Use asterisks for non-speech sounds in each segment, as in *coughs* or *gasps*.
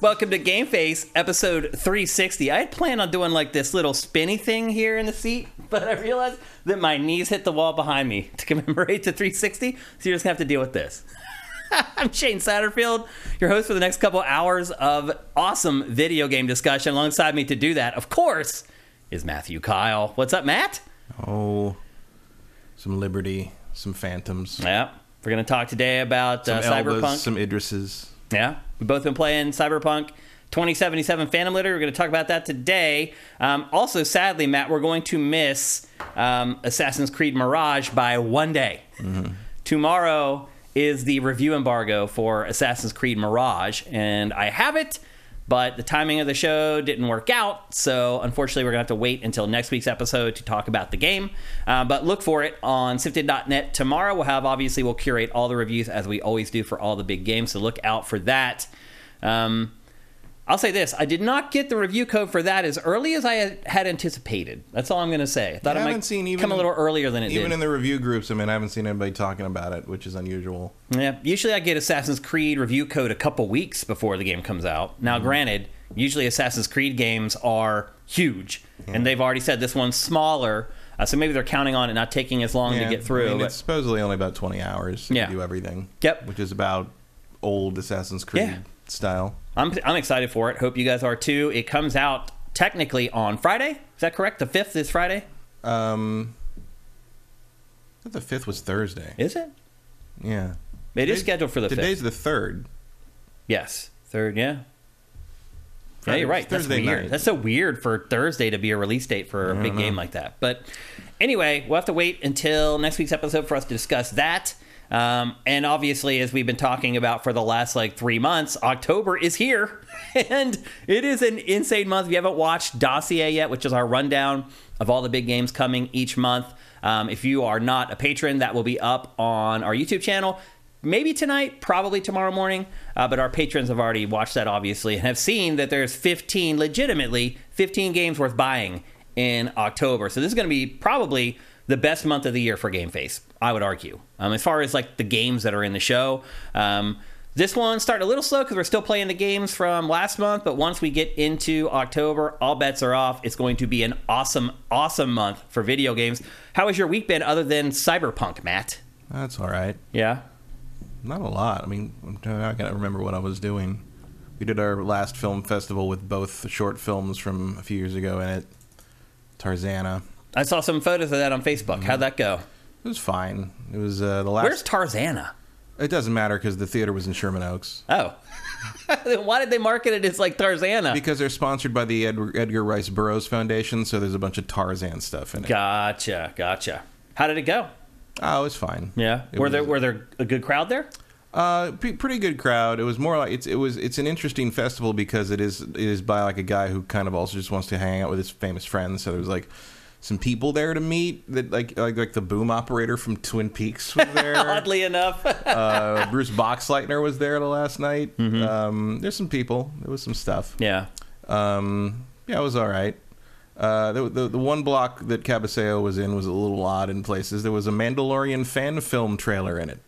Welcome to Game Face, episode 360. I had planned on doing like this little spinny thing here in the seat, *laughs* but I realized that my knees hit the wall behind me to commemorate the 360, so you're just gonna have to deal with this. *laughs* I'm Shane Satterfield, your host for the next couple hours of awesome video game discussion. Alongside me to do that, of course, is Matthew Keil. What's up, Matt? Oh, some Liberty, some Phantoms, Yeah, we're gonna talk today about some uh, Elbas, Cyberpunk. some Idrises. Yeah, we've both been playing Cyberpunk 2077 Phantom Liberty. We're going to talk about that today. Um, also, sadly, Matt, we're going to miss um, Assassin's Creed Mirage by one day. Tomorrow is the review embargo for Assassin's Creed Mirage, and I have it. But the timing of the show didn't work out, so unfortunately, we're gonna have to wait until next week's episode to talk about the game. Uh, but look for it on Shifted.net tomorrow. We'll have obviously we'll curate all the reviews as we always do for all the big games, so look out for that. Um, I'll say this: I did not get the review code for that as early as I had- anticipated. That's all I'm going to say. I thought I it might haven't seen even come a in- little earlier than it Even did. in the review groups, I mean, I haven't seen anybody talking about it, which is unusual. Yeah, usually I get Assassin's Creed review code a couple weeks before the game comes out. Mm-hmm. Now, granted, usually Assassin's Creed games are huge, and they've already said this one's smaller, uh, so maybe they're counting on it not taking as long to get through. I mean, but- it's supposedly only about 20 hours Yeah. to do everything. Yep. Which is about old Assassin's Creed Yeah. style. I'm I'm excited for it. Hope you guys are too. It comes out technically on Friday. Is that correct? The fifth is Friday. Um, I thought the fifth was Thursday. Is it? Yeah. It is Today's- scheduled for the fifth. Today's the third. Yes, third. Yeah. Yeah, you're right. That's Thursday weird. night. That's so weird for Thursday to be a release date for a big game like that. But anyway, we'll have to wait until next week's episode for us to discuss that. Um, and obviously, as we've been talking about for the last like three months, October is here, *laughs* and it is an insane month. If you haven't watched Dossier yet, which is our rundown of all the big games coming each month, um, if you are not a patron, that will be up on our YouTube channel maybe tonight, probably tomorrow morning. Uh, but our patrons have already watched that, obviously, and have seen that there's 15, legitimately 15 games worth buying in October. So this is going to be probably the best month of the year for Game Face, I would argue. Um, as far as like the games that are in the show, um, this one started a little slow because we're still playing the games from last month. But once we get into October, all bets are off. It's going to be an awesome, awesome month for video games. How has your week been other than Cyberpunk, Matt? That's all right. Yeah. Not a lot. I mean, I can't remember what I was doing. We did our last film festival with both short films from a few years ago in it. Tarzana. I saw some photos of that on Facebook. How'd that go? It was fine. It was uh, the last. Where's Tarzana? it doesn't matter because the theater was in Sherman Oaks. Oh. Then *laughs* Why did they market it as like Tarzana? Because they're sponsored by the Ed- Edgar Rice Burroughs Foundation, so there's a bunch of Tarzan stuff in it. Gotcha, gotcha. How did it go? Oh, it was fine. Yeah. It were was- there were there a good crowd there? Uh, pre- pretty good crowd. It was more like it's it was it's an interesting festival because it is it is by like a guy who kind of also just wants to hang out with his famous friends. So there's like some people there to meet that like like like the boom operator from Twin Peaks was *laughs* there. Oddly enough. uh, Bruce Boxleitner was there the last night. Um, there's some people. There was some stuff. yeah. Um, yeah, it was all right. Uh, the, the the one block that Cabaseo was in was a little odd in places. There was a Mandalorian fan film trailer in it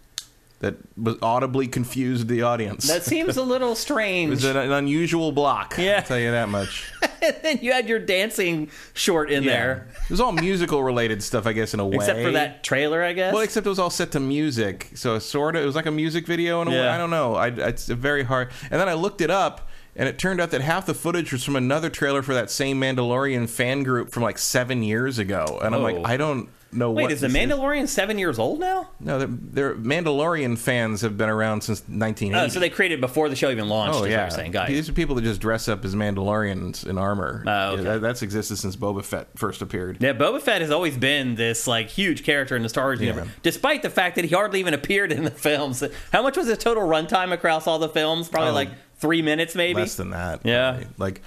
that was audibly confused the audience. That seems a little strange. *laughs* it was an, an unusual block. Yeah. I'll tell you that much. and *laughs* then you had your dancing short in there. It was all musical related stuff, I guess, in a way. *laughs* Except for that trailer, I guess. Well, except it was all set to music, so sort of it was like a music video in a way. I don't know. I, it's very hard. And then I looked it up, and it turned out that half the footage was from another trailer for that same Mandalorian fan group from like seven years ago. And I'm Oh. like, I don't know Wait, is the Mandalorian seven years old now? No, they're, they're Mandalorian fans have been around since 1980. Oh, so they created before the show even launched. Oh is yeah, saying. It. these are people that just dress up as Mandalorians in armor. Oh, okay. Yeah, that, that's existed since Boba Fett first appeared. Yeah, Boba Fett has always been this like huge character in the Star Wars universe, despite the fact that he hardly even appeared in the films. How much was his total runtime across all the films? Probably Oh, like three minutes, maybe. Less than that. Yeah. probably. like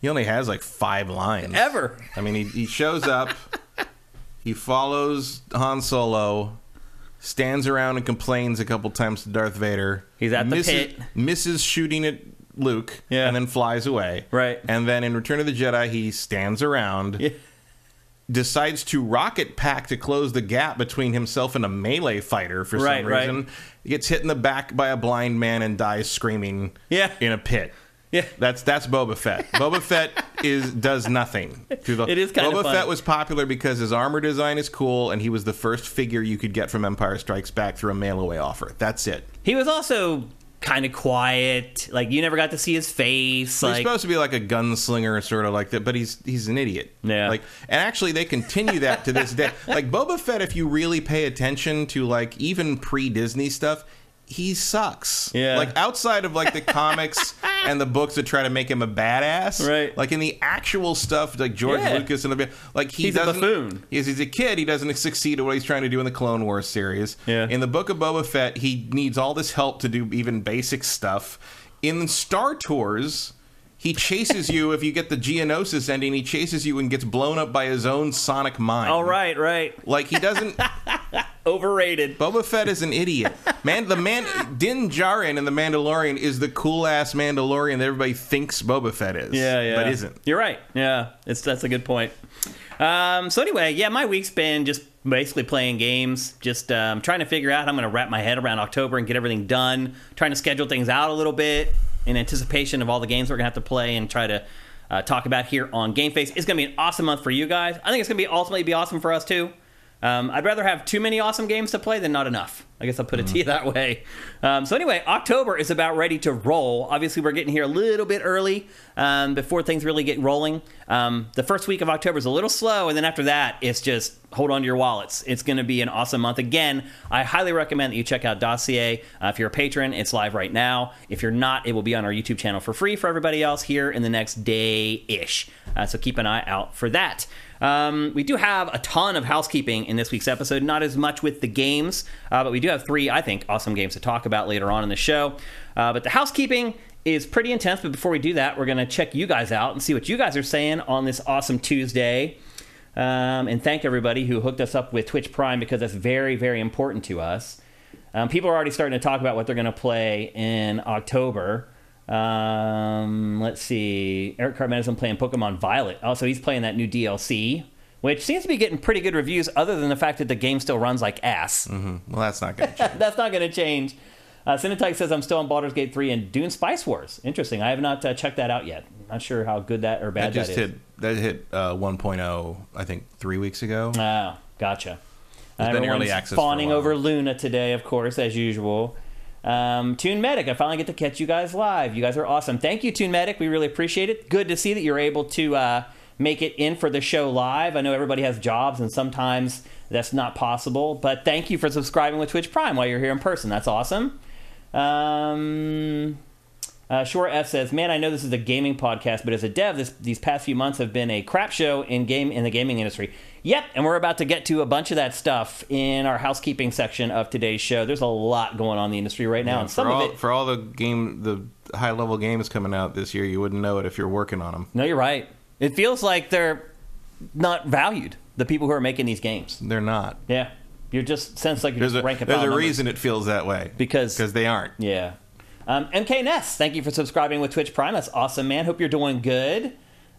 he only has like five lines Ever. I mean, he, he shows up, *laughs* he follows Han Solo, stands around and complains a couple times to Darth Vader. He's at the misses, pit. misses shooting at Luke, Yeah. and then flies away. Right. And then in Return of the Jedi, he stands around. Yeah. decides to rocket pack to close the gap between himself and a melee fighter for Right, some right. reason. He gets hit in the back by a blind man and dies screaming Yeah. in a pit. Yeah. That's that's Boba Fett. Boba Fett is does nothing. To the, It is kinda Boba funny. Fett was popular because his armor design is cool, and he was the first figure you could get from Empire Strikes Back through a mail away offer. That's it. He was also kind of quiet. Like you never got to see his face. he's Like supposed to be like a gunslinger, sort of like that, but he's he's an idiot. Yeah. Like, and actually, they continue that to this day. *laughs* Like Boba Fett, if you really pay attention to like even pre Disney stuff, he sucks. Yeah. Like outside of like the comics and the books that try to make him a badass. Right. Like in the actual stuff, like George Yeah. Lucas and the like, he He's a doesn't. buffoon. He's, he's a kid. He doesn't succeed at what he's trying to do in the Clone Wars series. Yeah. In the book of Boba Fett, he needs all this help to do even basic stuff. In Star Tours, he chases you if you get the Geonosis ending. He chases you and gets blown up by his own sonic mind. all right, right. Like he doesn't. *laughs* Overrated. Boba Fett is an idiot. Man, the man Din Djarin in the Mandalorian is the cool ass Mandalorian that everybody thinks Boba Fett is. Yeah, yeah. but isn't. You're right. Yeah, it's that's a good point. Um, so anyway, yeah, my week's been just basically playing games, just um, trying to figure out how I'm going to wrap my head around October and get everything done. Trying to schedule things out a little bit in anticipation of all the games we're going to have to play and try to uh, talk about here on Game Face. It's going to be an awesome month for you guys. I think it's going to be ultimately be awesome for us too. Um, I'd rather have too many awesome games to play than not enough. I guess I'll put it to you that way. Um, so anyway, October is about ready to roll. Obviously, we're getting here a little bit early um, before things really get rolling. Um, the first week of October is a little slow, and then after that, it's just hold on to your wallets. It's going to be an awesome month. Again, I highly recommend that you check out Dossier. Uh, if you're a patron, it's live right now. If you're not, it will be on our YouTube channel for free for everybody else here in the next day ish. Uh, so keep an eye out for that. Um, we do have a ton of housekeeping in this week's episode, not as much with the games, uh, but we do have three, I think, awesome games to talk about later on in the show. Uh, but the housekeeping is pretty intense, but before we do that, we're going to check you guys out and see what you guys are saying on this awesome Tuesday. Um, and thank everybody who hooked us up with Twitch Prime because that's very, very important to us. Um, people are already starting to talk about what they're going to play in October. Um, let's see. Eric been playing Pokemon Violet. Also, he's playing that new DLC, which seems to be getting pretty good reviews, other than the fact that the game still runs like ass. Well, that's not going *laughs* to change. That's not going to change. Uh, Cinetike says I'm still on Baldur's Gate 3 and Dune Spice Wars. Interesting. I have not uh, checked that out yet. Not sure how good that or That bad just that is. hit that hit uh, 1.0, I think, three weeks ago. Oh, gotcha. It's been early access fawning over Luna today, of course, as usual. Um, Toon Medic, I finally get to catch you guys live. You guys are awesome. Thank you, Tune Medic. We really appreciate it. Good to see that you're able to uh, make it in for the show live. I know everybody has jobs, and sometimes that's not possible. But thank you for subscribing with Twitch Prime while you're here in person. That's awesome. Um, uh, Shore F says, "Man, I know this is a gaming podcast, but as a dev, this, these past few months have been a crap show in game in the gaming industry." Yep, and we're about to get to a bunch of that stuff in our housekeeping section of today's show. There's a lot going on in the industry right now, and some for all of it. for all the game the high level games coming out this year, you wouldn't know it if you're working on them. No, you're right. It feels like they're not valued. The people who are making these games. They're not. Yeah, you're just sense like you're There's just a there's a numbers. reason it feels that way Because- because they aren't. Yeah. Um, MK Ness, thank you for subscribing with Twitch Prime. That's awesome, man. Hope you're doing good.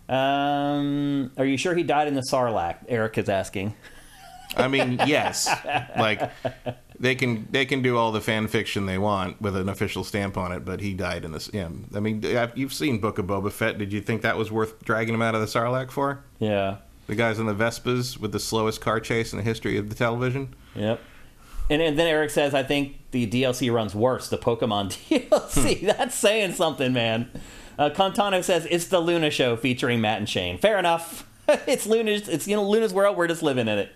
Um, are you sure he died in the Sarlacc? Eric is asking. I mean, *laughs* yes, like they can they can do all the fan fiction they want with an official stamp on it, but he died in this. Yeah, I mean, you've seen Book of Boba Fett. Did you think that was worth dragging him out of the Sarlacc for? Yeah. The guys on the Vespas with the slowest car chase in the history of the television. Yep. And, and then Eric says, I think the DLC runs worse, the Pokemon *laughs* DLC. That's saying something, man. Uh, Contano says, it's the Luna show featuring Matt and Shane. Fair enough. *laughs* it's Luna's, it's, you know, Luna's world. We're just living in it.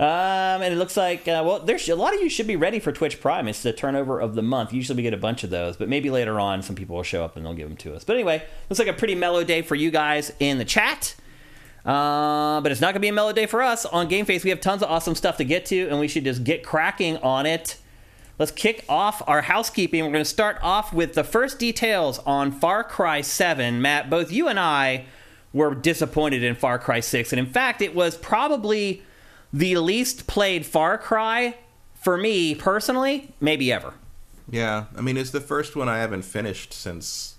Um, and it looks like, uh, well, there's a lot of you should be ready for Twitch Prime. It's the turnover of the month. Usually we get a bunch of those, but maybe later on some people will show up and they'll give them to us. But anyway, looks like a pretty mellow day for you guys in the chat. Uh, but it's not going to be a mellow day for us. On Game Face, we have tons of awesome stuff to get to, and we should just get cracking on it. Let's kick off our housekeeping. We're going to start off with the first details on Far Cry 7. Matt, both you and I were disappointed in Far Cry 6, and in fact, it was probably the least played Far Cry for me personally, maybe ever. Yeah, I mean, it's the first one I haven't finished since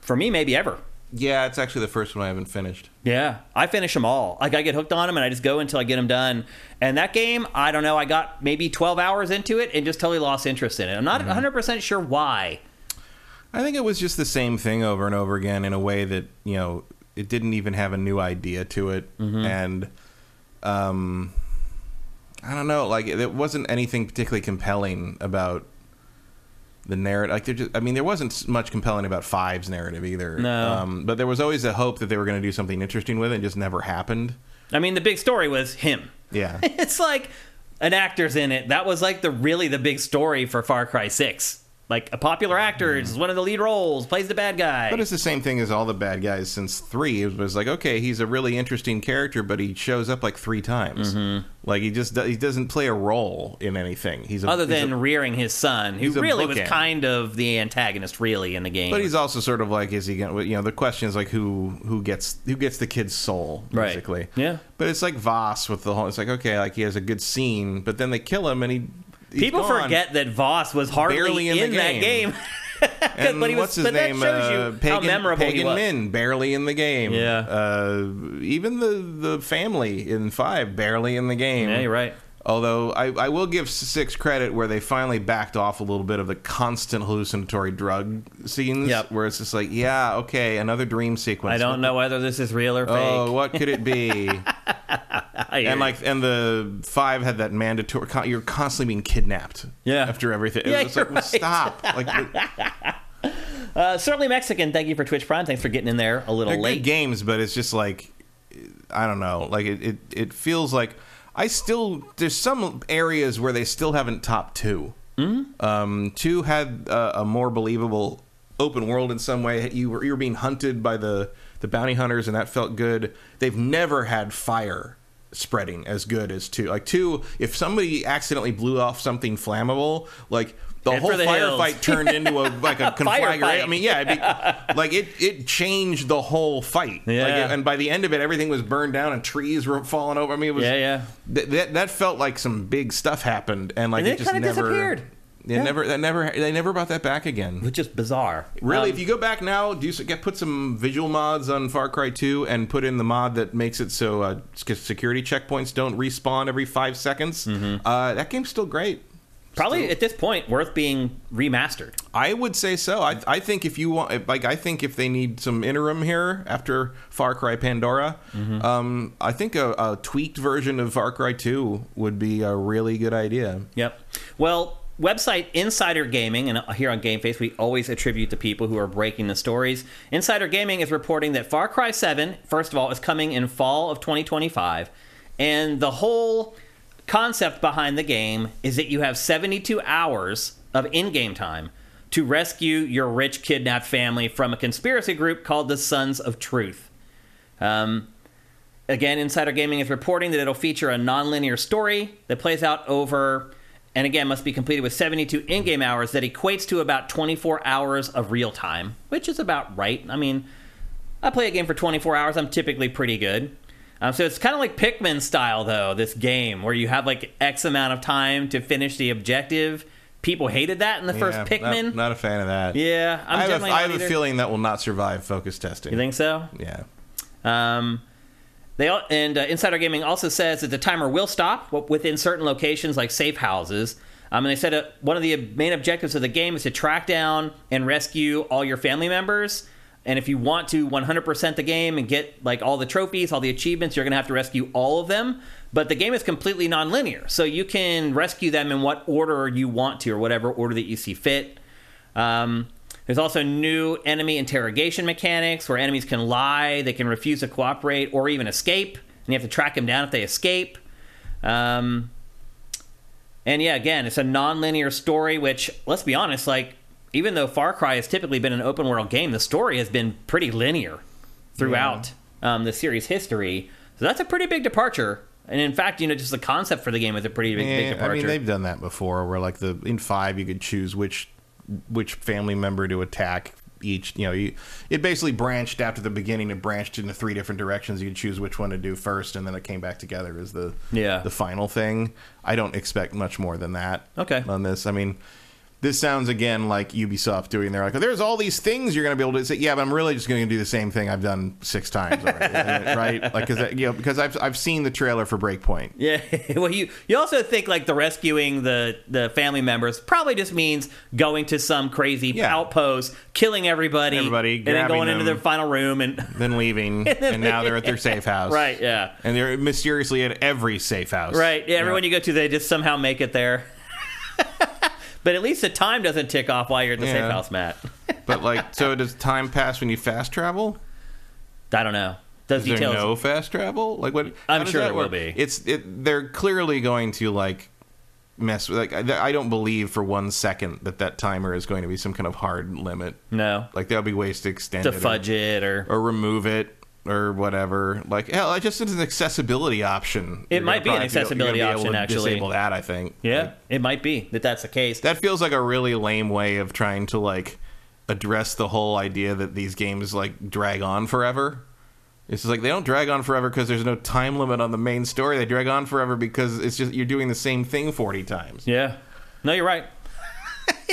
For me, maybe ever. Yeah, it's actually the first one I haven't finished. Yeah, I finish them all. Like I get hooked on them, and I just go until I get them done. And that game, I don't know. I got maybe twelve hours into it and just totally lost interest in it. I'm not 100 percent sure why. I think it was just the same thing over and over again in a way that you know it didn't even have a new idea to it, and um, I don't know, like it wasn't anything particularly compelling about the narrative. Like there, just, I mean, there wasn't much compelling about Five's narrative either. No. um, but there was always a hope that they were going to do something interesting with it. and just never happened. I mean, the big story was him. Yeah. *laughs* it's like an actor's in it. That was like the really the big story for Far Cry Six. Like a popular actor is one of the lead roles, plays the bad guy. But it's the same thing as all the bad guys since three. It was like, okay, he's a really interesting character, but he shows up like three times. Mm-hmm. Like he just he doesn't play a role in anything. He's a, Other he's a- than rearing his son, who really was kind of the antagonist, really in the game. but he's also sort of like, is he going? to You know, the question is like, who who gets who gets the kid's soul, Right. basically. Yeah. But it's like Voss with the whole. It's like okay, like he has a good scene, but then they kill him and he. People gone. forget that Voss was hardly Barely in, in that game. *laughs* And but he was, what's his but name? That shows you uh, how Pagan, memorable Pagan he was. Min, barely in the game. Yeah. Uh, even the the family in five, barely in the game. Yeah, you're right. Although I, I will give six credit where they finally backed off a little bit of the constant hallucinatory drug scenes. Yep. Where it's just like, yeah, okay, another dream sequence. I don't know whether this is real or fake. Oh, what could it be? *laughs* And like, and the five had that mandatory. You're constantly being kidnapped. Yeah. After everything, Yeah, it was like, you're well, right. stop. Like, *laughs* uh, certainly Mexican. Thank you for Twitch Prime. Thanks for getting in there a little they're late. good games, but it's just like I don't know. Like it, it, it feels like I still there's some areas where they still haven't topped 2 Mm-hmm. Um, two had uh, a more believable open world in some way. You were you were being hunted by the the bounty hunters, and that felt good. They've never had fire spreading as good as two. Like two, if somebody accidentally blew off something flammable, like the Head whole the hills. firefight turned into a like a *laughs* conflagration. I mean, yeah, be, like it it changed the whole fight. Yeah. Like, and by the end of it, everything was burned down and trees were falling over. I mean, it was Yeah, yeah. Th- that that felt like some big stuff happened, and like And it it just never disappeared. They Yeah. never that never they never brought that back again. Which is bizarre. Really, Um, if you go back now, do you get put some visual mods on Far Cry 2 and put in the mod that makes it so uh, security checkpoints don't respawn every five seconds. Mm-hmm. Uh, that game's still great. probably still- at this point worth being remastered. I would say so. I, I think if you want, like, I think if they need some interim here after Far Cry Pandora, Mm-hmm. um, I think a, a tweaked version of Far Cry 2 would be a really good idea. Yep. Well, website Insider Gaming, and here on Game Face, we always attribute the people who are breaking the stories. Insider Gaming is reporting that Far Cry 7, first of all, is coming in fall of 2025, and the whole concept behind the game is that you have 72 hours of in-game time to rescue your rich kidnapped family from a conspiracy group called the Sons of Truth. Um, Again, Insider Gaming is reporting that it'll feature a non-linear story that plays out over, and again, must be completed with 72 in-game hours that equates to about 24 hours of real time, which is about right. I mean, I play a game for 24 hours. I'm typically pretty good. Um, so it's kind of like Pikmin style, though, this game, where you have like X amount of time to finish the objective. People hated that in the first Yeah, Pikmin. Not, not a fan of that. yeah, I'm I have, a, I have a feeling that will not survive focus testing. You think so? Yeah. Um, they and uh, Insider Gaming also says that the timer will stop within certain locations like safe houses. Um, and they said uh, one of the main objectives of the game is to track down and rescue all your family members. And if you want to 100% the game and get like all the trophies, all the achievements, you're going to have to rescue all of them. But the game is completely non-linear, so you can rescue them in what order you want to, or whatever order that you see fit. Um, there's also new enemy interrogation mechanics where enemies can lie, they can refuse to cooperate, or even escape, and you have to track them down if they escape. Um, and yeah, again, it's a non-linear story. Which, let's be honest, like even though Far Cry has typically been an open world game, the story has been pretty linear throughout um, the series history. So that's a pretty big departure. And in fact, you know, just the concept for the game is a pretty big, big Yeah, departure. I mean, they've done that before, where like the in five you could choose which which family member to attack each. You know, you, it basically branched after the beginning. It branched into three different directions. You could choose which one to do first, and then it came back together as the Yeah. the final thing. I don't expect much more than that. Okay. on this, I mean. This sounds again like Ubisoft doing. They're like, there's all these things you're going to be able to say. Yeah, but I'm really just going to do the same thing I've done six times already, *laughs* right? Like, because uh, you know, because I've I've seen the trailer for Breakpoint. Yeah. *laughs* well, you you also think like the rescuing the the family members probably just means going to some crazy Yeah. outpost, killing everybody, Everybody, and then going into their final room and *laughs* Then leaving, and now they're at their safe house. right, yeah. And they're mysteriously at every safe house. Right. Yeah, everyone you go to, they just somehow make it there. But at least the time doesn't tick off while you're at the safe house, Matt. *laughs* But like, so does time pass when you fast travel? I don't know. Those Is there no fast travel? Like what? I'm sure there will be. It's it. They're clearly going to like mess with. Like I, I don't believe for one second that that timer is going to be some kind of hard limit. no. Like there'll be ways to extend To it or- fudge it or. or, remove it or whatever. Like hell, it just is an accessibility option. It You're might be an accessibility option, actually. Disable that, I think. Yeah, Like, it might be that that's the case. that feels like a really lame way of trying to like address the whole idea that these games like drag on forever. It's just like they don't drag on forever because there's no time limit on the main story. They drag on forever because it's just you're doing the same thing 40 times. Yeah. No, you're right.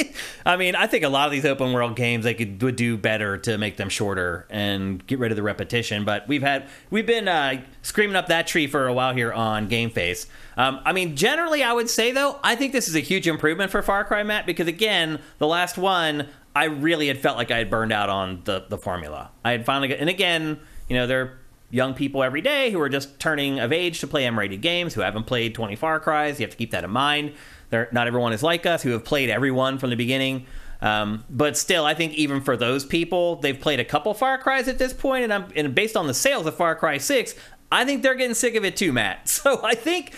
*laughs* I mean, I think a lot of these open world games they could would do better to make them shorter and get rid of the repetition. But we've had we've been uh, screaming up that tree for a while here on Game Face. Um, I mean, generally, I would say though, I think this is a huge improvement for Far Cry, Matt, because again, the last one, I really had felt like I had burned out on the the formula. I had finally, got, and again, you know, they're young people every day who are just turning of age to play M-rated games who haven't played 20 Far Cries. You have to keep that in mind. They're, not everyone is like us who have played everyone from the beginning. Um, but still, I think even for those people, they've played a couple Far Cries at this point, and and based on the sales of Far Cry Six, I think they're getting sick of it too, Matt. *laughs* So I think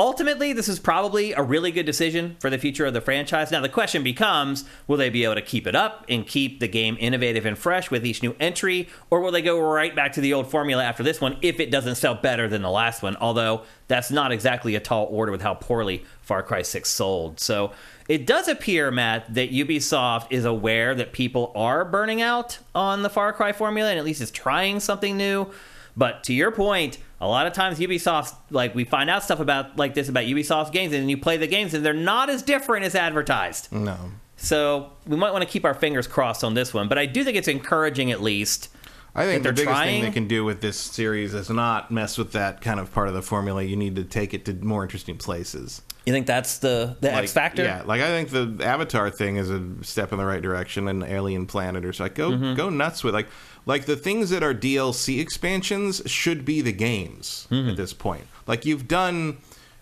ultimately this is probably a really good decision for the future of the franchise. Now the question becomes, will they be able to keep it up and keep the game innovative and fresh with each new entry, or will they go right back to the old formula after this one if it doesn't sell better than the last one? Although that's not exactly a tall order with how poorly Far Cry 6 sold. So it does appear, Matt, that Ubisoft is aware that people are burning out on the Far Cry formula and at least is trying something new. But to your point, a lot of times Ubisoft, like we find out stuff about like this about Ubisoft games, and then you play the games, and they're not as different as advertised. No. So we might want to keep our fingers crossed on this one. But I do think it's encouraging, at least. I think the biggest trying? thing they can do with this series is not mess with that kind of part of the formula. You need to take it to more interesting places. You think that's the the like, X factor? Yeah, like I think the Avatar thing is a step in the right direction, and Alien Planet or so. Like go Mm-hmm. go nuts with like like the things that are DLC expansions should be the games Mm-hmm. at this point. Like you've done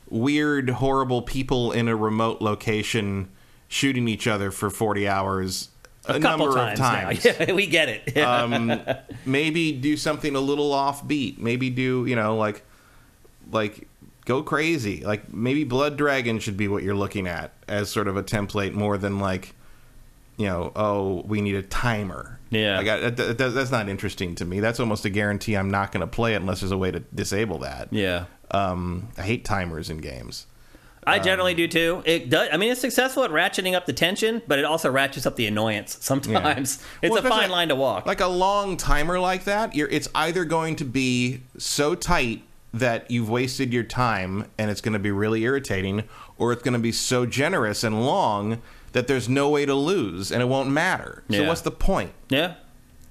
weird, horrible people in a remote location shooting each other for forty hours a, a couple number times, of times. *laughs* Yeah, we get it. Yeah. *laughs* um, maybe do something a little offbeat. Maybe do you know like like go crazy. Like maybe Blood Dragon should be what you're looking at as sort of a template more than like you know oh we need a timer. Yeah. like I, that, that- that's not interesting to me. That's almost a guarantee I'm not going to play it unless there's a way to disable that. yeah. Um, I hate timers in games. I generally do too. It does. I mean, it's successful at ratcheting up the tension, but it also ratchets up the annoyance *laughs* sometimes. It's Well, a fine line to walk. Like a long timer like that, you're, it's either going to be so tight that you've wasted your time and it's going to be really irritating, or it's going to be so generous and long that there's no way to lose and it won't matter. So Yeah. what's the point? yeah.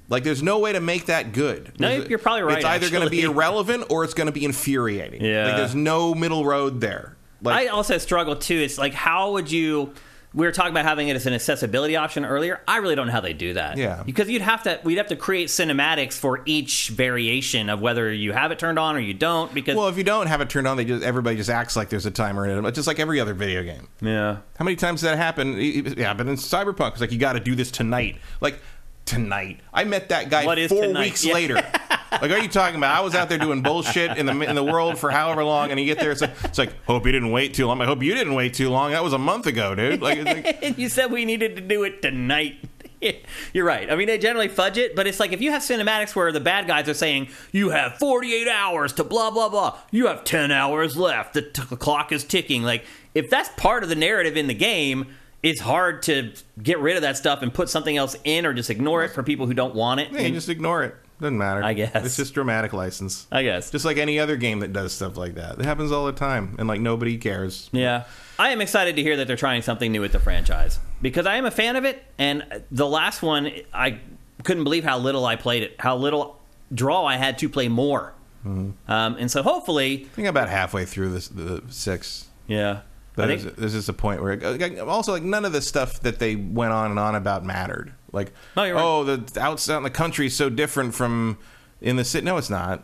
Like, there's no way to make that good. No, There's- you're probably right, It's either going to be irrelevant or it's going to be infuriating. Yeah. Like, there's no middle road there. Like, I also struggle too. It's like, how would you? We were talking about having it as an accessibility option earlier. I really don't know how they do that. Yeah. because you'd have to. We'd have to create cinematics for each variation of whether you have it turned on or you don't. Because well, if you don't have it turned on, they just everybody just acts like there's a timer in it, just like every other video game. yeah, How many times did that happen? Yeah, but in Cyberpunk, it's like you got to do this tonight. Like tonight, I met that guy What four weeks Yeah. later. *laughs* like, are you talking about? I was out there doing bullshit in the in the world for however long, and you get there, it's like, it's like hope you didn't wait too long. I hope you didn't wait too long. That was a month ago, dude. Like, it's like *laughs* you said we needed to do it tonight. *laughs* You're right. I mean, they generally fudge it, but it's like if you have cinematics where the bad guys are saying you have 48 hours to blah blah blah, you have 10 hours left. The, t- the clock is ticking. Like if that's part of the narrative in the game, it's hard to get rid of that stuff and put something else in or just ignore it for people who don't want it. Yeah, you just ignore it. Doesn't matter. I guess. it's just dramatic license. I guess. Just like any other game that does stuff like that. It happens all the time, and like nobody cares. Yeah. I am excited to hear that they're trying something new with the franchise because I am a fan of it. And the last one, I couldn't believe how little I played it, how little draw I had to play more. Um, and so hopefully, I think about halfway through this the six. yeah. But think, there's just a point where, like, also, like, none of the stuff that they went on and on about mattered. Like, No, right. oh, the outside in the country is so different from in the city. No, it's not.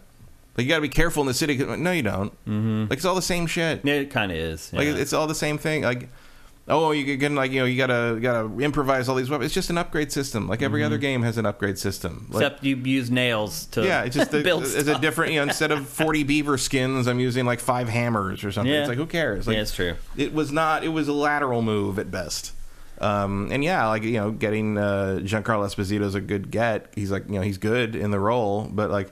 Like, you got to be careful in the city. No, you don't. Mm-hmm. Like, it's all the same shit. yeah, it kind of is. Like, it's all the same thing. Like, oh, you can like, you know, you gotta you gotta improvise all these weapons. It's just an upgrade system. Like every other game has an upgrade system. Like, Except you use nails to yeah, it's just *laughs* a, build it's a different. You know, instead of *laughs* forty beaver skins, I'm using like five hammers or something. Yeah. It's like who cares? Like, yeah, it's true. it was not. It was a lateral move at best. Um, and yeah, like you know, getting uh, Giancarlo Esposito is a good get. He's like you know he's good in the role, but like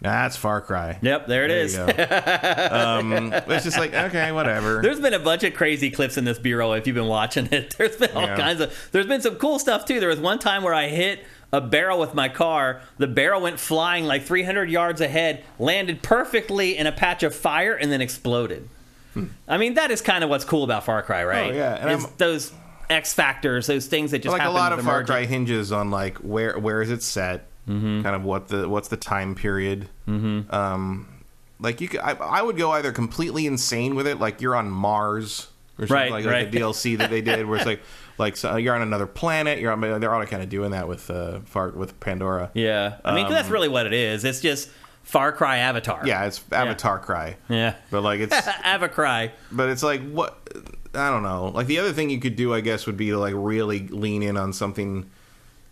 that's Far Cry. Yep, there it There is. *laughs* um, it's just like okay, whatever. There's been a bunch of crazy clips in this bureau if you've been watching it. *laughs* There's been all Yeah. kinds of. There's been some cool stuff too. There was one time where I hit a barrel with my car. The barrel went flying like 300 yards ahead, landed perfectly in a patch of fire, and then exploded. I mean, that is kind of what's cool about Far Cry, right? Hmm. Oh, yeah, those X factors, those things that just like a lot of Far Cry hinges on like where where is it set, Mm-hmm. kind of what the what's the time period. Mm-hmm. Um, like you, could, I, I would go either completely insane with it, like you're on Mars or something Right, like, right. like DLC that they did, where it's like *laughs* like so you're on another planet. You're on, they're all kind of doing that with uh, Far with Pandora. Yeah, I mean, 'cause that's really what it is. It's just Far Cry Avatar. Um, Yeah, it's Avatar Cry, yeah, but like it's *laughs* Avacry. but it's like what I don't know. Like the other thing you could do, I guess, would be to like really lean in on something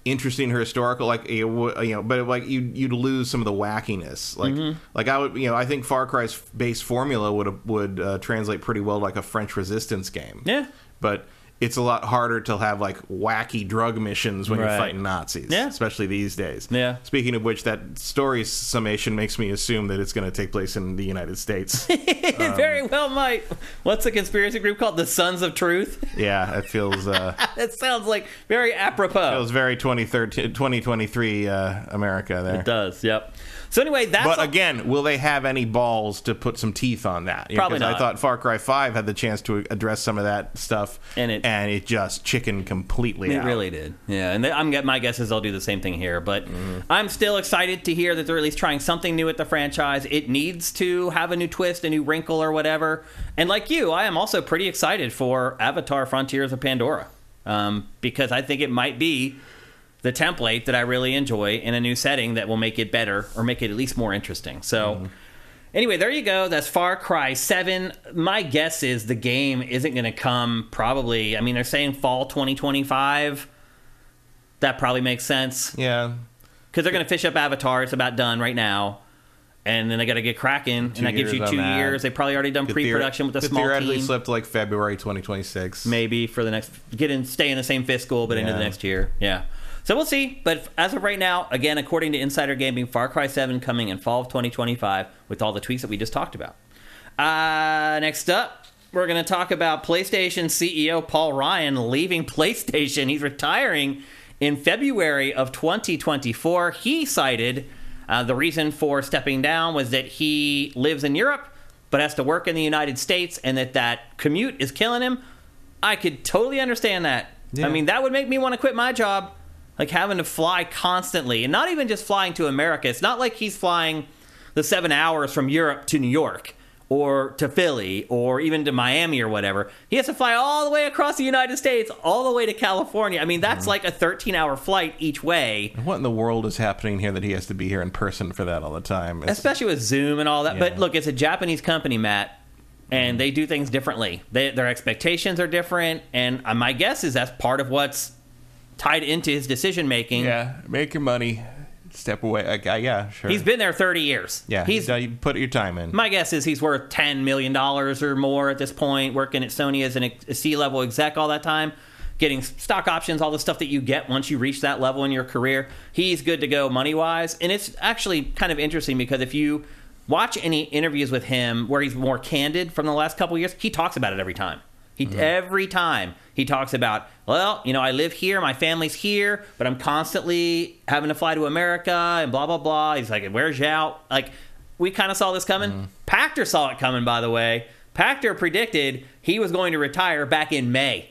interesting or historical, like you know, you know, but like you you'd lose some of the wackiness. Like Mm-hmm. like I would, you know, I think Far Cry's base formula would would uh, translate pretty well to like a French Resistance game. Yeah. but. It's a lot harder to have like wacky drug missions when Right. you're fighting Nazis, Yeah. especially these days. Yeah. Speaking of which, that story summation makes me assume that it's going to take place in the United States. *laughs* It Um, very well might. What's the conspiracy group called? The Sons of Truth? yeah, it feels. Uh, *laughs* That sounds like very apropos. It was very 2013, 2023 uh, America there. It does, yep. So anyway, that's But all- again, will they have any balls to put some teeth on that? You know, Probably not. I thought Far Cry 5 had the chance to address some of that stuff, And it- and it just chicken completely It out. really did. Yeah, and I'm my guess is they'll do the same thing here. But Mm-hmm. I'm still excited to hear that they're at least trying something new with the franchise. It needs to have a new twist, a new wrinkle, or whatever. And like you, I am also pretty excited for Avatar: Frontiers of Pandora um, because I think it might be the template that I really enjoy in a new setting that will make it better or make it at least more interesting. So. Mm-hmm. Anyway, there you go. That's Far Cry 7. My guess is the game isn't going to come probably. I mean, they're saying fall 2025. That probably makes sense Yeah. because they're going to fish up Avatar. It's about done right now. And then they got to get cracking, Two and that gives you two years. They probably already done pre-production with a small theoretically team, slip to like February 2026. maybe for the next get in, stay in the same fiscal, but into the next year. Yeah, so we'll see. But as of right now, again, according to Insider Gaming, Far Cry Seven coming in fall of 2025 with all the tweaks that we just talked about. Uh, next up, we're going to talk about PlayStation CEO Paul Ryan leaving *laughs* PlayStation. He's retiring in February of 2024. He cited uh, the reason for stepping down was that he lives in Europe but has to work in the United States and that that commute is killing him. I could totally understand that. Yeah. I mean, that would make me want to quit my job. Like having to fly constantly and not even just flying to America. It's not like he's flying the seven hours from Europe to New York or to Philly or even to Miami or whatever. He has to fly all the way across the United States, all the way to California. I mean, that's Mm-hmm. like a 13 hour flight each way, What in the world is happening here that he has to be here in person for that all the time? It's- especially with Zoom and all that. But look, it's a Japanese company, Matt. And they do things differently. They, their expectations are different, and uh, my guess is that's part of what's tied into his decision making. yeah, make your money, step away. Like, uh, yeah, sure. He's been there 30 years. yeah, he's you put your time in. My guess is he's worth ten million dollars or more at this point. Working at Sony as an a C-level exec all that time, getting stock options, all the stuff that you get once you reach that level in your career. He's good to go money wise, and it's actually kind of interesting because if you watch any interviews with him where he's more candid from the last couple of years, he talks about it every time. He mm-hmm. every time he talks about, well, you know, I live here, my family's here, but I'm constantly having to fly to America and blah blah blah. He's like, where's Zhao? Like, we kind of saw this coming. Mm-hmm. Pachter saw it coming, by the way. Pachter predicted he was going to retire back in May.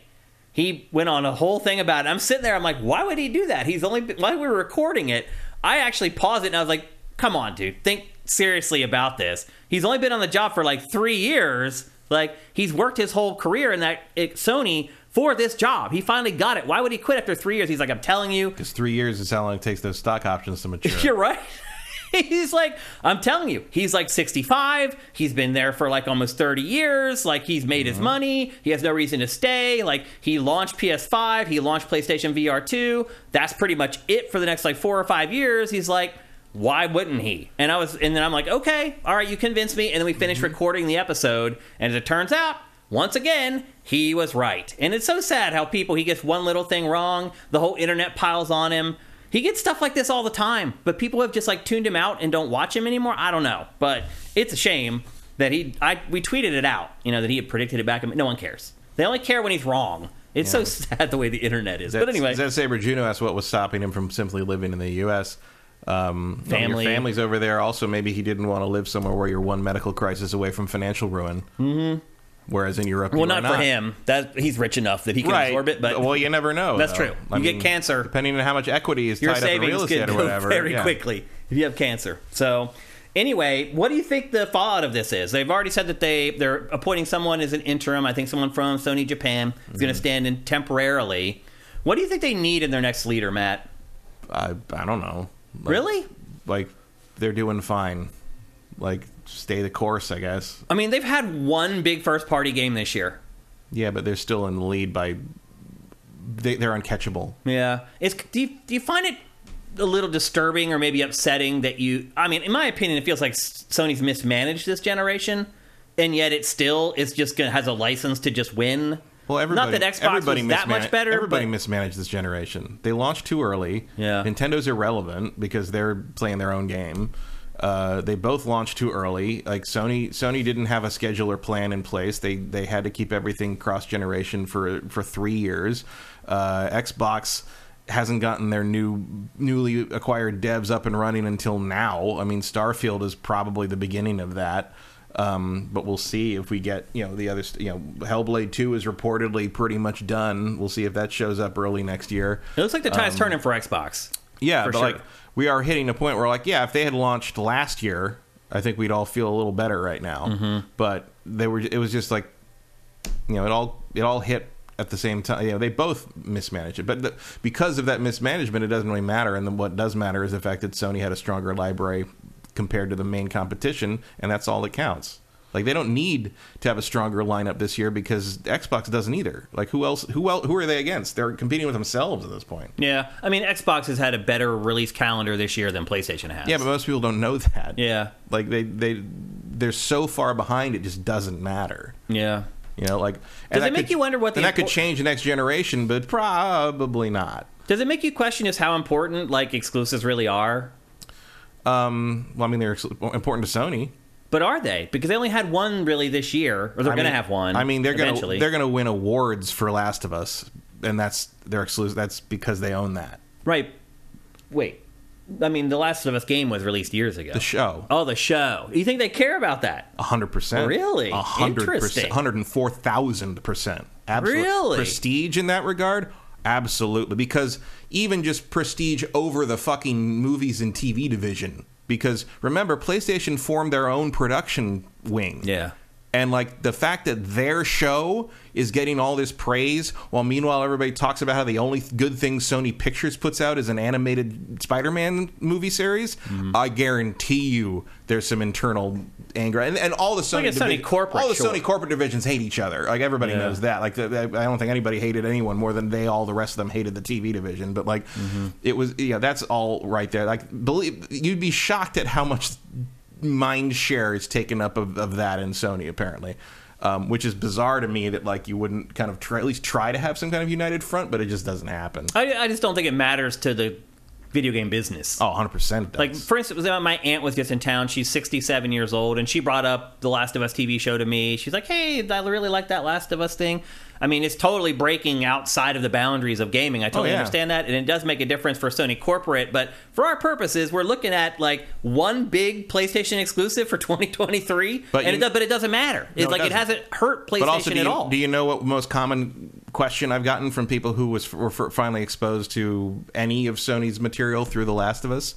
He went on a whole thing about it. I'm sitting there, I'm like, why would he do that? He's only while we were recording it, I actually paused it and I was like, come on, dude, think seriously about this. He's only been on the job for like three years. Like he's worked his whole career in that at Sony for this job. He finally got it. Why would he quit after three years? He's like, I'm telling you, Because three years is how long it takes those stock options to mature. *laughs* you're right. *laughs* he's like, I'm telling you, he's like 65. He's been there for like almost 30 years. Like he's made his mm-hmm. money. He has no reason to stay. Like he launched PS5. He launched PlayStation VR 2. That's pretty much it for the next like four or five years. He's like, why wouldn't he? And I was, and then I'm like, okay, all right, you convinced me. And then we finished mm-hmm. recording the episode. And as it turns out, once again, he was right. And it's so sad how people, he gets one little thing wrong, the whole internet piles on him. He gets stuff like this all the time, but people have just like tuned him out and don't watch him anymore. I don't know, but it's a shame that he. I we tweeted it out, you know, that he had predicted it back. No one cares. They only care when he's wrong. It's so *laughs* sad the way the internet is. but anyway, Zed Saber Juno asked what was stopping him from simply living in the U.S. Um, Family. family's over there. Also, maybe he didn't want to live somewhere where you're one medical crisis away from financial ruin. Mm-hmm. Whereas in Europe, well, not, for him. That he's rich enough that he can Right. absorb it. But well, you never know. That's though. true. I You get cancer. depending on how much equity is your tied up in real estate or *laughs* whatever. very yeah. quickly if you have cancer. So, anyway, what do you think the fallout of this is? They've already said that they they're appointing someone as an interim. I think someone from Sony Japan is Mm-hmm. going to stand in temporarily. What do you think they need in their next leader, Matt? I, I don't know. Like- Really? Like they're doing fine. Like stay the course, I guess. I mean, they've had one big first party game this year. Yeah, but they're still in the lead by. They, they're uncatchable. Yeah. It's do you, do you find it a little disturbing or maybe upsetting that you I mean, in my opinion, it feels like Sony's mismanaged this generation and yet it still is just to has a license to just win. Well, everybody, Not that Xbox everybody was that much better. Everybody but- mismanaged this generation. They launched too early. Yeah. Nintendo's irrelevant because they're playing their own game. Uh, they both launched too early. Like Sony, Sony didn't have a schedule or plan in place. They they had to keep everything cross generation for for three years. Uh, Xbox hasn't gotten their new newly acquired devs up and running until now. I mean, Starfield is probably the beginning of that. Um, but we'll see if we get you know the other st- you know Hellblade Two is reportedly pretty much done. We'll see if that shows up early next year. It looks like the tide's Um, turning for Xbox. Yeah, For but sure. like we are hitting a point where like yeah, if they had launched last year, I think we'd all feel a little better right now. Mm-hmm. But they were it was just like you know it all it all hit at the same time. You know they both mismanaged it, but the, because of that mismanagement, it doesn't really matter. And then what does matter is the fact that Sony had a stronger library compared to the main competition, and that's all that counts. Like they don't need to have a stronger lineup this year because Xbox doesn't either. Like who else? Who else? Who are they against? They're competing with themselves at this point. Yeah. I mean, Xbox has had a better release calendar this year than PlayStation has. Yeah, but most people don't know that. Yeah. like they they they're so far behind it just doesn't matter. Yeah. You know, like Does it make could- you wonder what the and that could change the next generation, but probably not. Does it make you question just how important like exclusives really are? Um, well, I mean, they're important to Sony. But are they? Because they only had one really this year, or they're I going to have one. I mean, they're eventually. gonna they're gonna win awards for Last of Us, and that's their exclusive. That's because they own that. right. Wait, I mean, the Last of Us game was released years ago. The show, oh, the show. You think they care about that? hundred percent, Really? hundred percent, hundred and four thousand percent. Absolutely, Really? prestige in that regard. Absolutely, because even just prestige over the fucking movies and TV division. Because remember, PlayStation formed their own production wing. Yeah. And like the fact that their show is getting all this praise, while meanwhile everybody talks about how the only good thing Sony Pictures puts out is an animated Spider-Man movie series, Mm-hmm. I guarantee you there's some internal anger, and, and all the Sony, Like Sony corporate, all the sure. Sony corporate divisions hate each other. Like everybody Yeah. knows that. Like I don't think anybody hated anyone more than they all the rest of them hated the TV division. But like Mm-hmm. it was, yeah, that's all right there. Like believe you'd be shocked at how much mind share is taken up of, of that in Sony apparently. Um, which is bizarre to me that like you wouldn't kind of try, at least try to have some kind of united front, but it just doesn't happen. I, I just don't think it matters to the video game business. Oh, 100 percent. Like for instance, my aunt was just in town. She's 67 years old, and she brought up the Last of Us TV show to me. She's like, "Hey, I really like that Last of Us thing." I mean, it's totally breaking outside of the boundaries of gaming. I oh, totally Oh, yeah. understand that, and it does make a difference for Sony corporate. But for our purposes, we're looking at like one big PlayStation exclusive for *laughs* 2023, But and you- it does, but it doesn't matter. It's it like it doesn't. hasn't hurt PlayStation but also, do at you, all. do you know what most common question I've gotten from people who was were finally exposed to any of Sony's material through The Last of Us?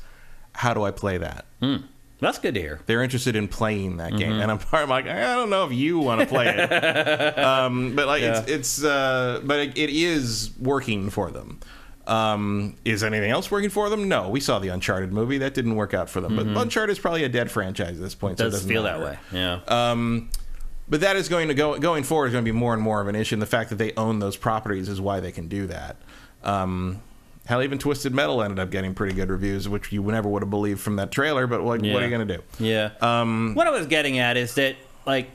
How do I play that? Hmm. That's good to hear. They're interested in playing that game, Mm-hmm. and I'm, *laughs* I'm like, I don't know if you want to play it, *laughs* um, but like it's it's uh, but it, it is working for them. Um, is anything else working for them? No, we saw the Uncharted movie that didn't work out for them, but Uncharted is probably a dead franchise at this point. it Mm-hmm. Does doesn't feel matter. that way? Yeah. Um, but that is going to go going forward is going to be more and more of an issue. And the fact that they own those properties is why they can do that. Um, hell, even Twisted Metal ended up getting pretty good reviews, which you never would have believed from that trailer. But like, what are you going to do? Yeah. Um, what I was getting at is that like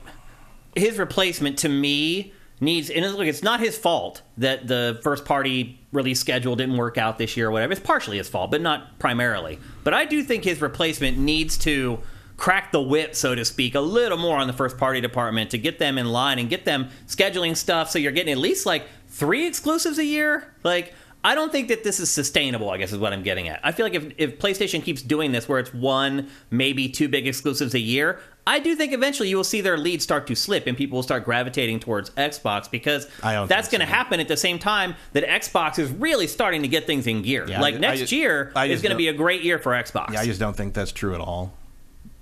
his replacement to me needs and look, it's not his fault that the first party release schedule didn't work out this year or whatever. It's partially his fault, but not primarily. But I do think his replacement needs to crack the whip, so to speak, a little more on the first party department to get them in line and get them scheduling stuff so you're getting at least like three exclusives a year. Like I don't think that this is sustainable, I guess is what I'm getting at. I feel like if, if PlayStation keeps doing this where it's one, maybe two big exclusives a year, I do think eventually you will see their lead start to slip and people will start gravitating towards Xbox because I don't that's going to so. happen at the same time that Xbox is really starting to get things in gear. Yeah, like I- I next just- year I is going to be a great year for Xbox. Yeah, I just don't think that's true at all.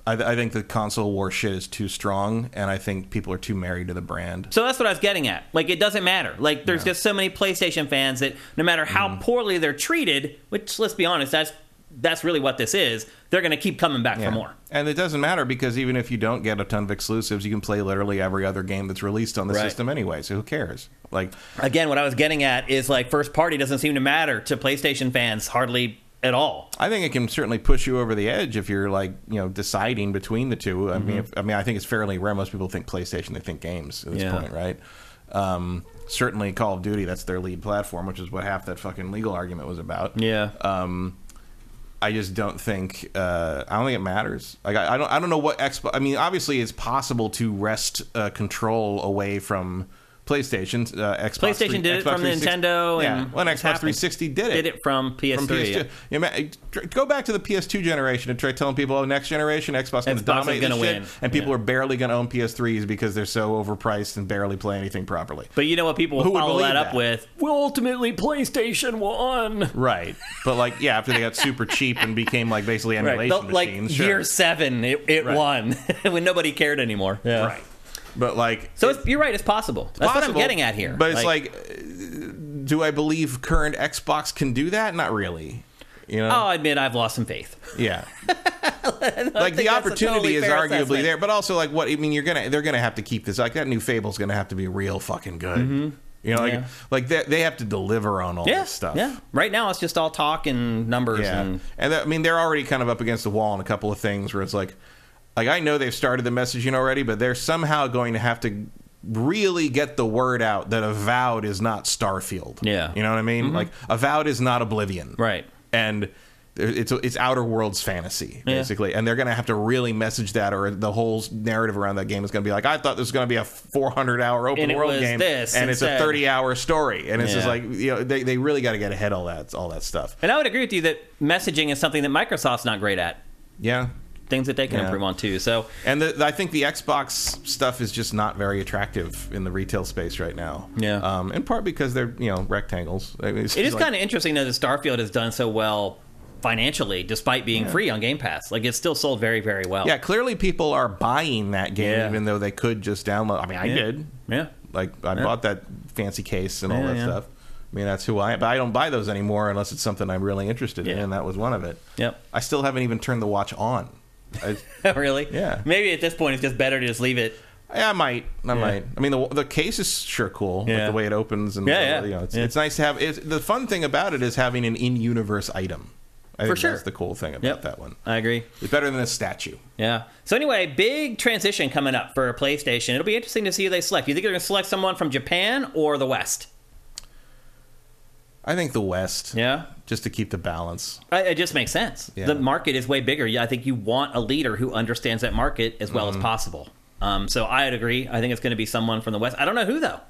I, I think the console war shit is too strong, and I think people are too married to the brand. So that's what I was getting at. Like, it doesn't matter. Like, there's Yeah. just so many PlayStation fans that no matter how Mm-hmm. poorly they're treated, which let's be honest, that's that's really what this is. They're going to keep coming back Yeah. for more. And it doesn't matter because even if you don't get a ton of exclusives, you can play literally every other game that's released on the Right. system anyway. So who cares? Like, Again, what I was getting at is like first party doesn't seem to matter to PlayStation fans hardly at all. I think it can certainly push you over the edge if you're like you know deciding between the two. I Mm-hmm. mean, if, I mean, I think it's fairly rare. Most people think PlayStation, they think games at this Yeah. point, right? Um, certainly, Call of Duty, that's their lead platform, which is what half that fucking legal argument was about. Yeah. Um, I just don't think uh, I don't think it matters. Like I, I don't I don't know what Xbox. I mean, obviously, it's possible to wrest uh, control away from PlayStation. Uh, Xbox PlayStation three- did it from Nintendo, Yeah, and well, and it's Xbox happened. 360 did it. Did it from PS3. From PS2. yeah. You ma- tr- go back to the PS2 generation and try telling people, oh, next generation, Xbox going to is dominate gonna this shit, and people Yeah. are barely going to own PS3s because they're so overpriced and barely play anything properly. But you know what people will Who would follow that up that? with? Well, ultimately, PlayStation won. Right, but like, yeah, after they got super cheap and became like basically Right. emulation The- like machines, sure. year seven, it, it Right. won *laughs* when nobody cared anymore. Yeah. right. But like, So it's, you're right. It's possible. That's what I'm getting at here. But it's like, uh, do I believe current Xbox can do that? Not really. You know? I'll admit I've lost some faith. Yeah. *laughs* like the opportunity totally is arguably assessment. there, but also like what I mean, you're gonna they're gonna have to keep this like that new Fable's gonna have to be real fucking good. You know, like Yeah. like they, they have to deliver on all Yeah, this stuff. yeah. Right now, it's just all talk and numbers. Yeah. And And that, I mean, they're already kind of up against the wall on a couple of things where it's like, like I know they've started the messaging already, but they're somehow going to have to really get the word out that Avowed is not Starfield. Yeah. Mm-hmm. You know what I mean? Like Avowed is not Oblivion. right. and it's it's Outer Worlds fantasy Yeah. basically, and they're going to have to really message that, or the whole narrative around that game is going to be like, I thought this was going to be a 400 hour open world game, this and it's a 30 hour story, and it's just like you know they, they really got to get ahead of all that all that stuff. And I would agree with you that messaging is something that Microsoft's not great at. Yeah, Things that they can Yeah. improve on too. So and the, I think the Xbox stuff is just not very attractive in the retail space right now. Yeah. um, in part because they're you know rectangles. I mean, it's it is just like- kind of interesting that Starfield has done so well financially, despite being free on Game Pass. Like it's still sold very, very well. yeah. Clearly, people are buying that game Yeah. even though they could just download. I mean, I Yeah. did. Yeah. Like I bought that fancy case and all Yeah, that yeah. stuff. I mean, that's who I am. But I don't buy those anymore unless it's something I'm really interested in, and that was one of it. Yep. I still haven't even turned the watch on. I, *laughs* really? Yeah. Maybe at this point it's just better to just leave it. yeah, I might. I might. I mean, the the case is sure cool. Yeah. Like the way it opens and Yeah, the- yeah. you know, it's, Yeah. it's nice to have. It's, the fun thing about it is having an in-universe item. I For think sure. that's the cool thing about Yep. that one. I agree. It's better than a statue. Yeah. So anyway, big transition coming up for PlayStation. It'll be interesting to see who they select. You think they're going to select someone from Japan or the West? I think the West. Yeah. Just to keep the balance. I- It just makes sense. Yeah. The market is way bigger. Yeah, I think you want a leader who understands that market as well Mm-hmm. as possible. Um, so I'd agree. I think it's going to be someone from the West. I don't know who though,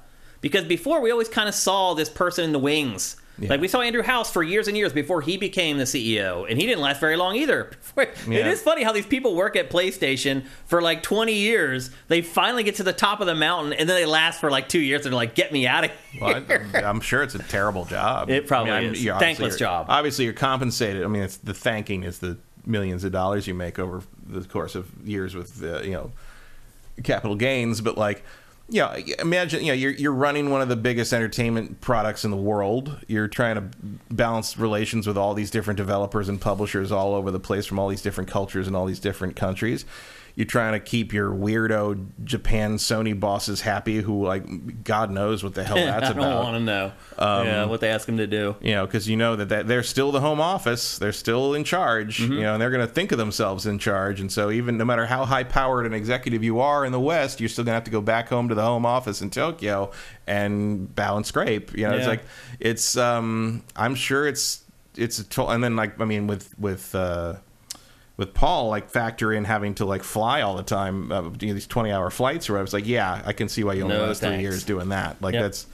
because before we always kind of saw this person in the wings. Yeah. Like we saw Andrew House for years and years before he became the CEO, and he didn't last very long either. *laughs* It Yeah. is funny how these people work at PlayStation for like 20 years. They finally get to the top of the mountain, and then they last for like two years. And they're like, "Get me out of here!" Well, I, I'm sure it's a terrible job. It probably I'm- is. you're obviously- Thankless job. Obviously, you're compensated. I mean, it's the thanking is the millions of dollars you make over the course of years with uh, you know capital gains. But like, you know, imagine you know you're you're running one of the biggest entertainment products in the world. You're trying to balance relations with all these different developers and publishers all over the place from all these different cultures and all these different countries. You're trying to keep your weirdo Japan Sony bosses happy, who like God knows what the hell *laughs* that's I about. I don't want to know. yeah, what they ask him to do. you know, because you know that, that they're still the home office, they're still in charge, Mm-hmm. you know, and they're going to think of themselves in charge. And so, even no matter how high powered an executive you are in the West, you're still going to have to go back home to the home office in Tokyo and bow and scrape. You know, it's like it's. um I'm sure it's it's a to- and then like I mean with with. uh with Paul, like factor in having to like fly all the time, uh, you know, these twenty hour flights, or I was like, yeah, I can see why you only No, last three years doing that. Like Yep. that's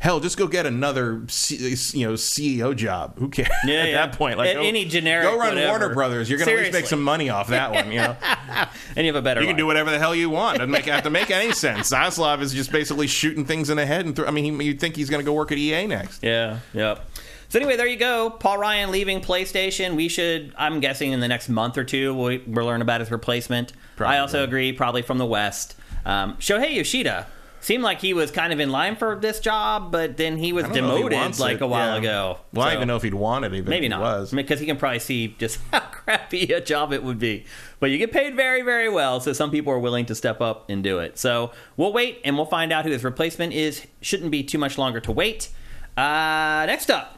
hell. Just go get another, C, you know, CEO job. Who cares? Yeah, At yeah. that point, like go- any generic Go run whatever. Warner Brothers. You're gonna at least make some money off that one. You know, *laughs* And you have a better you can life. do whatever the hell you want. Doesn't make have to make any *laughs* sense. Zaslav is just basically shooting things in the head, and I mean, he, you'd think he's gonna go work at EA next. Yeah, yep. So anyway, there you go. Paul Ryan leaving PlayStation. We should, I'm guessing, in the next month or two, we, we'll learn about his replacement. Probably. I also agree, probably from the West. Um, Shuhei Yoshida seemed like he was kind of in line for this job, but then he was I don't know if he demoted like it. a while Yeah. ago. Well, I So- don't even know if he'd want it. Even Maybe not, because he can probably see just *laughs* how crappy a job it would be. But you get paid very, very well, so some people are willing to step up and do it. So we'll wait, and we'll find out who his replacement is. Shouldn't be too much longer to wait. Uh, next up,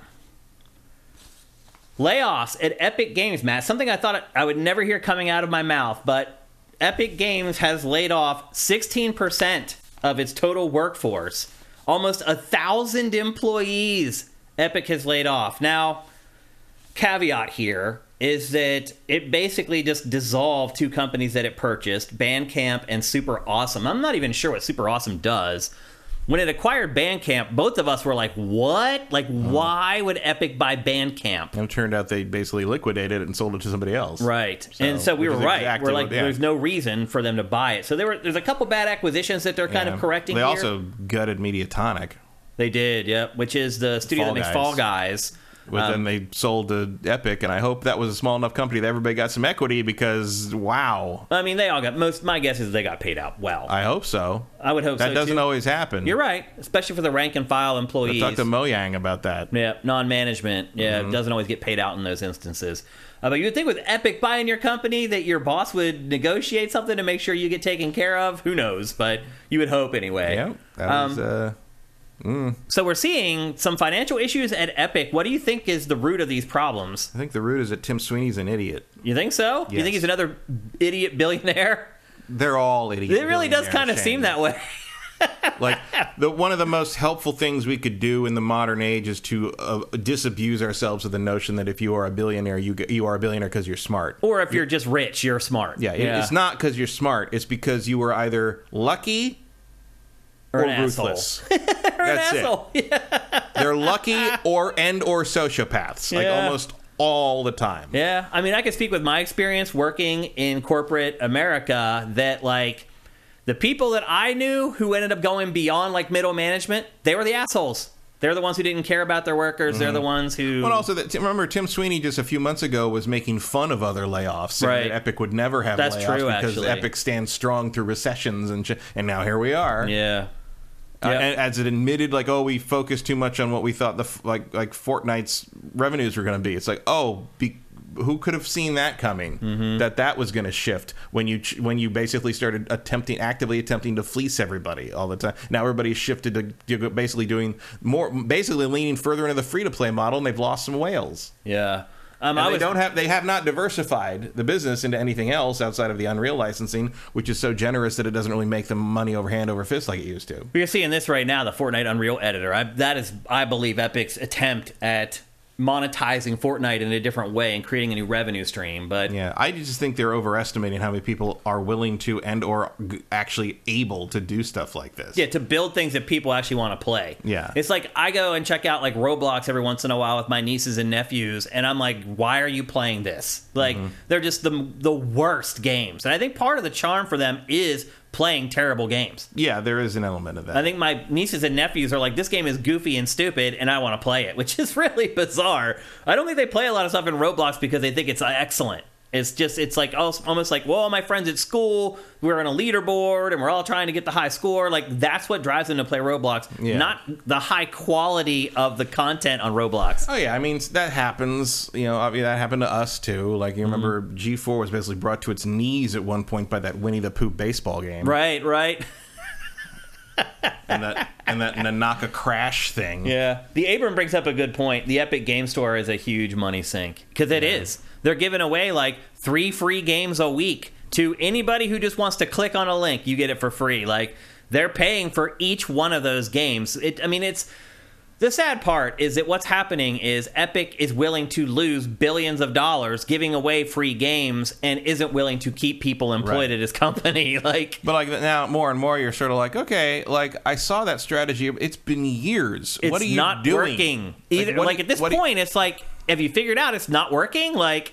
layoffs at Epic Games, Matt. Something I thought I would never hear coming out of my mouth, but Epic Games has laid off 16% of its total workforce. Almost a thousand employees Epic has laid off. Now, caveat here is that it basically just dissolved two companies that it purchased, Bandcamp and Super Awesome. I'm not even sure what Super Awesome does. When it acquired Bandcamp, both of us were like, "What? Like, uh-huh. why would Epic buy Bandcamp?" And it turned out they basically liquidated it and sold it to somebody else. Right. and so we were right. exactly we're like, yeah. there's no reason for them to buy it. So there were there's a couple bad acquisitions that they're kind Yeah. of correcting. They here. also gutted Mediatonic. they did, yep. Which is the studio Fall that makes Guys. Fall Guys. But Um, then they sold to Epic, and I hope that was a small enough company that everybody got some equity because wow, I mean, they all got most. My guess is they got paid out well. I, hope so. I would hope That so doesn't too. always happen. You're right, especially for the rank and file employees. Talk to Mojang about that. yeah, non-management. Yeah, Mm-hmm. it doesn't always get paid out in those instances. Uh, but you would think with Epic buying your company that your boss would negotiate something to make sure you get taken care of. Who knows? But you would hope anyway. Yeah, that Um, was, uh, So we're seeing some financial issues at Epic. What do you think is the root of these problems? I think the root is that Tim Sweeney's an idiot. You think so? You think he's another idiot billionaire? They're all idiots. It really does kind of seem that way. like *laughs* the one of the most helpful things we could do in the modern age is to uh, disabuse ourselves of the notion that if you are a billionaire, you you are a billionaire because you're smart. Or if you're just rich, you're smart. Yeah, it- it's not because you're smart. It's because you were either lucky or, or an ruthless. *laughs* That's it. *laughs* Yeah. They're lucky or and or sociopaths, like Yeah. almost all the time. Yeah, I mean, I can speak with my experience working in corporate America that like the people that I knew who ended up going beyond like middle management, they were the assholes. They're the ones who didn't care about their workers. They're the mm-hmm. ones who. But also, that remember Tim Sweeney just a few months ago was making fun of other layoffs, saying Right. that Epic would never have That's layoffs true, because actually. Epic stands strong through recessions, and sh- and now here we are. yeah. Uh, Yep. as it admitted, like, oh, we focused too much on what we thought the f- like like Fortnite's revenues were going to be. It's like, oh, be, who could have seen that coming? Mm-hmm. That that was going to shift when you ch- when you basically started attempting actively attempting to fleece everybody all the time. Now everybody's shifted to, to basically doing more, basically leaning further into the free to play model, and they've lost some whales. Yeah. Um, And I they don't have they have not diversified the business into anything else outside of the Unreal licensing, which is so generous that it doesn't really make them money over hand over fist like it used to. We're seeing this right now, the Fortnite Unreal editor. I, that is, I believe, Epic's attempt at monetizing Fortnite in a different way and creating a new revenue stream. But Yeah, I just think they're overestimating how many people are willing to and or g- actually able to do stuff like this. yeah, to build things that people actually want to play. Yeah. it's like I go and check out like Roblox every once in a while with my nieces and nephews, and I'm like, why are you playing this? Like Mm-hmm. they're just the the worst games, and I think part of the charm for them is playing terrible games. Yeah, there is an element of that. I think my nieces and nephews are like, this game is goofy and stupid, and I want to play it, *laughs* which is really bizarre. I don't think they play a lot of stuff in Roblox because they think it's excellent. It's just, it's like almost like, well, my friends at school, we're on a leaderboard and we're all trying to get the high score. Like, that's what drives them to play Roblox, Yeah. not the high quality of the content on Roblox. Oh yeah, I mean that happens. You know, mean, that happened to us too. Like you remember, Mm-hmm. G4 was basically brought to its knees at one point by that Winnie the Pooh baseball game, Right, right. *laughs* And that and that Nanaca Crash thing. Yeah. The Abram brings up a good point. The Epic Game Store is a huge money sink because it is. They're giving away like three free games a week to anybody who just wants to click on a link. You get it for free. Like they're paying for each one of those games. It, I mean, it's the sad part is that what's happening is Epic is willing to lose billions of dollars giving away free games and isn't willing to keep people employed Right. at his company. *laughs* Like But like now, more and more, you're sort of like, okay, like I saw that strategy. It's been years. it's what are you not doing? working. Either like, do- at this point, it's like, have you figured out it's not working? Like,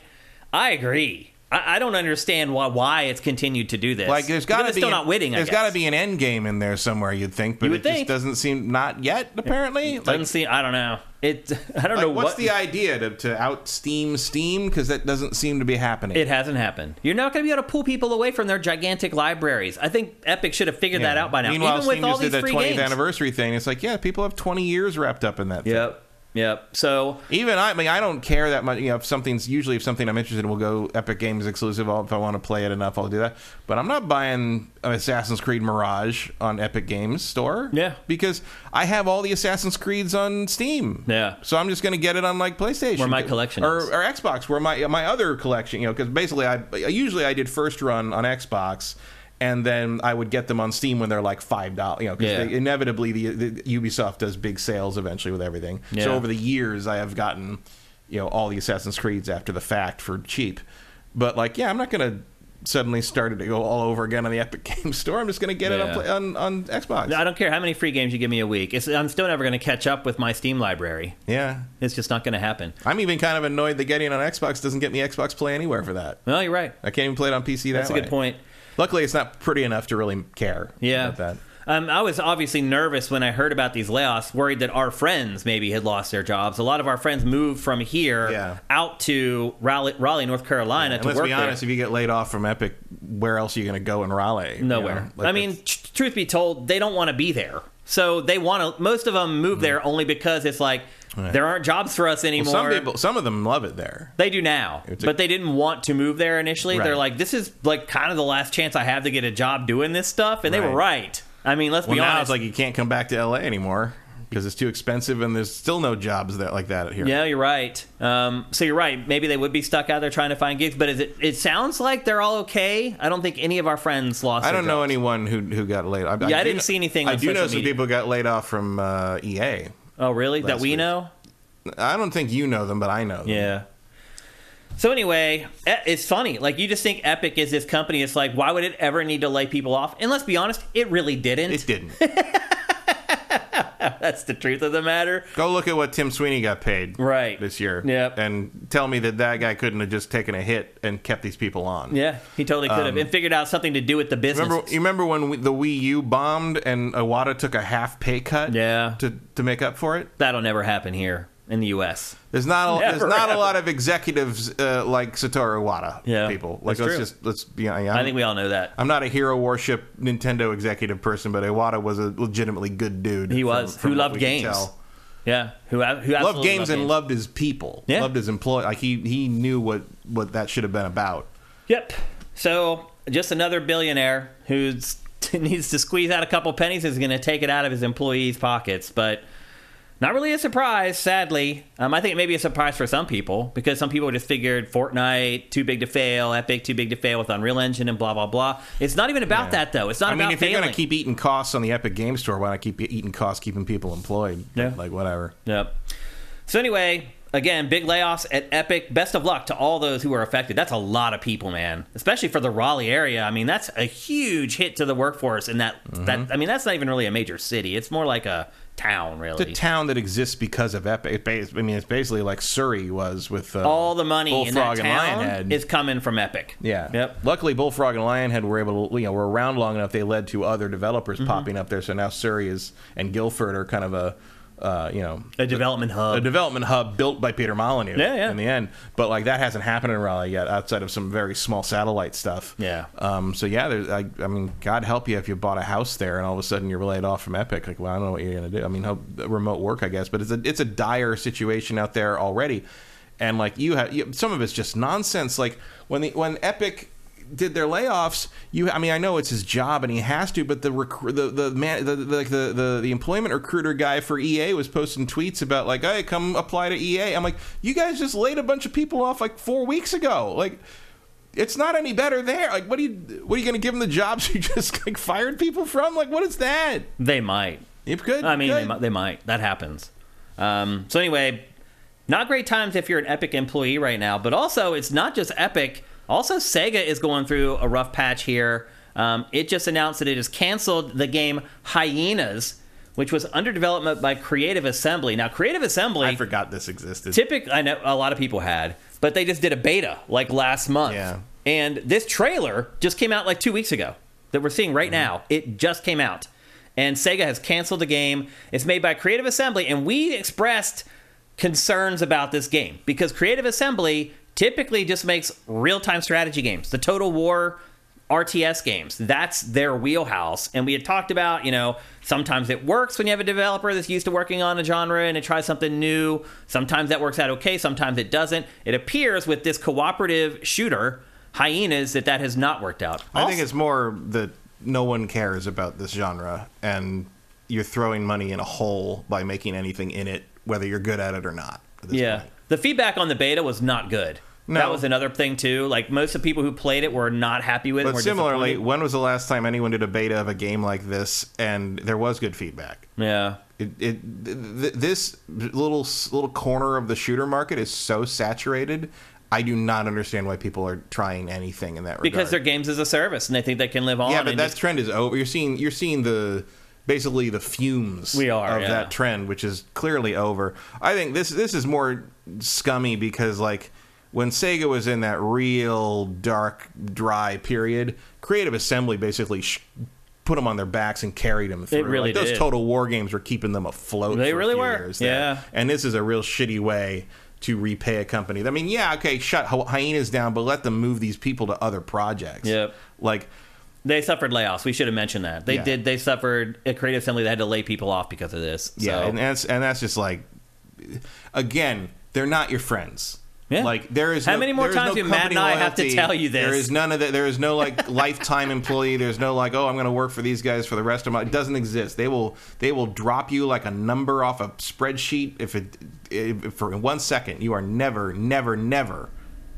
I agree. I, I don't understand why why it's continued to do this. Like there's got to be still an- not winning. There's got to be an end game in there somewhere. You'd think, but You it would just doesn't seem not yet. Apparently, Doesn't like, seem. I don't know. It. *laughs* I don't like, know what's what the idea to, to out Steam Steam because that doesn't seem to be happening. It hasn't happened. You're not going to be able to pull people away from their gigantic libraries. I think Epic should have figured that Yeah. out by now. Meanwhile, Even with Steam all just these did free 20th games. anniversary thing. It's like, yeah, people have 20 years wrapped up in that. thing. Yep. Yep. So Even I, I mean, I don't care that much. You know, if something's usually if something I'm interested in will go Epic Games exclusive. I'll, if I want to play it enough, I'll do that. But I'm not buying Assassin's Creed Mirage on Epic Games Store. Yeah. because I have all the Assassin's Creeds on Steam. Yeah. so I'm just going to get it on like PlayStation, Where my collection or, is. or Xbox, where my my other collection. You know, because basically, I usually I did first run on Xbox. And then I would get them on Steam when they're like five dollars. You know, because Yeah. inevitably the, the Ubisoft does big sales eventually with everything. Yeah. So over the years, I have gotten you know all the Assassin's Creeds after the fact for cheap. But like, yeah, I'm not gonna suddenly start it to go all over again on the *laughs* Epic Games Store. I'm just gonna get it on, on on Xbox. I don't care how many free games you give me a week. It's, I'm still never going to catch up with my Steam library. yeah, It's just not going to happen. I'm even kind of annoyed that getting it on Xbox doesn't get me Xbox Play anywhere for that. Well, you're right. I can't even play it on PC. That That's a way. good point. Luckily, it's not pretty enough to really care. Yeah. about that. Um, I was obviously nervous when I heard about these layoffs, worried that our friends maybe had lost their jobs. A lot of our friends moved from here Yeah. out to Raleigh, Raleigh, North Carolina And to let's work be honest, there. if you get laid off from Epic, where else are you going to go in Raleigh? You Nowhere. know? Like, I mean, tr- truth be told, they don't want to be there. So they want to. Most of them move there only because it's like there aren't jobs for us anymore. some people, some of them love it there. They do now, a- but they didn't want to move there initially. Right. They're like, this is like kind of the last chance I have to get a job doing this stuff, and they were Right. right. I mean, let's Well, be now honest. it's like you can't come back to LA anymore because it's too expensive, and there's still no jobs that like that here. Yeah, you're right. Um, so you're right. Maybe they would be stuck out there trying to find gigs, but is it? It sounds like they're all okay. I don't think any of our friends lost. I don't know jobs. anyone who who got laid. I, Yeah, I do didn't know- see anything I do know some media. people got laid off from uh, EA. Oh, really? That we week. know? I don't think you know them, but I know. Them. Yeah. So anyway, it's funny. Like you just think Epic is this company. It's like, why would it ever need to lay people off? And let's be honest, it really didn't. It didn't. *laughs* *laughs* That's the truth of the matter. Go look at what Tim Sweeney got paid Right. this year. Yep. And tell me that that guy couldn't have just taken a hit and kept these people on. Yeah, he totally could have, and figured out something to do with the business. Um, Remember, you remember when we, the Wii U bombed and Iwata took a half pay cut? Yeah. To to make up for it. That'll never happen here in the U.S. There's not a, there's not a lot of executives uh, like Satoru Iwata. Yeah, people. Like let's true. just let's be. Yeah, I think we all know that. I'm not a hero worship Nintendo executive person, but Iwata was a legitimately good dude. He from- was, from who loved games. Yeah, who who absolutely Loved games and games. loved his people. Yeah. Loved his employee. Like he he knew what what that should have been about. Yep. So just another billionaire who *laughs* needs to squeeze out a couple pennies is going to take it out of his employees' pockets. But Not really a surprise, sadly. Um, I think it may be a surprise for some people because some people just figured Fortnite too big to fail, Epic too big to fail with Unreal Engine and blah blah blah. It's not even about Yeah. that though. It's not about. I mean, if failing. you're going to keep eating costs on the Epic Game Store, why not keep eating costs keeping people employed? Yeah. Like, whatever. Yep. So anyway, again, big layoffs at Epic. Best of luck to all those who are affected. That's a lot of people, man. Especially for the Raleigh area. I mean, that's a huge hit to the workforce in that Mm-hmm. that I mean, that's not even really a major city. It's more like a town, really. It's a town that exists because of Epic. I mean, it's basically like Surrey was with uh, all the money in that Bullfrog and town Lionhead. is coming from Epic. Yeah. Yep. Luckily, Bullfrog and Lionhead were able to, you know, were around long enough. They led to other developers Mm-hmm. popping up there. So now Surrey is and Guildford are kind of a, uh, you know, A development hub. a development hub built by Peter Molyneux. Yeah, yeah. In the end, but like that hasn't happened in Raleigh yet, outside of some very small satellite stuff. Yeah. Um. So yeah, there's. I, I mean, God help you if you bought a house there and all of a sudden you're laid off from Epic. Like, well, I don't know what you're gonna do. I mean, hope, remote work, I guess, but it's a it's a dire situation out there already. And like you have, you, some of it's just nonsense. Like when the when Epic did their layoffs, you I mean I know it's his job and he has to, but the recru- the the man the, the like the, the the employment recruiter guy for EA was posting tweets about like, "Hey, come apply to EA." I'm like, "You guys just laid a bunch of people off like 4 weeks ago." Like it's not any better there. Like what are you what are you going to give them the jobs *laughs* you just like fired people from? Like what is that? They might. If good. I mean, they, might, they might. That happens. Um, so anyway, not great times if you're an Epic employee right now. But also, it's not just Epic. Also, Sega is going through a rough patch here. Um, it just announced that it has canceled the game Hyenas, which was under development by Creative Assembly. Now, Creative Assembly, I forgot this existed. typic I know a lot of people had, but they just did a beta like last month. Yeah. And this trailer just came out like two weeks ago that we're seeing right Mm-hmm. now. It just came out. And Sega has canceled the game. It's made by Creative Assembly, and we expressed concerns about this game because Creative Assembly typically just makes real time strategy games, the Total War RTS games. That's their wheelhouse. And we had talked about, you know, sometimes it works when you have a developer that's used to working on a genre and it tries something new. Sometimes that works out okay, sometimes it doesn't. It appears with this cooperative shooter, Hyenas, that that has not worked out. I think it's more that no one cares about this genre, and you're throwing money in a hole by making anything in it, whether you're good at it or not. at this Yeah. point. The feedback on the beta was not good. No. That was another thing too. Like most of the people who played it were not happy with it. But similarly, when was the last time anyone did a beta of a game like this and there was good feedback? yeah. It, it th- th- this little little corner of the shooter market is so saturated. I do not understand why people are trying anything in that regard. Because they're games as a service and they think they can live on. yeah, but that just- trend is over. You're seeing you're seeing the basically the fumes We are, of yeah. that trend, which is clearly over. I think this this is more scummy because like when Sega was in that real dark, dry period, Creative Assembly basically. Sh- Put them on their backs and carried them through. really like, those did. Total War games were keeping them afloat. They really were. Yeah. and this is a real shitty way to repay a company. I mean, yeah, okay, shut hyenas down, but let them move these people to other projects. Yep. like They suffered layoffs. We should have mentioned that. They Yeah. did. They suffered a Creative Assembly. They had to lay people off because of this. Yeah, So, and that's and that's just like again, they're not your friends. Yeah. Like there is How no- many more times no do Matt and I have to tell you this? There is none of that. There is no like *laughs* lifetime employee. There's no like, oh, I'm going to work for these guys for the rest of my. It doesn't exist. They will they will drop you like a number off a spreadsheet if it if, for one second. You are never, never, never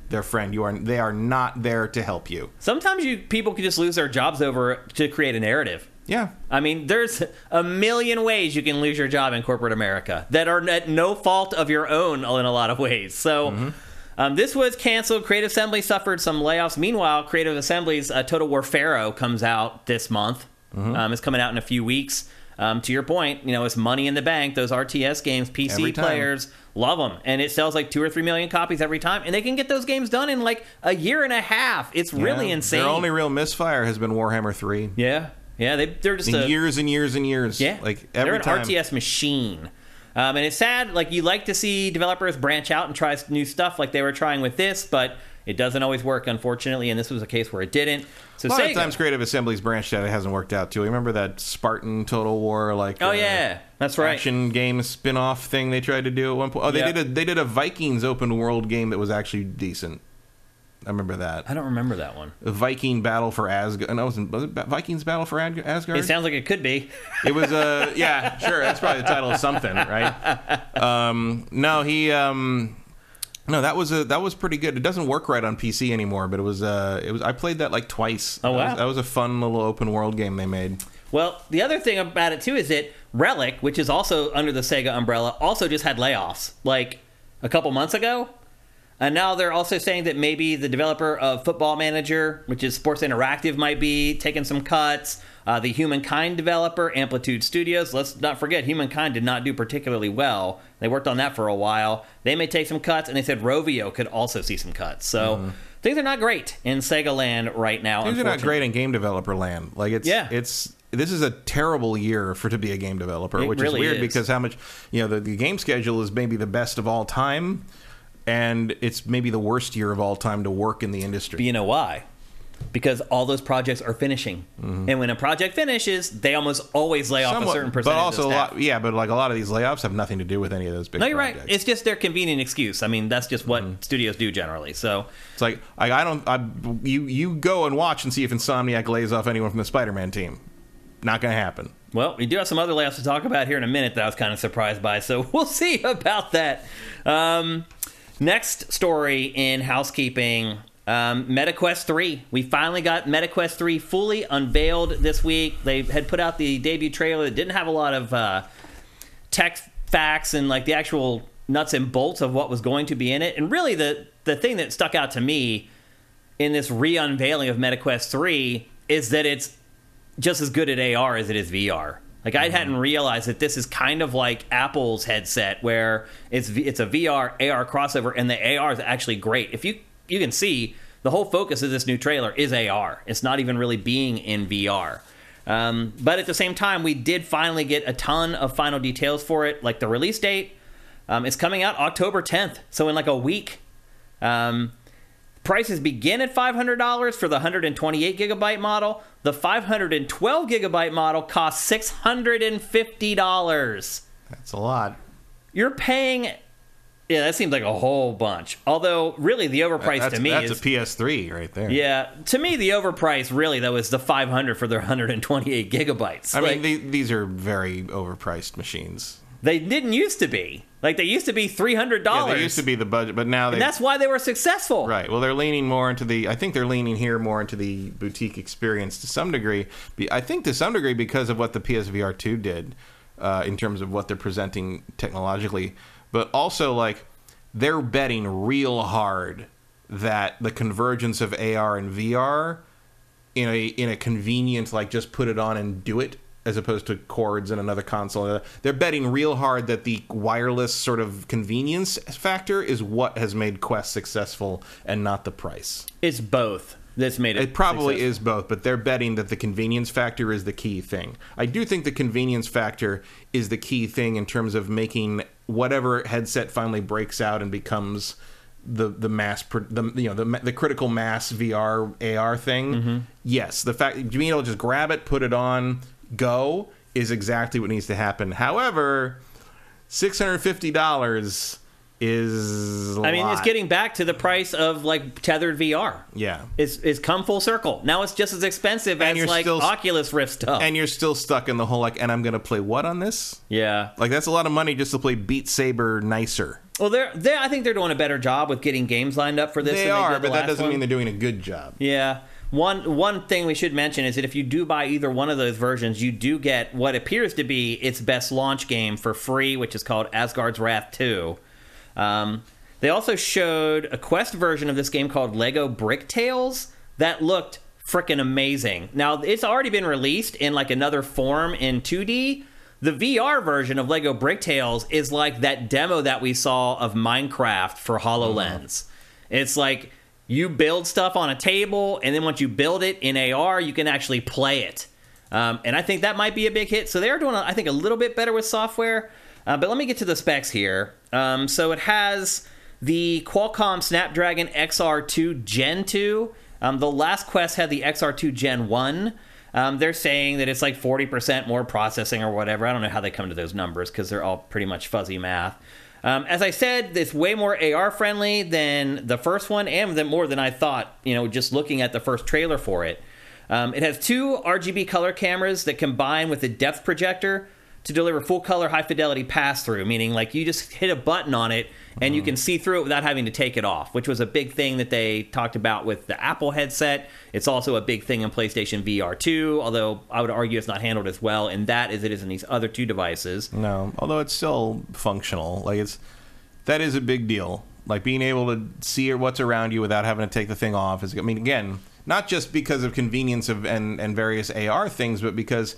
their friend. You are they are not there to help you. sometimes you people can just lose their jobs over to create a narrative. Yeah. I mean, there's a million ways you can lose your job in corporate America that are at no fault of your own in a lot of ways. So. Mm-hmm. Um, this was canceled. Creative Assembly suffered some layoffs. Meanwhile, Creative Assembly's uh, Total War Pharaoh comes out this month. Mm-hmm. Um, it's coming out in a few weeks. Um, to your point, you know, it's money in the bank. Those RTS games, PC players love them, and it sells like two or three million copies every time, and they can get those games done in like a year and a half. It's really Yeah. insane. Their only real misfire has been Warhammer Three. yeah, yeah, they, they're just a, years and years and years. yeah, Like every they're an time. RTS machine. Um, and it's sad. Like you like to see developers branch out and try new stuff, like they were trying with this, but it doesn't always work, unfortunately. And this was a case where it didn't. So A lot Sega, of times, Creative Assembly's branched out. It hasn't worked out too. Remember that Spartan Total War, like oh uh, yeah, that's right. action game spin-off thing they tried to do at one point. Oh, they Yeah. did a they did a Vikings open world game that was actually decent. I remember that. I don't remember that one. Viking Battle for Asgard. No, was, was it Vikings Battle for Asgard? It sounds like it could be. It was a uh, yeah, sure. That's probably the title of something, right? *laughs* Um, no, he. Um, no, that was a that was pretty good. It doesn't work right on PC anymore, but it was uh it was I played that like twice. Oh, That wow. was, that was a fun little open world game they made. Well, the other thing about it too is that Relic, which is also under the Sega umbrella, also just had layoffs like a couple months ago. And now they're also saying that maybe the developer of Football Manager, which is Sports Interactive, might be taking some cuts. Uh, the Humankind developer, Amplitude Studios, let's not forget, Humankind did not do particularly well. They worked on that for a while. They may take some cuts, and they said Rovio could also see some cuts. So things are not great in Sega land right now. Things are not great in game developer land. Like it's Yeah. it's this is a terrible year for to be a game developer, It which really is weird is. because how much you know the, the game schedule is maybe the best of all time, and it's maybe the worst year of all time to work in the industry. But you know why? Because all those projects are finishing, and when a project finishes, they almost always lay off a Mm-hmm. Certain but percentage. also of a staff. lot, yeah, but like a lot of these layoffs have nothing to do with any of those big. No, you're right. It's just their convenient excuse. I mean, that's just what Mm-hmm. studios do generally. So, It's like I, I don't. I, you you go and watch and see if Insomniac lays off anyone from the Spider-Man team. Not going to happen. well, we do have some other layoffs to talk about here in a minute that I was kind of surprised by. So *laughs* we'll see about that. Um, next story in housekeeping. Um, MetaQuest 3. We finally got MetaQuest 3 fully unveiled this week. They had put out the debut trailer that didn't have a lot of uh, tech facts and like the actual nuts and bolts of what was going to be in it. And really, the the thing that stuck out to me in this re-unveiling of MetaQuest 3 is that it's just as good at AR as it is VR. Like I hadn't realized that this is kind of like Apple's headset, where it's it's a VR AR crossover, and the AR is actually great. If you you can see the whole focus of this new trailer is AR. It's not even really being in VR. Um, but at the same time, we did finally get a ton of final details for it, like the release date. Um, it's coming out October 10th, so in like a week. Um, prices begin at $500 for the 128 gigabyte model. The 512 gigabyte model costs $650. That's a lot. You're paying. Yeah, that seems like a whole bunch. Although, really, the overprice that's to me that's is a PS3 right there. yeah. To me, the overprice really though is the 500 for their 128 gigabytes. I Like, mean, the, these are very overpriced machines. they didn't used to be. Like they used to be 300 Yeah, dollars. they used to be the budget, but now they And that's why they were successful. right. Well, they're leaning more into the. I think they're leaning here more into the boutique experience to some degree. I think to some degree because of what the PSVR two did uh, in terms of what they're presenting technologically, but also like they're betting real hard that the convergence of AR and VR in a in a convenient like just put it on and do it as opposed to cords and another console. They're betting real hard that the wireless sort of convenience factor is what has made Quest successful and not the price. It's both. That's made it. It probably successful. is both, but they're betting that the convenience factor is the key thing. I do think the convenience factor is the key thing in terms of making whatever headset finally breaks out and becomes the the mass the you know the the critical mass VR AR thing. Mm-hmm. Yes, the fact you mean to just grab it, put it on, go is exactly what needs to happen. However, six hundred fifty dollars is. I I mean, it's getting back to the price of like tethered VR. yeah. It's, it's come full circle. Now it's just as expensive And as like still- Oculus Rift stuff. and you're still stuck in the whole like, and I'm gonna play what on this? yeah. Like that's a lot of money just to play Beat Saber nicer. Well, they're, they're I think they're doing a better job with getting games lined up for this. They are, did the but that doesn't one. mean they're doing a good job. Yeah. One one thing we should mention is that if you do buy either one of those versions, you do get what appears to be its best launch game for free, which is called Asgard's Wrath 2. Um, they also showed a Quest version of this game called Lego Brick Tales that looked freaking amazing. Now, it's already been released in like another form in 2D. The VR version of Lego Brick Tales is like that demo that we saw of Minecraft for HoloLens. It's like you build stuff on a table, and then once you build it in AR, you can actually play it. Um, and I think that might be a big hit. So they're doing, I think, a little bit better with software. Uh, but let me get to the specs here. Um, so it has the Qualcomm Snapdragon XR2 Gen 2. Um, the last Quest had the XR2 Gen 1. Um, they're saying that it's like 40% more processing or whatever. I don't know how they come to those numbers because they're all pretty much fuzzy math. Um, as I said, it's way more AR friendly than the first one, and than more than I thought. You know, just looking at the first trailer for it. Um, it has two RGB color cameras that combine with a depth projector to deliver full color, high fidelity pass through. Meaning, like you just hit a button on it and you mm-hmm. can see through it without having to take it off, which was a big thing that they talked about with the Apple headset. It's also a big thing in PlayStation VR 2, although I would argue it's not handled as well in that as it is in these other two devices. No, although it's still functional. Like it's that is a big deal. Like being able to see what's around you without having to take the thing off is. I mean, again, not just because of convenience of and and various AR things, but because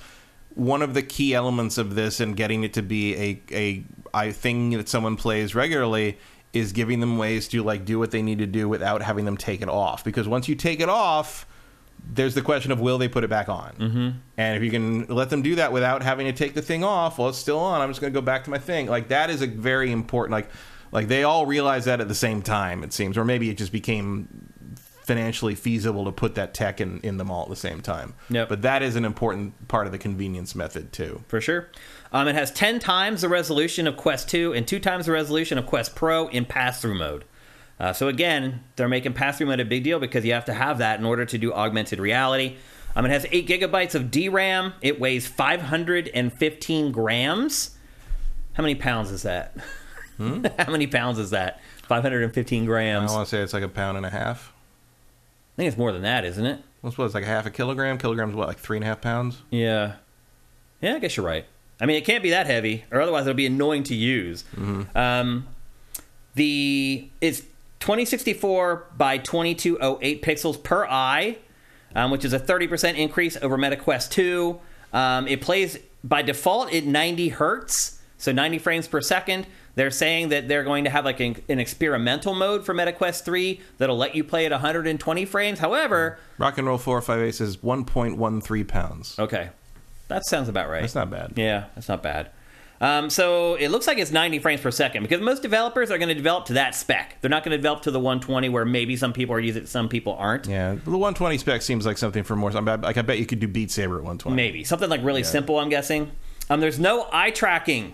one of the key elements of this and getting it to be a a, a thing that someone plays regularly is giving them ways to like do what they need to do without having them take it off. Because once you take it off, there's the question of will they put it back on? Mm-hmm. And if you can let them do that without having to take the thing off, well, it's still on. I'm just going to go back to my thing. Like that is a very important. Like, like they all realize that at the same time. It seems, or maybe it just became financially feasible to put that tech in, in them all at the same time. Yep. But that is an important part of the convenience method too. for sure. Um, it has 10 times the resolution of Quest 2 and 2 times the resolution of Quest Pro in pass through mode. Uh, so, again, they're making pass through mode a big deal because you have to have that in order to do augmented reality. Um, it has 8 gigabytes of DRAM. It weighs 515 grams. How many pounds is that? *laughs* How many pounds is that? 515 grams. I want to say it's like a pound and a half. Think it's more than that, isn't it? What's what? It's like a half a kilogram. Kilograms what? Like three and a half pounds. Yeah. Yeah, I guess you're right. I mean, it can't be that heavy, or otherwise it'll be annoying to use. Um, the it's 2064 by 2208 pixels per eye, um, which is a 30% increase over MetaQuest 2. Um, it plays by default at 90 hertz, so 90 frames per second. They're saying that they're going to have like an, an experimental mode for MetaQuest 3 that'll let you play at 120 frames. However, Rock and Roll 458 says 1.13 pounds. okay, that sounds about right. That's not bad. Yeah, that's not bad. Um, so it looks like it's 90 frames per second because most developers are going to develop to that spec. They're not going to develop to the 120 where maybe some people are using it, some people aren't. Yeah, the 120 spec seems like something for more. I bet- Like I bet you could do Beat Saber at 120. Maybe something like really simple. I'm guessing. Um, there's no eye tracking.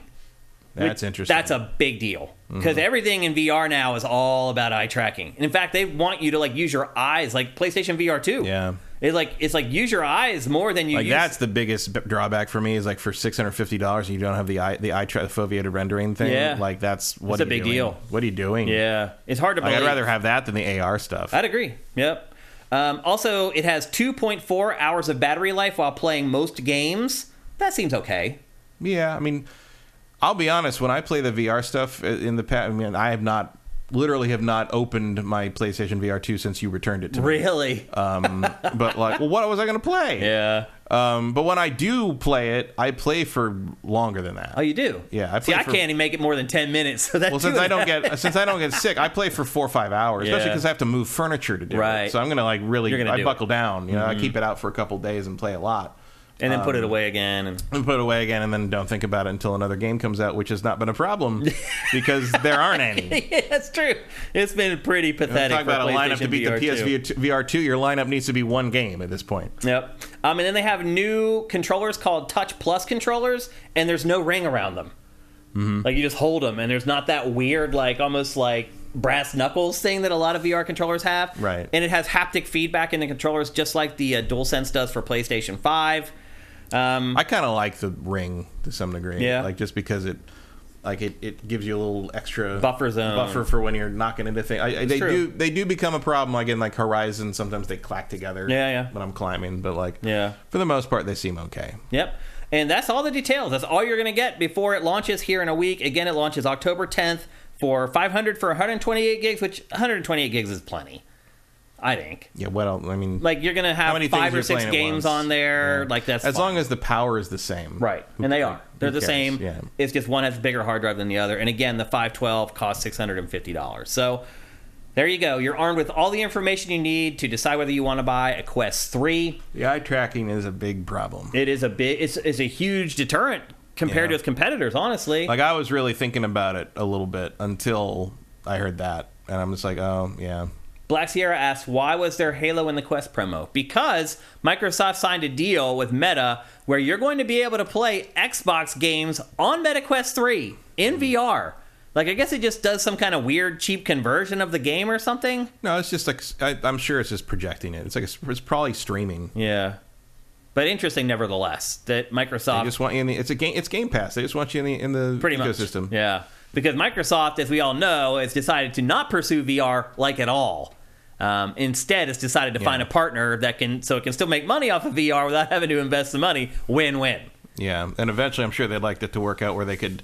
That's which- interesting. That's a big deal because everything in VR now is all about eye tracking. And in fact, they want you to like use your eyes, like PlayStation VR too. Yeah. It's like it's like use your eyes more than you like use. that's the biggest drawback for me is like for six hundred fifty dollars and you don't have the eye the eye tra- foveated rendering thing. Yeah. like that's what a big doing? deal. What are you doing? yeah, it's hard to like, believe. I'd rather have that than the AR stuff. I'd agree. Yep. Um, also, it has 2.4 hours of battery life while playing most games. That seems okay. Yeah, I mean, I'll be honest. When I play the VR stuff uh, in the past, I mean, I have not, literally, have not opened my PlayStation VR two since you returned it to me. Really? Um, *laughs* but like, well, what was I going to play? yeah. Um, but when I do play it, I play for longer than that. Oh, you do? Yeah, I See, play I for- can't even make it more than 10 minutes. *laughs* So that's well, since I don't get since I don't get sick, I play for four or five hours, especially because I have to move furniture to do it. Right. it. So I'm gonna like really, You're gonna I buckle down. You know, Mm-hmm. I keep it out for a couple days and play a lot. And then um, put it away again. And and put it away again, and then don't think about it until another game comes out, which has not been a problem because there aren't any. *laughs* yeah, that's true. It's been pretty pathetic. Talk about a lineup to beat the VR2. PSVR 2, VR 2. Your lineup needs to be one game at this point. Yep. Um, and then they have new controllers called Touch Plus controllers, and there's no ring around them. Mm-hmm. Like you just hold them, and there's not that weird, like almost like brass knuckles thing that a lot of VR controllers have. Right. And it has haptic feedback in the controllers, just like the uh, DualSense does for PlayStation Five. Um, I kind of like the ring to some degree. Yeah. Like just because it. Like it, it gives you a little extra Buffer zone. buffer for when you're knocking into things. I, I, they true. do they do become a problem. Like in like Horizon, sometimes they clack together. Yeah, yeah. When I'm climbing, but like Yeah. for the most part, they seem okay. Yep. And that's all the details. That's all you're going to get before it launches here in a week. Again, it launches October 10th for 500 for 128 gigs, which 128 gigs is plenty. I think. Yeah, what else? I mean, Like you're going to have five or six games on there. Yeah. Like that's as fine. long as the power is the same, right, Who- and they are. They're the cares? same. Yeah. It's just one has a bigger hard drive than the other. And again, the 512 costs 650 dollars. So there you go. You're armed with all the information you need to decide whether you want to buy a Quest 3. The eye tracking is a big problem. It is a big. It's, it's a huge deterrent compared Yeah. to its competitors. Honestly. Like I was really thinking about it a little bit until I heard that, and I'm just like, oh yeah, Black Sierra asks, why was there Halo in the Quest promo? Because Microsoft signed a deal with Meta where you're going to be able to play Xbox games on Meta Quest 3 in VR. Like I guess it just does some kind of weird cheap conversion of the game or something. No, it's just like I, I'm sure it's just projecting it. It's like a, it's probably streaming. Yeah. But interesting nevertheless that They Microsoft just want you in the. It's a game. It's Game Pass. They just want you in the in the pretty ecosystem. much. Yeah. Because Microsoft, as we all know, has decided to not pursue VR like at all. Um, instead, it's decided to Yeah. find a partner that can, so it can still make money off of VR without *laughs* having to invest the money. Win-win. Yeah, and eventually, I'm sure they'd like it to work out where they could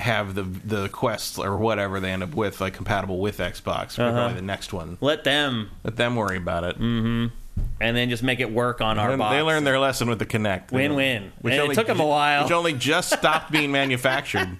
have the the quests or whatever they end up with like compatible with Xbox. Uh-huh. Probably the next one. Let them, Let them worry about it. Mm-hmm. and then just make it work on our And box. they learned their lesson with the Kinect. Win-win. Which And it only took 'em a while. Which only just stopped being *laughs* manufactured.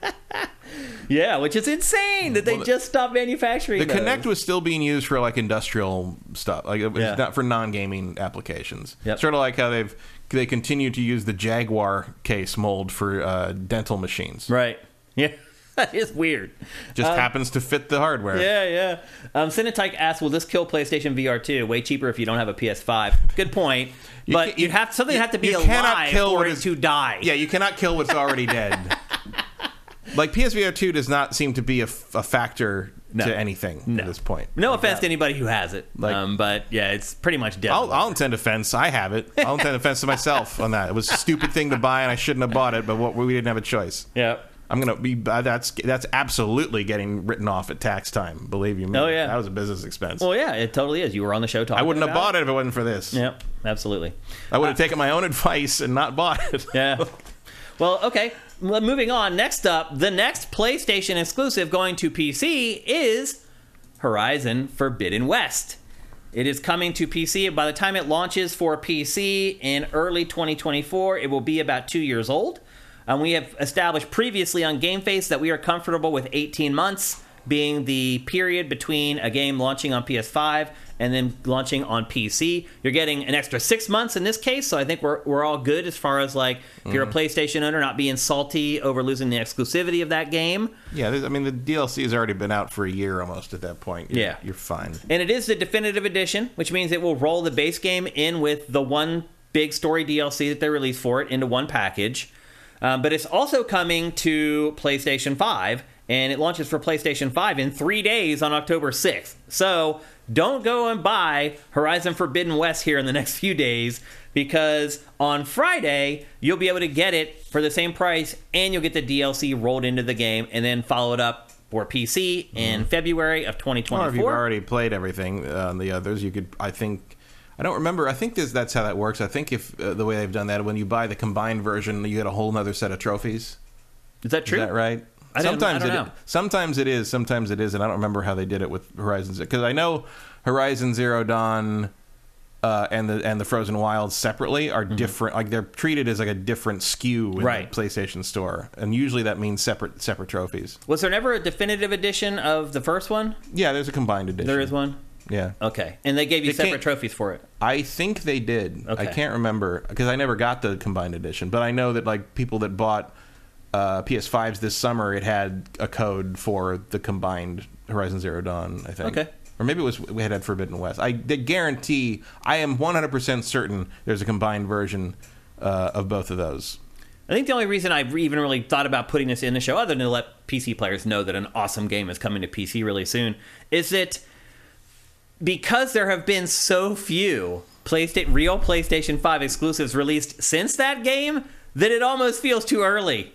Yeah, which is insane that they Well, the- just stopped manufacturing. The those. Kinect was still being used for like industrial stuff, like Yeah. not for non-gaming applications. Yep. Sort of like how they've they continue to use the Jaguar case mold for uh, dental machines. right. *laughs* Yeah, that is weird. Just Um, happens to fit the hardware. Yeah, yeah. Um, Cinetyke asks, "Will this kill PlayStation VR 2? Way cheaper if you don't have a PS5." Good point. You but you you- have something you- have to be you cannot alive kill for it is- to die. Yeah, you cannot kill what's already *laughs* dead. Like PSVR 2 does not seem to be a, f- a factor No. to anything at this point. No offense that. to anybody who has it, Like- um, but yeah, it's pretty much dead. I'll, I'll intend offense. I have it. I'll intend offense to myself on that. It was a stupid thing to buy, and I shouldn't have bought it. But what, we didn't have a choice. yeah. I'm gonna be. Uh, that's that's absolutely getting written off at tax time. Believe you me. Oh, yeah. that was a business expense. Well, yeah, it totally is. You were on the show talking. I wouldn't have bought it if it wasn't for this. Yep, absolutely. I would have taken my own advice and not bought it. Yeah. *laughs* Well, okay. Moving on. Next up, the next PlayStation exclusive going to PC is Horizon Forbidden West. It is coming to PC. By the time it launches for PC in early 2024, it will be about two years old. And we have established previously on Game Face that we are comfortable with 18 months being the period between a game launching on PS5 and then launching on PC. You're getting an extra six months in this case, so I think we're, we're all good as far as like if you're a PlayStation owner, not being salty over losing the exclusivity of that game. Yeah, there's- I mean the DLC has already been out for a year almost at that point. You're- Yeah. you're fine. And it is the definitive edition, which means it will roll the base game in with the one big story DLC that they released for it into one package. Um, but it's also coming to PlayStation 5, and it launches for PlayStation 5 in three days on October 6th. So don't go and buy Horizon Forbidden West here in the *laughs* next few days, because on Friday, you'll be able to get it for the same price, and you'll get the DLC rolled into the game, and then follow it up for PC in February of 2024. Or if you've already played everything uh, on the others, you could. I think. I don't remember. I think this, that's how that works. I think if uh, the way they've done that, when you buy the combined version, you get a whole nother set of trophies. Is that true? Is that right? I I sometimes don't it, know. sometimes it is, sometimes it is, and I don't remember how they did it with Horizon because I know Horizon Zero Dawn uh, and the and the Frozen Wilds separately are different. Like they're treated as like a different SKU in Mm-hmm. Right. the PlayStation Store, and usually that means separate separate trophies. Was there never a definitive edition of the first one? Yeah, there's a combined edition. There is one. Yeah. Okay, and they gave you separate trophies for it. I think they did. Okay. I can't remember because I never got the combined edition, but I know that like people that bought uh, PS5s this summer, it had a code for the combined Horizon Zero Dawn. I think. Okay. Or maybe it was we had had Forbidden West. I guarantee. I am 100 percent certain there's a combined version uh, of both of those. I think the only reason I even really thought about putting this in the show, other than to let PC players know that an awesome game is coming to PC really soon, is that because there have been so few PlayStation real PlayStation 5 exclusives released since that game, that it almost feels too early.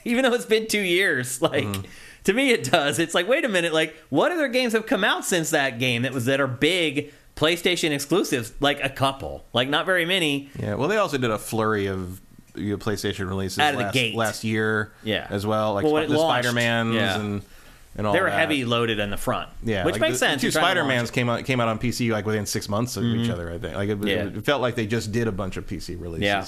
*laughs* Even though it's been two years. Like mm-hmm. to me it does. It's like, wait a minute, like what other games have come out since that game that was that are big PlayStation exclusives? Like a couple. Like not very many. Yeah. Well, they also did a flurry of you know, PlayStation releases Out of the last, gate. last year. Yeah. As well, like Well, the Spider Mans yeah. and and all They were that. heavy loaded in the front. Yeah, Which like makes the, sense. Two Spider Mans came out came out on PC like within six months of each mm-hmm. other. I think like it, Yeah. it felt like they just did a bunch of PC releases. Yeah.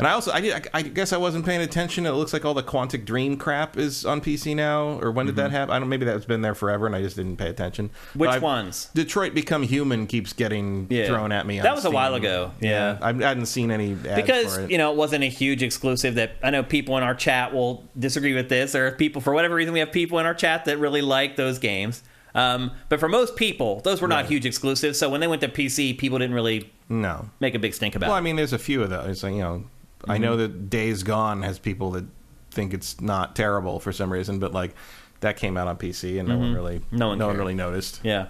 And I also I, did, I guess I wasn't paying attention. It looks like all the Quantic Dream crap is on PC now. Or when did that happen? I don't. Maybe that's been there forever, and I just didn't pay attention. Mm-hmm. Which I've- ones? Detroit Become Human keeps getting Yeah. thrown at me. on That was a while ago. Yeah. I hadn't seen any ads because for it. you know it wasn't a huge exclusive that I know people in our chat will disagree with this. Are people for whatever reason we have people in our chat that really like those games. Um, but for most people, those were not Right. huge exclusives. So when they went to PC, people didn't really no. make a big stink about Well, I mean, there's a few of those. It's like, you know, I know Mm-hmm. that Days Gone has people that think it's not terrible for some reason, but like that came out on PC, and no one really, Mm-hmm. No one no one really noticed. Yeah.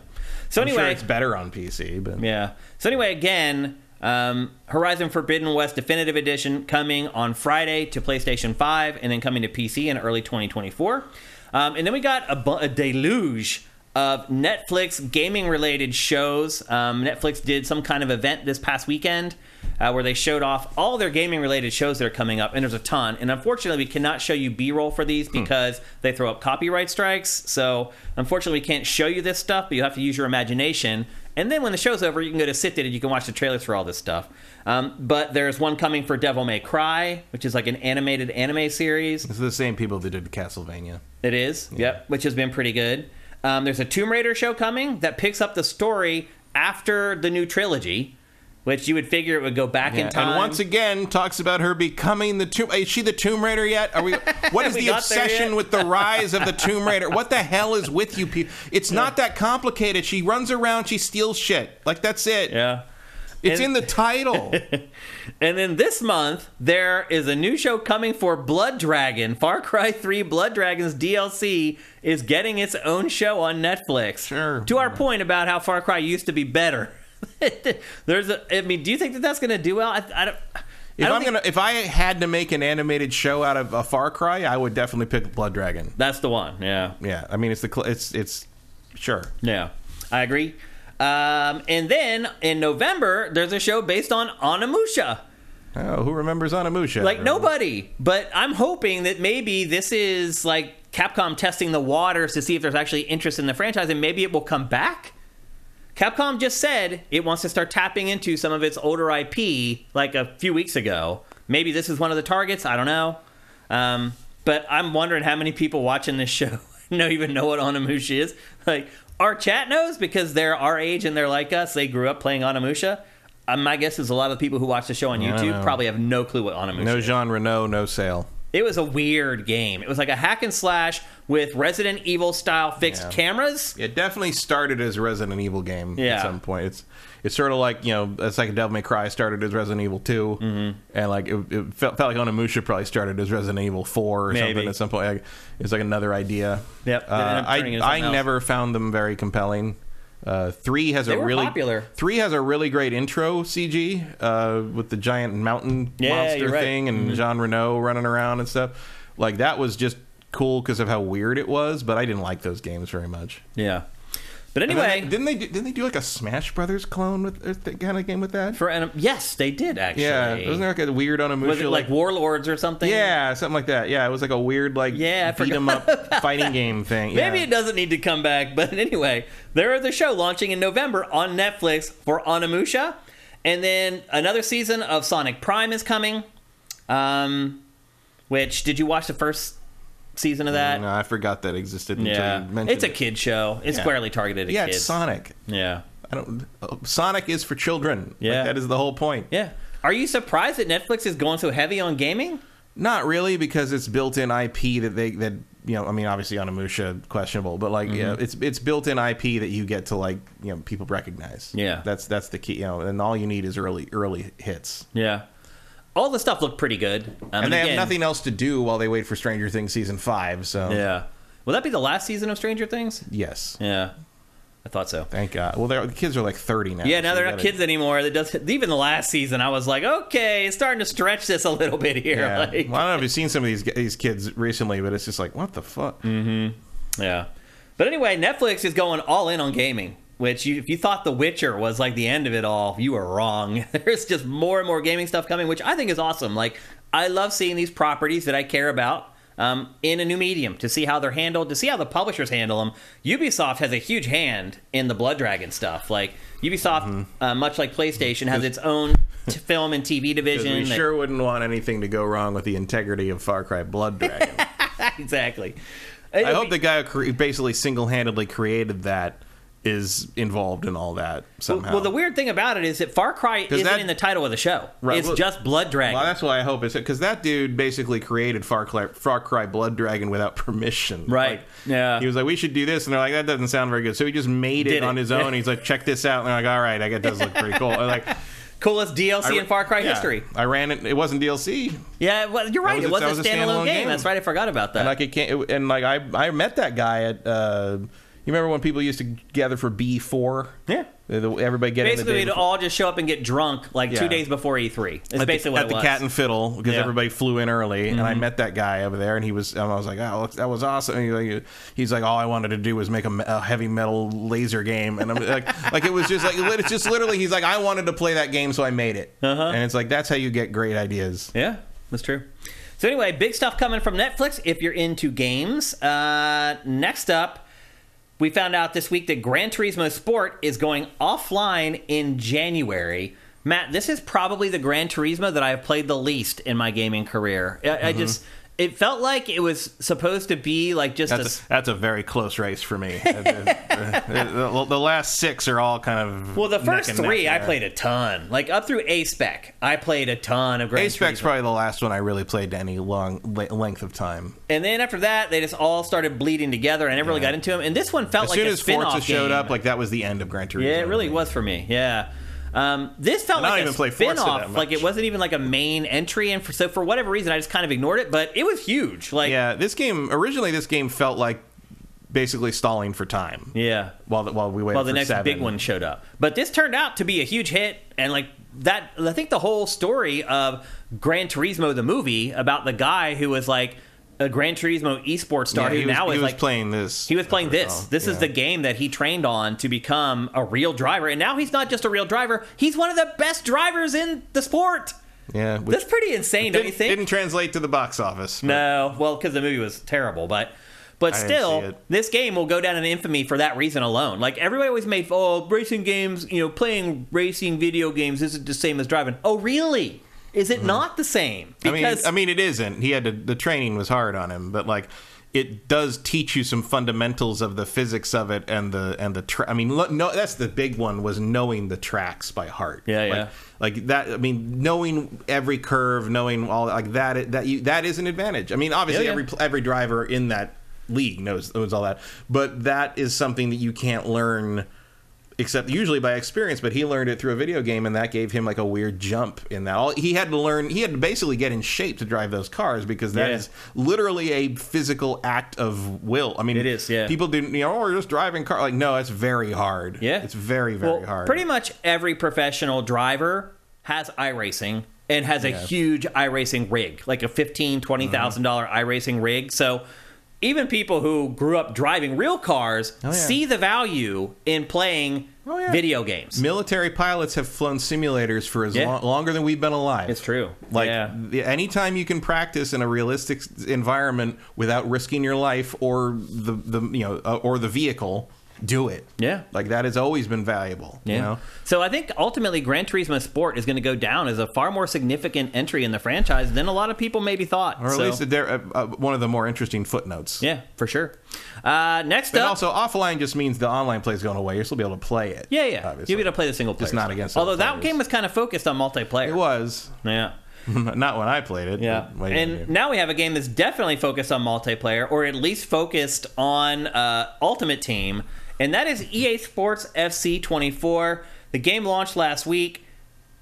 So I'm anyway, sure it's better on PC, but Yeah. So anyway, again, um, Horizon Forbidden West Definitive Edition coming on Friday to PlayStation 5 and then coming to PC in early 2024. Um, and then we got a, bu- a deluge of Netflix gaming related shows. Um, Netflix did some kind of event this past weekend uh, where they showed off all their gaming related shows that are coming up, and there's a ton. And unfortunately, we cannot show you B roll for these because they throw up copyright strikes. So unfortunately, we can't show you this stuff, but you have to use your imagination. And then when the show's over, you can go to Sit and you can watch the trailers for all this stuff. Um, but there's one coming for Devil May Cry, which is like an animated anime series. it's the same people that did Castlevania. It is, yep, which has been pretty good. Um, there's a Tomb Raider show coming that picks up the story after the new trilogy, which you would figure it would go back in time. And once again, talks about her becoming the tomb. Is she the Tomb Raider yet? Are we? *laughs* What is We the obsession with the rise of the Tomb Raider? What the hell is with you people? It's not that complicated. She runs around, she steals shit. Like that's it. yeah. It's And- in the title. *laughs* And then this month, there is a new show coming for Blood Dragon. Far Cry 3 Blood Dragons DLC is getting its own show on Netflix. Sure. To our point about how Far Cry used to be better. *laughs* There's a, I mean, do you think that that's going to do well? I, I don't. If I'm think- gonna, if I had to make an animated show out of a Far Cry, I would definitely pick Blood Dragon. That's the one. Yeah. Yeah, I mean it's the it's it's sure. Yeah, I agree. Um, and then in November, there's a show based on Onimusha. Oh, who remembers Onimusha? Like nobody, but I'm hoping that maybe this is like Capcom testing the waters to see if there's actually interest in the franchise, and maybe it will come back. Capcom just said it wants to start tapping into some of its older IP, like a few weeks ago. Maybe this is one of the targets. I don't know, um, but I'm wondering how many people watching this show *laughs* don't even know what Onimusha is. Like our chat knows because they're our age and they're like us. They grew up playing Onimusha. Um, my guess is a lot of the people who watch the show on don't YouTube know. probably have no clue what Onimusha No is. Jean Reno, no sale. It was a weird game. It was like a hack and slash with Resident Evil style fixed Yeah. cameras. It definitely started as a Resident Evil game Yeah. at some point. It's it's sort of like you know, it's like Devil May Cry started as Resident Evil 2 Mm-hmm. and like it, it felt, felt like Onimusha probably started as Resident Evil four or Maybe. something at some point. Like, it's like another idea. Yep, uh, I I else. never found them very compelling. Uh, three has They a really popular. Three has a really great intro CG uh, with the giant mountain Yeah, monster you're right. Mm-hmm. thing and Jean Reno running around and stuff. Like that was just cool because of how weird it was, but I didn't like those games very much. Yeah. But anyway, they- didn't they do, didn't they do like a Smash Brothers clone with or th- kind of game with that? for an, yes, they did actually. yeah, wasn't there like a weird on a was it like Warlords or something? yeah, something like that. Yeah, it was like a weird like Yeah, beat 'em up fighting game thing. Maybe yeah. it doesn't need to come back, but anyway, there is a show launching in November on Netflix for Onimusha, and then another season of Sonic Prime is coming. Um, which did you watch the first season of that? No, I forgot that existed until yeah, you mentioned it's a kid show. It's Yeah. squarely targeted at Yeah, kids. it's Sonic. Yeah, I don't. uh, Sonic is for children. Like, Yeah. that is the whole point. yeah. Are you surprised that Netflix is going so heavy on gaming? Not really, because it's built-in IP that they that you know. I mean, obviously Onimusha questionable, but like yeah, Mm-hmm. it's it's built-in IP that you get to like you know people recognize. Yeah. that's that's the key. You know, and all you need is early early hits. Yeah. All the stuff looked pretty good. Um, and they again- have nothing else to do while they wait for Stranger Things season five. So Yeah. Will that be the last season of Stranger Things? yes, Yeah. I thought so. thank God. Well, the kids are like thirty now. Yeah, now so they're not gotta- kids anymore. That does even the last season. I was like, okay, it's starting to stretch this a little bit here. Yeah. *laughs* Like, well, I don't know if you've seen some of these these kids recently, but it's just like what the fuck. Mm. yeah. But anyway, Netflix is going all in on gaming. Which, you, if you thought The Witcher was like the end of it all, you were wrong. *laughs* There's just more and more gaming stuff coming, which I think is awesome. Like, I love seeing these properties that I care about um, in a new medium to see how they're handled, to see how the publishers handle them. Ubisoft has a huge hand in the Blood Dragon stuff. Like, Ubisoft, Mm-hmm. uh, much like PlayStation, has its own t- film and TV *laughs* division. We that- sure wouldn't want anything to go wrong with the integrity of Far Cry Blood Dragon. *laughs* exactly. I hope the guy who cre- basically single-handedly created that is involved in all that somehow. Well, the weird thing about it is that Far Cry isn't that- in the title of the show. Right, It's well- just Blood Dragon. Well, that's why I hope it's because that dude basically created Far Cry, Far Cry Blood Dragon without permission. Right. Like, Yeah. He was like, "We should do this," and they're like, "That doesn't sound very good." So he just made it, Did it. on his own. He's like, "Check this out," and they're like, "All right, I guess it does look pretty cool." Like, *laughs* coolest DLC in Far Cry Yeah. history. I ran it. It wasn't DLC. Yeah, well, you're right. was it was, that a was a standalone standalone game. game. That's right. I forgot about that. And like it can't. It, and like I, I met that guy at. Uh, you remember when people used to gather for B four? yeah. Everybody get in the Basically, day we'd all just show up and get drunk like two days before E3. It's at basically the, what at it the. Cat and Fiddle because Yeah. Mm-hmm. everybody flew in early, and I met that guy over there, and he was. And I was like, "Oh, that was awesome." And he, like, he's like, "All I wanted to do was make a, a heavy metal laser game," and I'm like, "Like *laughs* it was just like it's just literally." He's like, "I wanted to play that game, so I made it," Uh-huh. and it's like that's how you get great ideas. Yeah, that's true. So anyway, big stuff coming from Netflix if you're into games. Uh, next up, we found out this week that Gran Turismo Sport is going offline in January. Matt, this is probably the Gran Turismo that I have played the least in my gaming career. I, I mm-hmm. just it felt like it was supposed to be like just That's a, that's a very close race for me. *laughs* Uh, the, the last six are all kind of well, the first three I played a ton, like up through A Spec. I played a ton of Gran A-Spec's probably the last one I really played any long le- length of time. And then after that, they just all started bleeding together. And I never really got into them. And this one felt As like soon a as Forza showed up, like that was the end of Gran Turismo. yeah, it really was for me. Yeah. Um, this felt like a even play Forza spin-off. Like it wasn't even like a main entry, and for, so for whatever reason, I just kind of ignored it. But it was huge. Like Yeah, this game originally this game felt like basically stalling for time. yeah. While the, while we waited Well, the next seven. big one showed up, but this turned out to be a huge hit, and like that. I think the whole story of Gran Turismo, the movie, about the guy who was like Uh, a Gran Turismo esports star Yeah, who he was, now is like playing this. He was playing this. This is the game that he trained on to become a real driver. And now he's not just a real driver, he's one of the best drivers in the sport. yeah. That's pretty insane, don't you didn't, think? didn't translate to the box office. but- no, well, because the movie was terrible, but but I still, this game will go down in infamy for that reason alone. Like everybody always made, oh, racing games, you know, playing racing video games isn't the same as driving. Oh, really? Is it not the same? Mm-hmm. I mean, I mean, it isn't. He had to. The training was hard on him, but like, it does teach you some fundamentals of the physics of it and the and the. Tra- I mean, lo- no, that's the big one was knowing the tracks by heart. Yeah, like, yeah. Like that. I mean, knowing every curve, knowing all like that. That you that is an advantage. I mean, obviously, Yeah, yeah. every every driver in that league knows knows all that, but that is something that you can't learn except usually by experience but he learned it through a video game and that gave him like a weird jump in that all he had to learn he had to basically get in shape to drive those cars because that Yeah. is literally a physical act of will i mean It is, yeah. people didn't you know oh we're just driving car like no it's very hard Yeah. it's very very well, hard Pretty much every professional driver has iRacing and has a Yeah. huge iRacing rig, like a fifteen, twenty mm-hmm. thousand dollar iRacing rig. So even people who grew up driving real cars Oh, yeah. see the value in playing Oh, yeah. video games. military pilots have flown simulators for as Yeah. long, longer than we've been alive It's true. Like yeah. the- anytime you can practice in a realistic environment without risking your life or the the you know uh, or the vehicle, do it. Yeah. like that has always been valuable. Yeah. You know, So I think ultimately Gran Turismo Sport is going to go down as a far more significant entry in the franchise than a lot of people maybe thought. or at So, least they're uh, uh, one of the more interesting footnotes. yeah, for sure. Uh, next And up, also, offline just means the online play is going away. You'll still be able to play it. yeah, yeah, obviously. you'll be able to play the single player. Just not against Although that game was kind of focused on multiplayer. It was *laughs* Yeah. not when I played it. Yeah, and now we have a game that's definitely focused on multiplayer, or at least focused on uh, Ultimate Team, and that is EA Sports FC 24. The game launched last week.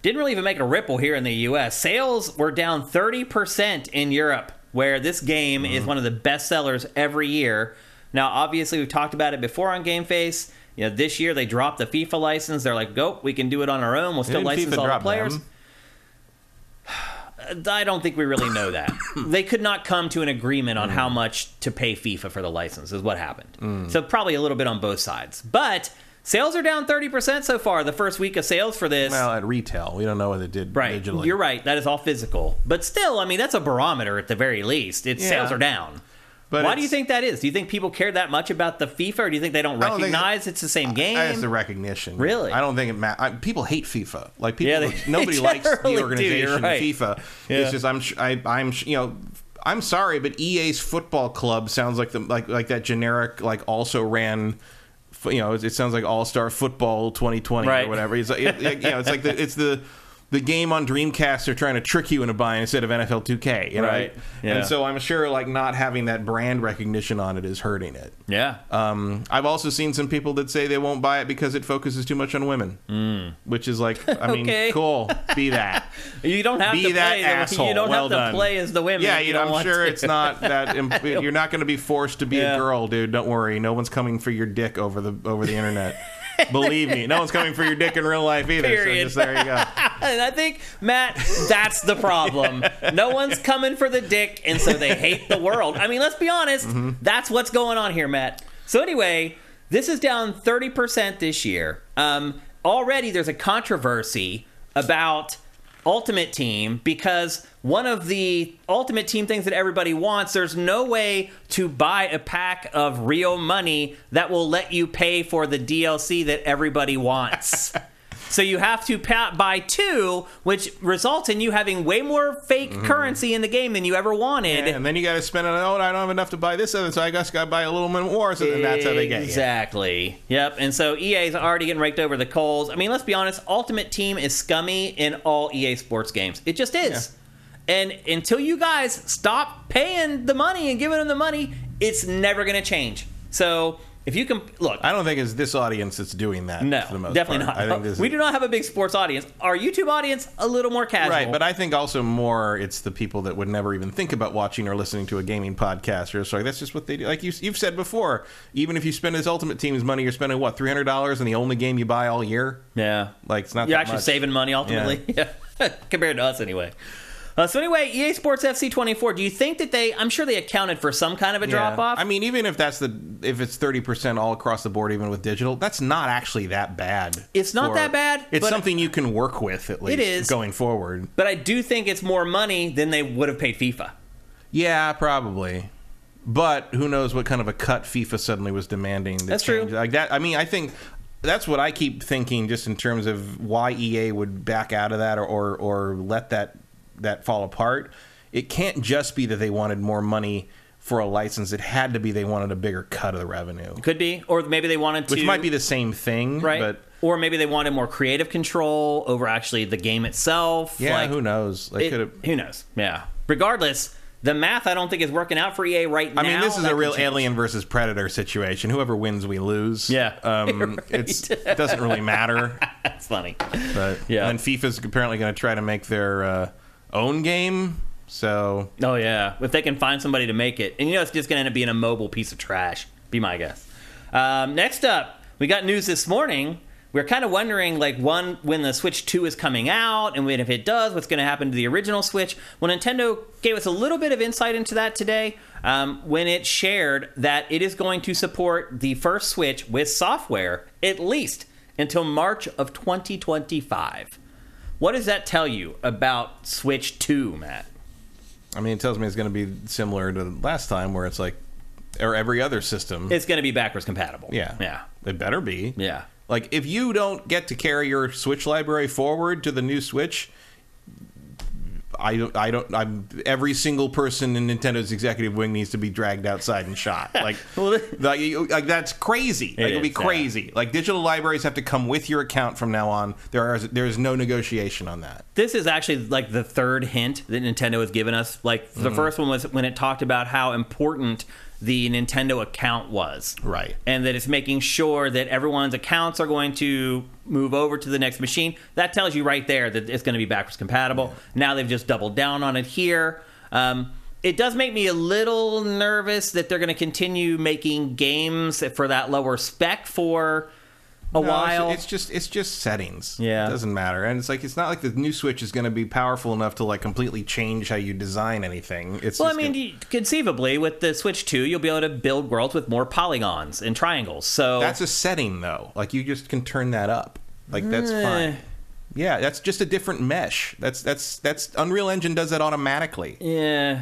Didn't really even make a ripple here in the U.S. Sales were down 30% in Europe, where this game is mm-hmm. one of the best sellers every year. Now, obviously, we've talked about it before on Game Face. You know, this year they dropped the FIFA license. They're like, "Go, we can do it on our own. We'll still Didn't license FIFA all the players." them? I don't think we really know that. *coughs* they could not come to an agreement on how mm. much to pay FIFA for the license, is what happened. Mm. So, probably a little bit on both sides. But sales are down 30% so far, the first week of sales for this. Well, at retail, we don't know what it did right. digitally. You're right. That is all physical. But still, I mean, that's a barometer at the very least. Its Yeah. sales are down. But Why do you think that is? Do you think people care that much about the FIFA, or do you think they don't don't think- recognize it's the same game? It's the recognition. Really? I don't think it matters. People hate FIFA. Like people, Yeah, they- *laughs* *laughs* nobody they likes the organization you're right. FIFA. Yeah. It's just I'm I, I'm you know I'm sorry, but EA's football club sounds like the like like that generic like also ran. You know, it, it sounds like All Star Football 2020 Right. or whatever. It's like, it- you know, it's like the, it's the the game on Dreamcast they're trying to trick you into buying instead of NFL 2K. You know? Right. Yeah. And so I'm sure like not having that brand recognition on it is hurting it. Yeah. Um, I've also seen some people that say they won't buy it because it focuses too much on women, which is like, I mean, *laughs* Okay. cool, be that. *laughs* you don't have Be to that play. asshole. you don't Well have to done. play as the women. Yeah, you know, I'm sure to. it's not that. *laughs* Imp- you're not going to be forced to be Yeah. a girl, dude. Don't worry. No one's coming for your dick over the over the internet. *laughs* Believe me, no one's coming for your dick in real life either. Period. So just there you go. *laughs* And I think, Matt, that's the problem. No one's coming for the dick, and so they hate the world. I mean, let's be honest. Mm-hmm. That's what's going on here, Matt. So, anyway, this is down 30% this year. Um, already there's a controversy about Ultimate Team because one of the Ultimate Team things that everybody wants, there's no way to buy a pack of real money that will let you pay for the DLC that everybody wants. *laughs* So you have to buy two, which results in you having way more fake mm-hmm. currency in the game than you ever wanted. Yeah, And then you got to spend it. Oh, I don't have enough to buy this other, so I guess got to buy a little bit more. So then that's how they get you. Exactly. Yep. And so EA is already getting raked over the coals. I mean, let's be honest. Ultimate Team is scummy in all EA Sports games. It just is. And until you guys stop paying the money and giving them the money, it's never going to change. So if you can look, I don't think it's this audience that's doing that. no, for the most definitely part. not. I think this we is, do not have a big sports audience. Our YouTube audience a little more casual. Right, but I think also more it's the people that would never even think about watching or listening to a gaming podcast or so. That's just what they do. Like you, you've said before, even if you spend this Ultimate Team's money, you're spending what three hundred dollars on the only game you buy all year. yeah, Like it's not. You're actually much. saving money ultimately, *laughs* yeah. compared to us anyway. Uh, so anyway, EA Sports FC 24. Do you think that they? I'm sure they accounted for some kind of a Yeah. drop off. I mean, even if that's the if it's thirty percent all across the board, even with digital, that's not actually that bad. It's not for- that bad, It's but- something you can work with at least. It is going forward. but I do think it's more money than they would have paid FIFA. Yeah, probably. But who knows what kind of a cut FIFA suddenly was demanding? that That's true. Like that. I mean, I think that's what I keep thinking, just in terms of why EA would back out of that or or, or let that that fall apart. It can't just be that they wanted more money for a license. It had to be they wanted a bigger cut of the revenue, It Could be, or maybe they wanted to, which might be the same thing, right. But or maybe they wanted more creative control over actually the game itself. yeah, like, who knows? They could who knows? Yeah. Regardless, the math I don't think is working out for EA right now. I mean, this is That a real change. alien versus predator situation. Whoever wins, we lose. Yeah. um, *laughs* Right. it's, it doesn't really matter. *laughs* That's funny. But Yeah. and FIFA's apparently going to try to make their uh, own game. So Oh yeah, if they can find somebody to make it, and you know it's just going to end up being a mobile piece of trash. Be my guess. Um, next up, we got news this morning. We're kind of wondering, like, one when the Switch Two is coming out, and when if it does, what's going to happen to the original Switch? Well, Nintendo gave us a little bit of insight into that today um, when it shared that it is going to support the first Switch with software at least until March of 2025. What does that tell you about Switch Two, Matt? I mean, it tells me it's going to be similar to last time, where it's like or every other system. It's going to be backwards compatible. yeah, Yeah. It better be. Yeah. Like if you don't get to carry your Switch library forward to the new Switch. I don't. I don't. I'm. Every single person in Nintendo's executive wing needs to be dragged outside and shot. *laughs* Like, like, like that's crazy. Like, It it'll be is, yeah. crazy. Like digital libraries have to come with your account from now on. There are there is no negotiation on that. This is actually like the third hint that Nintendo has given us. Like the mm. first one was when it talked about how important the Nintendo account was. Right. And that it's making sure that everyone's accounts are going to move over to the next machine. That tells you right there that it's going to be backwards compatible. Now they've just doubled down on it here. Um, it does make me a little nervous that they're going to continue making games for that lower spec for a No, it's- while. It's, just it's just settings. Yeah. it doesn't matter, and it's like it's not like the new Switch is going to be powerful enough to like completely change how you design anything. It's Well, I mean, gonna- conceivably, with the Switch 2, you'll be able to build worlds with more polygons and triangles. So that's a setting though. Like you just can turn that up. Like that's Eh. fine. Yeah, that's just a different mesh. That's that's that's Unreal Engine does that automatically. yeah,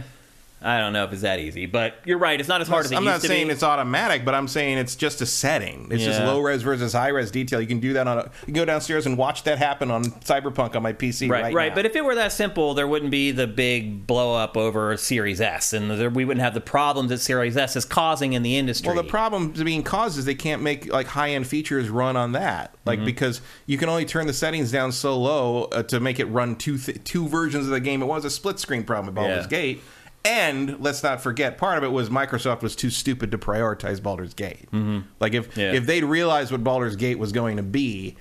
I don't know if it's that easy, but you're right. It's not as hard as it I'm used not to saying be. it's automatic, but I'm saying it's just a setting. It's just Yeah. low res versus high res detail. You can do that on a. You can go downstairs and watch that happen on Cyberpunk on my PC right, Right, right. now. But if it were that simple, there wouldn't be the big blow up over Series S, and there, we wouldn't have the problems that Series S is causing in the industry. Well, the problem being caused is they can't make like high end features run on that, like Mm-hmm. because you can only turn the settings down so low uh, to make it run two th- two versions of the game. It was a split screen problem with Baldur's Yeah. Gate, and let's not forget, part of it was Microsoft was too stupid to prioritize Baldur's Gate. Mm-hmm. Like if Yeah. if they'd realized what Baldur's Gate was going to be,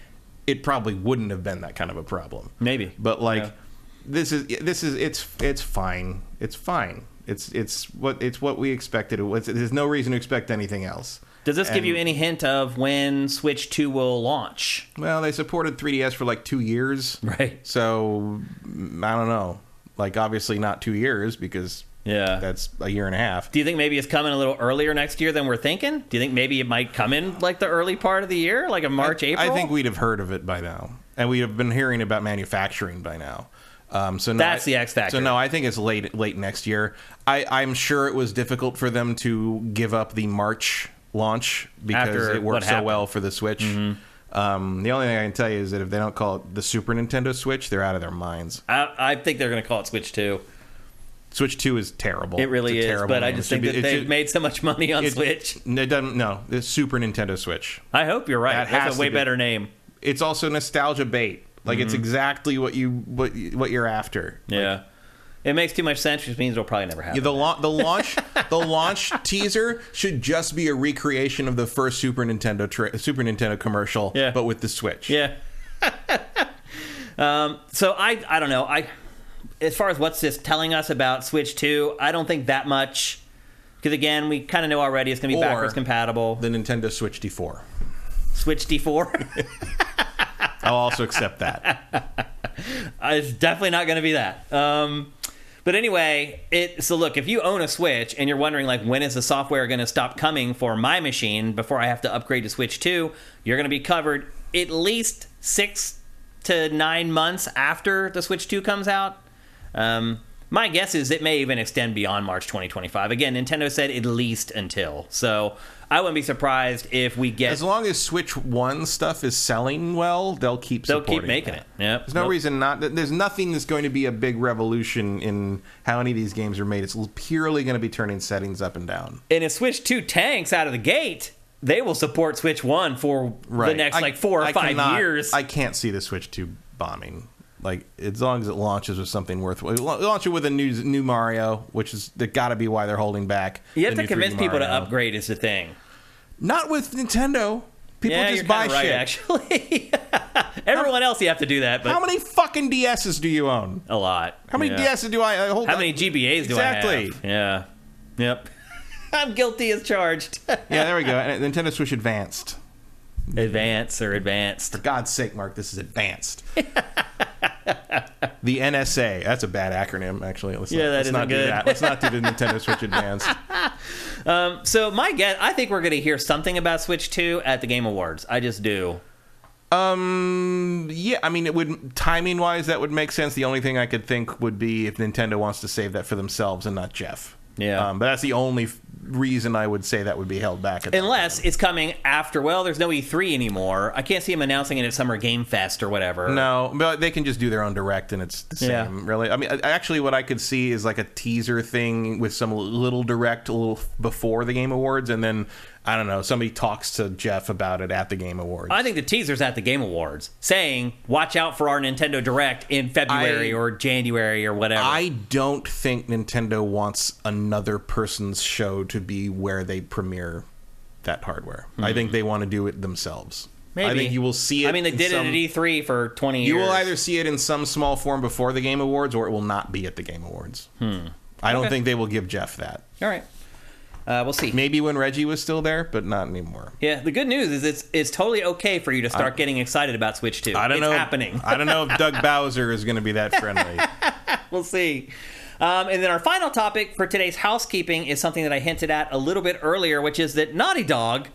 it probably wouldn't have been that kind of a problem. Maybe. but like Yeah. this is this is it's it's fine. It's fine. It's it's what it's what we expected. It was, there's no reason to expect anything else. Does this give you any hint of when Switch 2 will launch? Well, they supported 3DS for like two years, Right. so I don't know. Like obviously not two years because Yeah. that's a year and a half. Do you think maybe it's coming a little earlier next year than we're thinking? Do you think maybe it might come in like the early part of the year, like a March, I, April? I think we'd have heard of it by now, and we'd have been hearing about manufacturing by now. Um, so no, That's I- the X factor. So no, I think it's late late next year. I, I'm sure it was difficult for them to give up the March launch because After it worked so. Mm-hmm. well for the Switch. Um, the only thing I can tell you is that if they don't call it the Super Nintendo Switch, they're out of their minds. I, I think they're going to call it Switch 2. Switch Two is terrible. It really is, but I just think be- that they've should- made so much money on it- Switch. It doesn't. No, the Super Nintendo Switch. I hope you're right. That That's has a way be. better name. It's also nostalgia bait. Like it's exactly what you what what you're after. Like, Yeah. It makes too much sense, which means it'll probably never happen. Yeah, the la- the *laughs* launch the launch teaser should just be a recreation of the first Super Nintendo Super Nintendo commercial, Yeah. but with the Switch. Yeah. *laughs* um, so I I don't know. I as far as what's this telling us about Switch 2, I don't think that much. Because again, we kind of know already it's going to be Or- backwards compatible. The Nintendo Switch D4. Switch D4. *laughs* I'll also accept that. *laughs* It's definitely not going to be that. Um, but anyway, it so look, if you own a Switch and you're wondering like when is the software going to stop coming for my machine before I have to upgrade to Switch 2, you're going to be covered at least 6 to 9 months after the Switch 2 comes out. Um, my guess is it may even extend beyond March 2025. Again, Nintendo said at least until. So, I wouldn't be surprised if we get As long as Switch One stuff is selling well, they'll keep they'll keep making that. it. Yep. There's no Nope. reason not. There's nothing that's going to be a big revolution in how any of these games are made. It's purely going to be turning settings up and down. and if Switch 2 tanks out of the gate, they will support Switch 1 for the next I- like four or I five cannot- years. I can't see the Switch Two bombing. Like as long as it launches with something worthwhile, launch it with a new new Mario, which is that got to be why they're holding back. you have to convince people to upgrade is the thing. Not with Nintendo. People yeah, just buy right, shit. actually. *laughs* Everyone else you have to do that, but How many fucking DSs do you own? a lot. How many Yeah. DSs do I, I hold? How many GBAs do I have? Exactly yeah. Yep. *laughs* I'm guilty as charged. Yeah, there we go. *laughs* Nintendo Switch Advanced. Advance or advanced. For God's sake, Mark, this is advanced. *laughs* the NSA. That's a bad acronym, actually. Let's Yeah, not, that let's not do good. that. Let's not do the Nintendo Switch *laughs* Advanced. So my guess, I think we're going to hear something about Switch 2 at the Game Awards. I just do. Um. Yeah. I mean, it would timing wise, that would make sense. The only thing I could think would be if Nintendo wants to save that for themselves and not Jeff. Yeah. Um, but that's the only reason I would say that would be held back. At Unless it's coming after. Well, there's no E3 anymore. I can't see him announcing it at Summer Game Fest or whatever. No, but they can just do their own direct, and it's the same. Yeah. Really, I mean, actually, what I could see is like a teaser thing with some little direct, a little before the Game Awards, and then I don't know, somebody talks to Jeff about it at the Game Awards. I think the teaser's at the Game Awards saying, watch out for our Nintendo Direct in February I- or January or whatever. I don't think Nintendo wants another person's show to be where they premiere that hardware. I think they want to do it themselves. Hmm. Maybe. I think you will see it. I mean, they did some- it at E3 for 20 years. You will either see it in some small form before the Game Awards, or it will not be at the Game Awards. Hmm. I don't think they will give Jeff that. All right. Uh, we'll see. Maybe when Reggie was still there, but not anymore. Yeah, the good news is it's it's totally okay for you to start getting excited about Switch 2. I don't it's know. happening. I don't know if Doug *laughs* Bowser is going to be that friendly. *laughs* we'll see. Um, and then our final topic for today's housekeeping is something that I hinted at a little bit earlier, which is that Naughty Dog,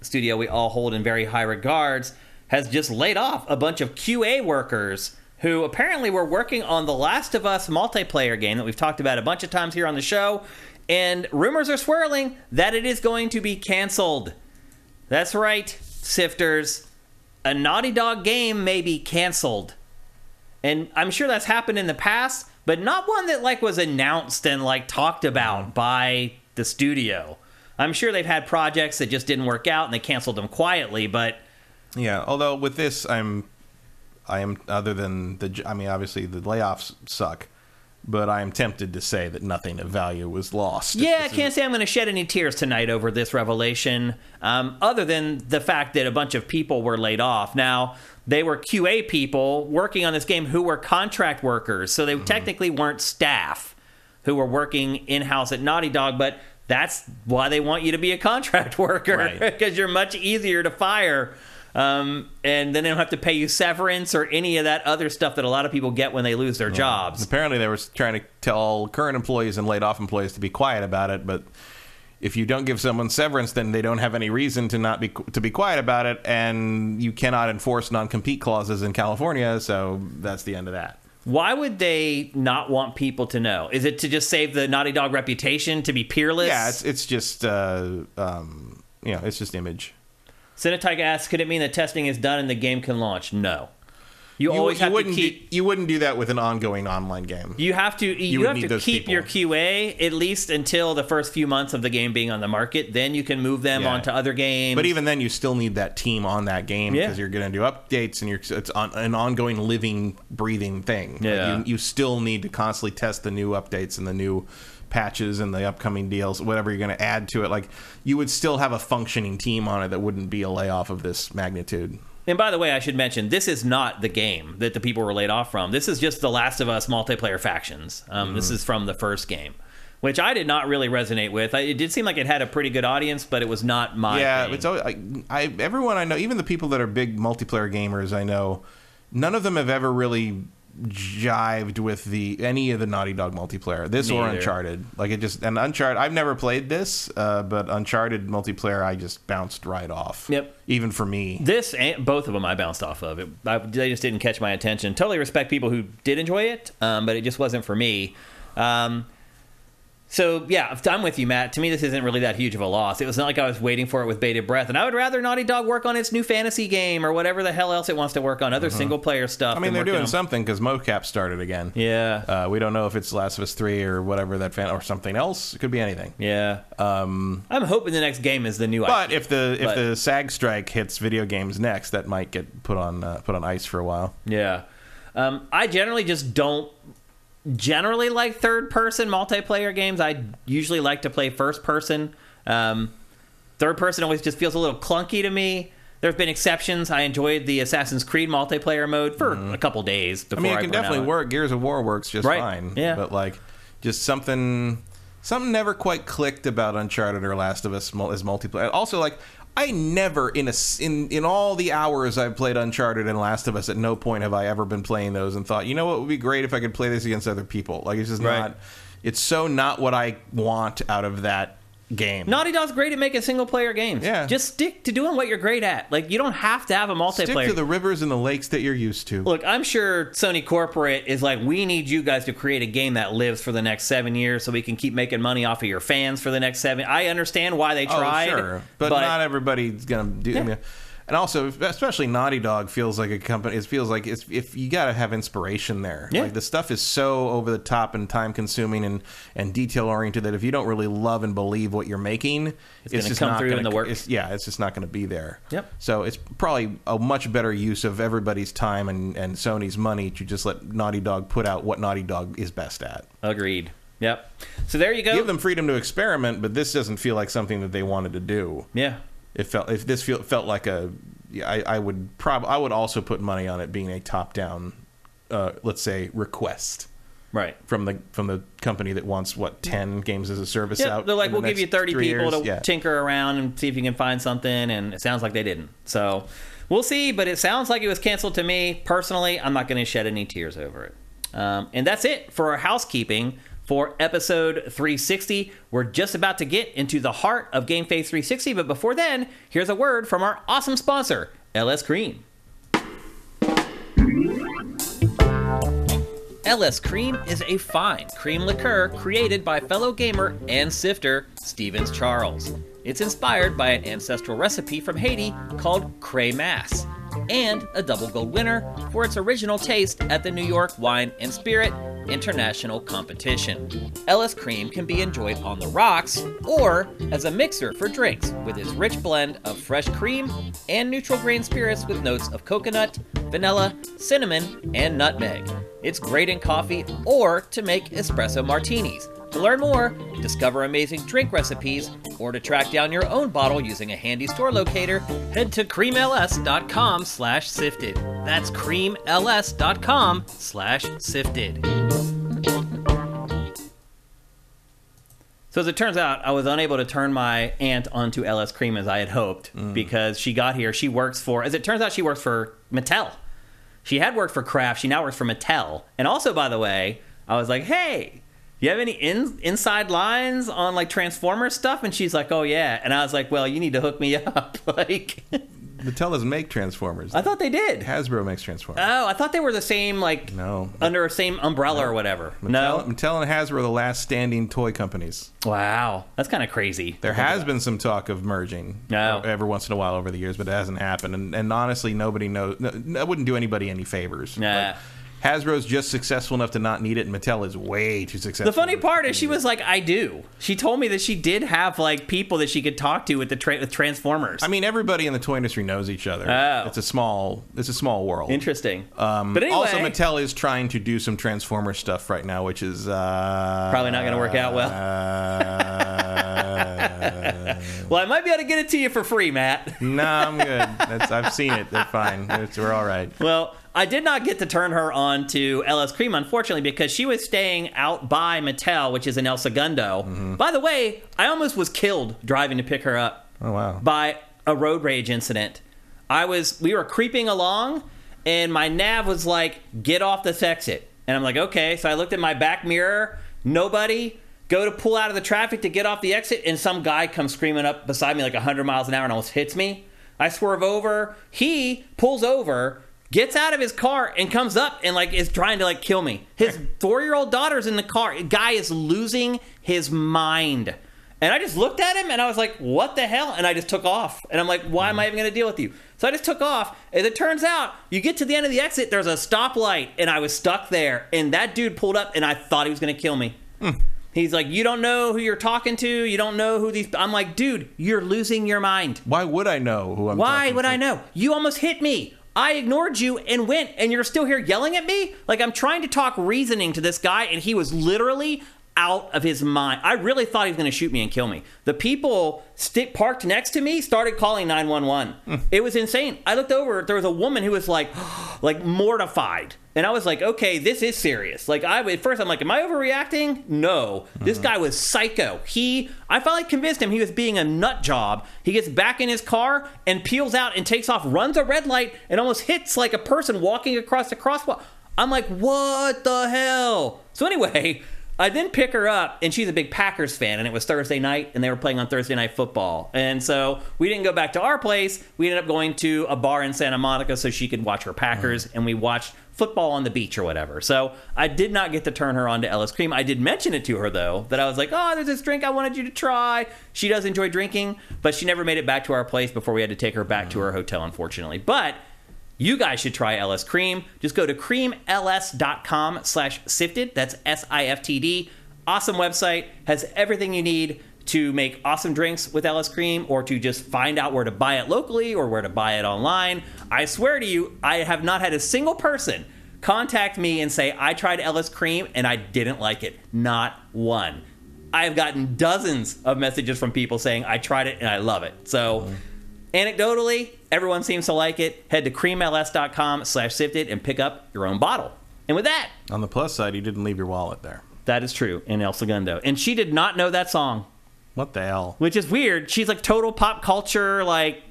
a studio we all hold in very high regards, has just laid off a bunch of QA workers who apparently were working on the Last of Us multiplayer game that we've talked about a bunch of times here on the show. And rumors are swirling that it is going to be canceled. That's right, sifters. A Naughty Dog game may be canceled. And I'm sure that's happened in the past, but not one that like was announced and like talked about by the studio. I'm sure they've had projects that just didn't work out and they canceled them quietly, but Yeah, although with this, I'm, I am other than the. I mean, obviously the layoffs suck, but I am tempted to say that nothing of value was lost. Yeah, I can't say I'm going to shed any tears tonight over this revelation, um, other than the fact that a bunch of people were laid off. Now, they were QA people working on this game who were contract workers, so Mm-hmm. they technically weren't staff who were working in house at Naughty Dog, but that's why they want you to be a *laughs* contract worker Right. because you're much easier to fire. Um, and then they don't have to pay you severance or any of that other stuff that a lot of people get when they lose their jobs. Apparently, they were trying to tell current employees and laid off employees to be quiet about it, but if you don't give someone severance, then they don't have any reason to not be to be quiet about it, and you cannot enforce non-compete clauses in California. So that's the end of that. Why would they not want people to know? Is it to just save the Naughty Dog reputation to be peerless? Yeah, it's it's just uh, um, you know, it's just image. Cinetike asks, could it mean that testing is done and the game can launch? No. You, You, always you have to wouldn't keep. do, you wouldn't do that with an ongoing online game. You have to you, would have to keep people. your QA at least until the first few months of the game being on the market. Then you can move them Yeah. onto other games. But even then, you still need that team on that game Yeah. because you're going to do updates and you're it's on, an ongoing, living, breathing thing. Like, Yeah. you, you still need to constantly test the new updates and the new patches and the upcoming deals, whatever you're going to add to it. Like you would still have a functioning team on it that wouldn't be a layoff of this magnitude. And by the way, I should mention this is not the game that the people were laid off from. This is just the Last of Us multiplayer factions. Um, This Mm-hmm. is from the first game, which I did not really resonate with. I, it did seem like it had a pretty good audience, but it was not my. yeah, thing. it's always, I, I everyone I know, even the people that are big multiplayer gamers I know, none of them have ever really jived with the any of the Naughty Dog multiplayer. This or Neither. Uncharted. Like it just and Uncharted. I've never played this, uh, but Uncharted multiplayer I just bounced right off. Yep. Even for me. This and both of them I bounced off of. It, I, they just didn't catch my attention. Totally respect people who did enjoy it, um, but it just wasn't for me. Um, so yeah, I'm with you, Matt. To me, this isn't really that huge of a loss. It was not like I was waiting for it with bated breath, and I would rather Naughty Dog work on its new fantasy game or whatever the hell else it wants to work on, other single player stuff. I mean, they're doing on- something because mocap started again. Yeah, Uh, we don't know if it's Last of Us Three or whatever that fan or something else. It could be anything. yeah. Um, I'm hoping the next game is the new. But IP. if the if But- the SAG strike hits video games next, that might get put on uh, put on ice for a while. Yeah. Um, I generally just don't generally like third person multiplayer games. I usually like to play first person. Um, third person always just feels a little clunky to me. There have been exceptions. I enjoyed the Assassin's Creed multiplayer mode for a couple days Mm-hmm. I mean, I, it can definitely out. work. Gears of War works just Right. fine. Yeah. But like, just something something never quite clicked about Uncharted or Last of Us as multiplayer. Also, like. I never in a in in all the hours I've played Uncharted and Last of Us at no point have I ever been playing those and thought you know what would be great if I could play this against other people like it's just Right. not it's so not what I want out of that game Naughty Dog's great at making single player games. Yeah. Just stick to doing what you're great at. Like you don't have to have a multiplayer. stick to the rivers and the lakes that you're used to Look, I'm sure Sony Corporate is like, we need you guys to create a game that lives for the next seven years so we can keep making money off of your fans for the next seven. I understand why they oh, tried. Oh, sure, but, not everybody's gonna do. I mean, and also, especially Naughty Dog feels like a company. It feels like it's if you got to have inspiration there. Yeah. Like the stuff is so over the top and time consuming and and detail oriented that if you don't really love and believe what you're making, it's, gonna just come not through gonna, in the work. It's, yeah, it's just not going to be there. Yep. So it's probably a much better use of everybody's time and and Sony's money to just let Naughty Dog put out what Naughty Dog is best at. Agreed. Yep. So there you go. Give them freedom to experiment, but this doesn't feel like something that they wanted to do. yeah. It felt if this feel, felt like a, I, I would prob I would also put money on it being a top down, uh, let's say request Right. from the from the company that wants what ten games as a service Yeah, out. they're like, we'll give you 30 people years." to Yeah. tinker around and see if you can find something, and it sounds like they didn't. So we'll see, but it sounds like it was canceled to me. Personally, I'm not going to shed any tears over it. Um, and that's it for our housekeeping for episode 360. We're just about to get into the heart of Game Face 360, but before then, here's a word from our awesome sponsor, LS Cream. LS Cream is a fine cream liqueur created by fellow gamer and sifter Stevens Charles. It's inspired by an ancestral recipe from Haiti called Cremas, and a double gold winner for its original taste at the New York Wine and Spirit International Competition. LS Cream can be enjoyed on the rocks or as a mixer for drinks with its rich blend of fresh cream and neutral grain spirits with notes of coconut, vanilla, cinnamon, and nutmeg. It's great in coffee or to make espresso martinis. To learn more, discover amazing drink recipes, or to track down your own bottle using a handy store locator, head to creamls.com slash sifted. That's creamls.com slash sifted. So as it turns out, I was unable to turn my aunt onto LS Cream as I had hoped mm. because she got here. She works for, as it turns out, she works for Mattel. She had worked for Kraft. She now works for Mattel. And also, by the way, I was like, hey, you have any in, inside lines on like Transformer stuff? And she's like, oh yeah. And I was like, well, you need to hook me *laughs* up. like, Mattel doesn't make Transformers. I thought they did. Hasbro makes Transformers. Oh, I thought they were the same, like No. under a same umbrella or whatever. Mattel, no. Mattel and Hasbro are the last standing toy companies. Wow, that's kind of crazy. There has been some talk of merging No. every once in a while over the years, but it hasn't happened. And, and honestly, nobody knows. No, that wouldn't do anybody any favors. Yeah. Like, Hasbro's just successful enough to not need it, and Mattel is way too successful. The funny part is she was like, "I do." She told me that she did have like people that she could talk to with the tra- with Transformers. I mean, everybody in the toy industry knows each other. Oh. It's a small, it's a small world. Interesting. Um, but anyway, also, Mattel is trying to do some Transformer stuff right now, which is uh, Probably not gonna work out well. uh, *laughs* well, I might be able to get it to you for free, Matt. no, I'm good. That's, I've seen it. They're fine. It's, we're all right. Well, I did not get to turn her on to LS Cream, unfortunately, because she was staying out by Mattel, which is in El Segundo. Mm-hmm. By the way, I almost was killed driving to pick her up. Oh wow. by a road rage incident. I was we were creeping along and my nav was like get off this exit. And I'm like, "Okay." So I looked at my back mirror, nobody. Go to pull out of the traffic to get off the exit and some guy comes screaming up beside me like 100 miles an hour and almost hits me. I swerve over. He pulls over, gets out of his car and comes up and like is trying to like kill me. His *laughs* 4-year-old daughter's in the car. Guy is losing his mind. And I just looked at him and I was like, what the hell? And I just took off. And I'm like, why am I mm-hmm. even going to deal with you? So I just took off. And it turns out you get to the end of the exit, there's a stoplight, and I was stuck there. And that dude pulled up and I thought he was going to kill me. Hmm. He's like, you don't know who you're talking to. You don't know who these. I'm like, dude, you're losing your mind. Why would I know who I'm? Why would to? I know? You almost hit me. I ignored you and went, and you're still here yelling at me? Like, I'm trying to talk reasoning to this guy, and he was literally out of his mind. I really thought he was going to shoot me and kill me. The people sti parked next to me started calling 911. It was insane. I looked over, there was a woman who was like, *gasps* like mortified. And I was like, okay, this is serious. Like, I at first I'm like, am I overreacting? No, this guy was psycho. He, I finally convinced him he was being a nut job. He gets back in his car and peels out and takes off, runs a red light, and almost hits like a person walking across the crosswalk. I'm like, what the hell? So anyway, I then pick her up, and she's a big Packers fan, and it was Thursday night, and they were playing on Thursday Night Football. And so we didn't go back to our place. We ended up going to a bar in Santa Monica so she could watch her Packers, uh-huh. and we watched football on the beach or whatever. So I did not get to turn her on to LS Cream. I did mention it to her, though, that I was like, oh, there's this drink I wanted you to try. She does enjoy drinking, but she never made it back to our place before we had to take her back to uh-huh. her hotel, unfortunately. But you guys should try LS Cream. Just go to creamls.com slash sifted. That's S-I-F-T-D. Awesome website. Has everything you need to make awesome drinks with LS Cream or to just find out where to buy it locally or where to buy it online. I swear to you, I have not had a single person contact me and say, I tried LS Cream and I didn't like it. Not one. I have gotten dozens of messages from people saying, I tried it and I love it. So... Mm-hmm. Anecdotally, everyone seems to like it. Head to creamls.com slash sifted and pick up your own bottle. And with that, On the plus side, you didn't leave your wallet there. that is true in El Segundo. And she did not know that song, What the hell? which is weird. She's like total pop culture, like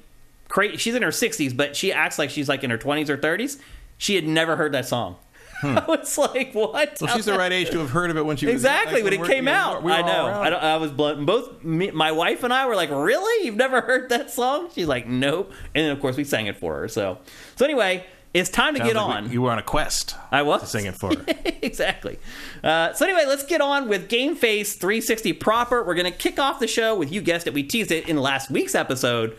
cra- she's in her 60s, but she acts like she's like in her 20s or 30s. She had never heard that song. *laughs* I was like, what? Well, she's the right age to have heard of it when she was Exactly like, when it came you know, out. we I know. I, don't, I was blown. Both me, my wife and I were like, "Really? You've never heard that song?" She's like, "Nope." And then of course we sang it for her. So, so anyway, it's time to Sounds get like on. You were on a quest. I was to sing it for. Her. *laughs* exactly. Uh, so anyway, let's get on with Game Face 360 proper. We're going to kick off the show with you guessed it. We teased it in last week's episode.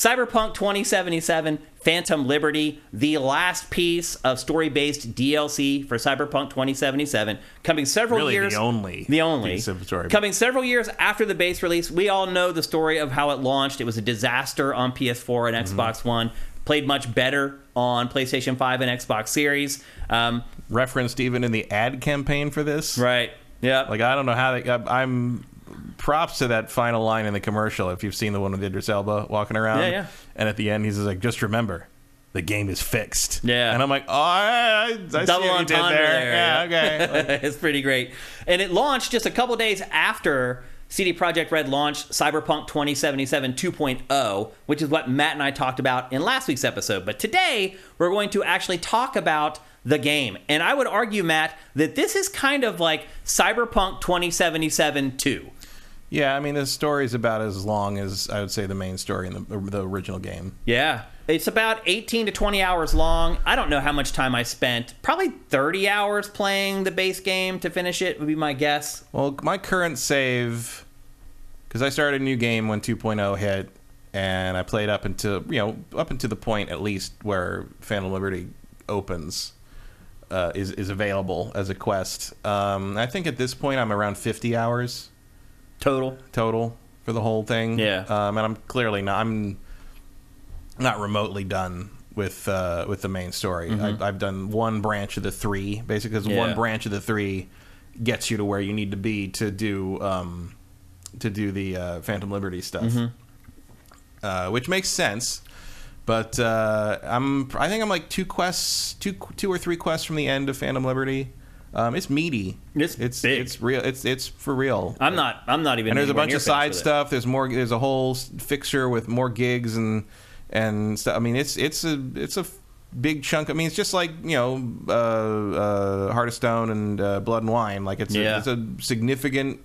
Cyberpunk 2077 Phantom Liberty, the last piece of story-based DLC for Cyberpunk 2077, coming several Really, years. the only the only piece of story. coming several years after the base release. We all know the story of how it launched. It was a disaster on PS4 and Mm-hmm. Xbox One. Played much better on PlayStation 5 and Xbox Series. Um, Referenced even in the ad campaign for this. right. Yeah. Like I don't know how they. I'm props to that final line in the commercial. If you've seen the one with Idris Elba walking around, Yeah, yeah. And at the end, he's just like, "Just remember, the game is fixed." Yeah. And I'm like, "Oh, I, I, I see double what you did there. there. Yeah, okay." *laughs* it's pretty great. And it launched just a couple days after CD Projekt Red launched Cyberpunk 2077 2.0, which is what Matt and I talked about in last week's episode. But today, we're going to actually talk about the game. And I would argue, Matt, that this is kind of like Cyberpunk 2077 2. Yeah, I mean, the story's about as long as I would say the main story in the, the original game. Yeah. It's about 18 to 20 hours long. I don't know how much time I spent. Probably 30 hours playing the base game to finish it would be my guess. Well, my current save, because I started a new game when 2.0 hit, and I played up until you know up until the point at least where Phantom Liberty opens, uh, is is available as a quest. Um, I think at this point I'm around 50 hours Total. total for the whole thing. Yeah. um, and I'm clearly not. I'm not remotely done with uh, with the main story. I, I've done one branch of the three, basically, because Mm-hmm. Yeah. one branch of the three gets you to where you need to be to do um, to do the uh, Phantom Liberty stuff, Mm-hmm. uh, which makes sense. But uh, I'm I think I'm like two quests, two two or three quests from the end of Phantom Liberty. Um, it's meaty. It's it's big. it's real. It's it's for real. I'm not. I'm not even. and there's a bunch of side finished with it. stuff. There's more. There's a whole fixture with more gigs and and stuff. I mean, it's it's a it's a big chunk. I mean, it's just like you know, uh, uh, Heart of Stone and uh, Blood and Wine. Like it's Yeah. a, it's a significant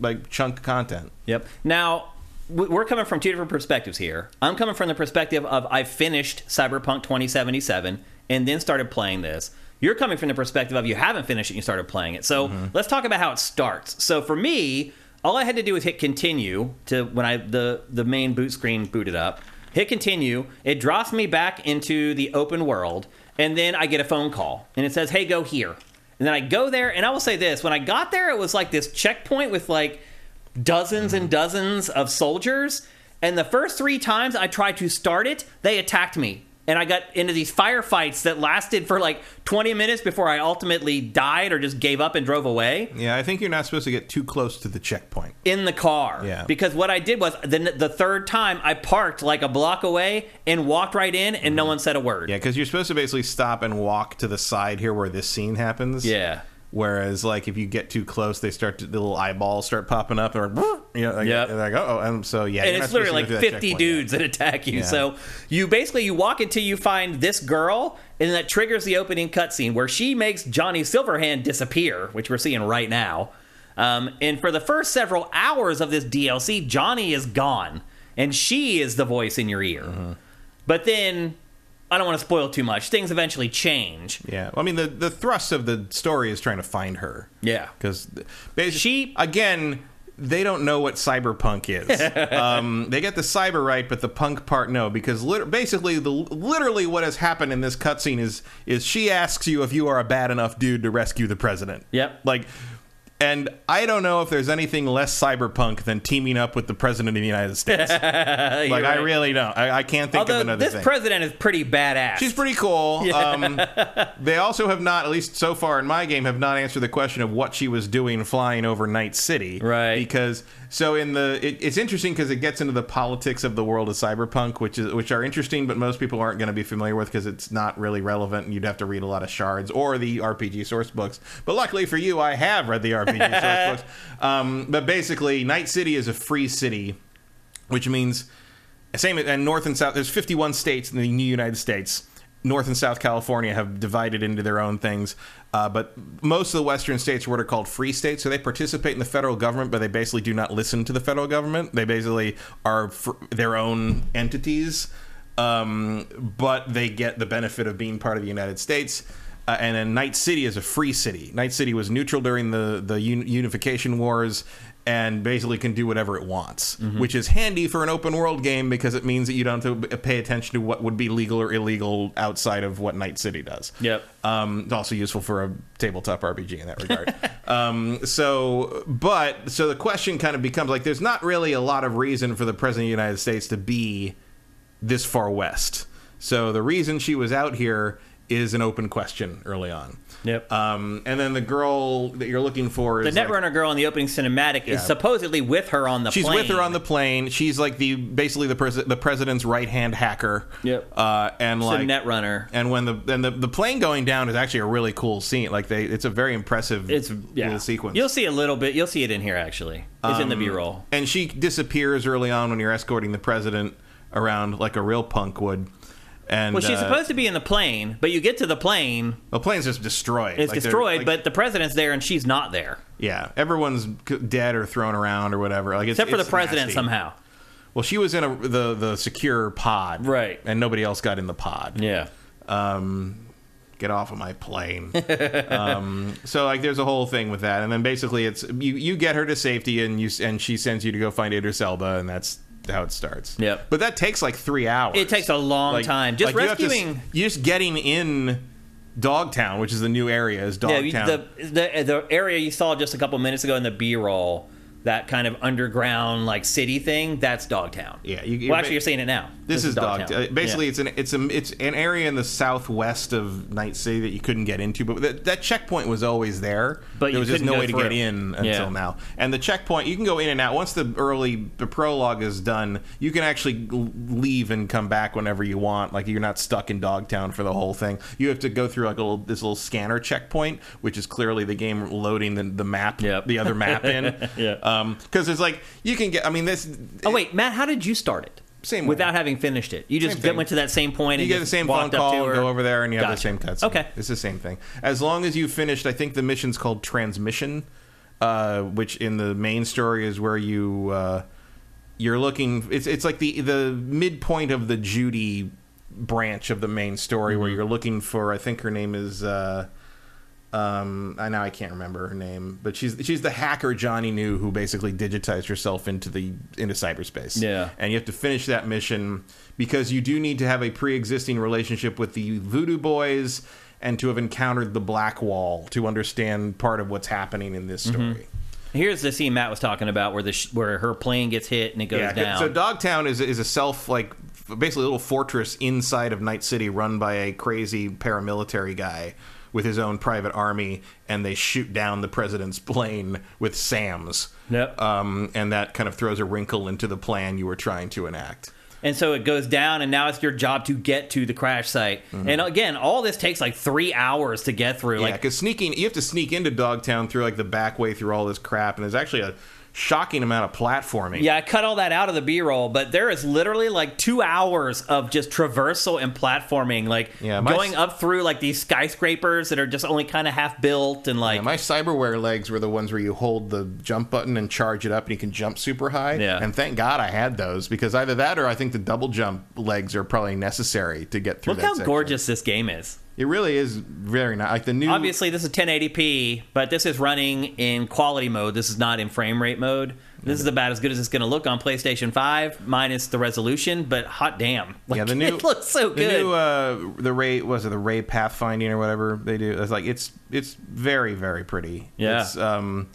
like chunk of content. Yep. Now we're coming from two different perspectives here. I'm coming from the perspective of I finished Cyberpunk 2077 and then started playing this. You're coming from the perspective of you haven't finished it and you started playing it. So mm-hmm. let's talk about how it starts. So for me, all I had to do was hit continue to when I the the main boot screen booted up. Hit continue. It drops me back into the open world, and then I get a phone call, and it says, "Hey, go here." And then I go there, and I will say this: when I got there, it was like this checkpoint with like dozens and mm-hmm. dozens of soldiers. And the first three times I tried to start it, they attacked me. And I got into these firefights that lasted for like 20 minutes before I ultimately died or just gave up and drove away Yeah, I think you're not supposed to get too close to the checkpoint. in the car. Yeah. Because what I did was the, the third time I parked like a block away and walked right in and no mm-hmm. one said a word. Yeah, because you're supposed to basically stop and walk to the side here where this scene happens. Yeah. Whereas, like, if you get too close, they start to, the little eyeballs start popping up, and like, you know, like, Yep. they're like, oh, and so yeah, and it's literally like supposed to go through that 50 checkpoint, yeah. dudes that attack you. Yeah. So you basically you walk until you find this girl, and that triggers the opening cutscene where she makes Johnny Silverhand disappear, which we're seeing right now. Um, and for the first several hours of this DLC, Johnny is gone, and she is the voice in your ear. Mm-hmm. But then I don't want to spoil too much. Things eventually change. Yeah, well, I mean, the the thrust of the story is trying to find her. Yeah. because She- again. They don't know what cyberpunk is. *laughs* um, they get the cyber right, but the punk part no, because lit- basically, the literally what has happened in this cutscene is is she asks you if you are a bad enough dude to rescue the president. Yep. Like, and I don't know if there's anything less cyberpunk than teaming up with the president of the United *laughs* States. like, I really don't. I, I can't think Although of another this thing. president is pretty badass. She's pretty cool. *laughs* Um, they also have not, at least so far in my game, have not answered the question of what she was doing flying over Night City. Right. Because so in the, it, it's interesting because it gets into the politics of the world of cyberpunk, which is which are interesting, but most people aren't going to be familiar with because it's not really relevant. and You'd have to read a lot of shards or the RPG source books. But luckily for you, I have read the RPG source *laughs* books. Um, but basically, Night City is a free city, which means same and North and South. There's 51 states in the new United States. North and South California have divided into their own things, uh, but most of the Western states are what are called free states. So they participate in the federal government, but they basically do not listen to the federal government. They basically are their own entities. um, but they get the benefit of being part of the United States. Uh, and then Night City is a free city. Night City was neutral during the the un- unification wars, and basically can do whatever it wants, Mm-hmm. which is handy for an open world game because it means that you don't have to pay attention to what would be legal or illegal outside of what Night City does. Yep. Um, it's also useful for a tabletop RPG in that regard. *laughs* um, so, but so the question kind of becomes like, there's not really a lot of reason for the president of the United States to be this far west. So the reason she was out here is an open question early on. Yep. Um, and then the girl that you're looking for the is like- Netrunner girl in the opening cinematic Yeah. is supposedly with her on the She's plane. with her on the plane. She's like the basically the pres- the president's right hand hacker. Yep. Uh, and like Netrunner. and when the and the, the plane going down is actually a really cool scene. Like they, it's a very impressive It's yeah. little sequence. You'll see a little bit. You'll see it in here actually. It's in the Um, B-roll. And she disappears early on when you're escorting the president around like a real punk would. And Well, she's uh, supposed to be in the plane, but you get to the plane, the plane's just destroyed. it's Like, destroyed, like- but the president's there and she's not there, yeah, everyone's dead or thrown around or whatever. Like it's, except for the president nasty. somehow. Well, she was in a the the secure pod, Right. And nobody else got in the pod. Yeah. um, get off of my plane. *laughs* um, so like, there's a whole thing with that, and then basically it's you you get her to safety, and you and she sends you to go find Idris Elba, and that's how it starts. Yep. But that takes like three hours. It takes a long Like- time. Just like, you have to s- rescuing. you just getting in Dogtown, which is the new area, is Yeah, Dogtown. you- the, the the area you saw just a couple minutes ago in the B-roll, that kind of underground like city thing, that's Dogtown. Yeah, you- well, actually, you're seeing it now. This, is dog. Dogtown. uh, basically, Yeah. it's an it's a it's an area in the southwest of Night City that you couldn't get into, but that, that checkpoint was always there. But there was just no way to get in until Yeah. now. And the checkpoint, you can go in and out. Once the early the prologue is done, you can actually leave and come back whenever you want. Like you're not stuck in Dogtown for the whole thing. You have to go through like a little this little scanner checkpoint, which is clearly the game loading the, the map, Yep. the other map in. *laughs* Yeah. Um, because it's like you can get. I mean, this. Oh wait, Matt, how did you start it? Same way. without having finished it. You just get, went to that same point You and get the same phone call, and go over there, and you have the same cutscene. Okay. it's the same thing. As long as you finished, I think the mission's called transmission, uh, which in the main story is where you uh, you're looking. It's it's like the the midpoint of the Judy branch of the main story, where Mm-hmm. you're looking for. I think her name is. Uh, um, I now I can't remember her name, but she's she's the hacker Johnny knew who basically digitized herself into the into cyberspace. Yeah. and you have to finish that mission because you do need to have a pre-existing relationship with the Voodoo Boys and to have encountered the Black Wall to understand part of what's happening in this story. Mm-hmm. Here's the scene Matt was talking about where the sh- where her plane gets hit and it goes Yeah, down. so Dogtown is is a self like basically a little fortress inside of Night City run by a crazy paramilitary guy with his own private army and they shoot down the president's plane with SAMs. Yep. Um, and that kind of throws a wrinkle into the plan you were trying to enact. and so it goes down, and now it's your job to get to the crash site. And again, all this takes like three hours to get through. Mm-hmm. Yeah, Like, because sneaking, you have to sneak into Dogtown through like the back way through all this crap, and there's actually a shocking amount of platforming. yeah, I cut all that out of the B-roll, but there is literally like two hours of just traversal and platforming, like Yeah, going up through like these skyscrapers that are just only kind of half built, and like Yeah, my cyberware legs were the ones where you hold the jump button and charge it up and you can jump super high. Yeah. And thank God I had those because either that or I think the double jump legs are probably necessary to get through look how section. gorgeous this game is. It really is very nice. Like the new Obviously, this is 1080p, but this is running in quality mode. This is not in frame rate mode. This is about as good as it's going to look on PlayStation 5, minus the resolution. But hot damn, like, Yeah, the new *laughs* it looks so the good. new uh, the Ray was it the Ray pathfinding or whatever they do. It's like it's it's very very pretty. Yeah. It's, um,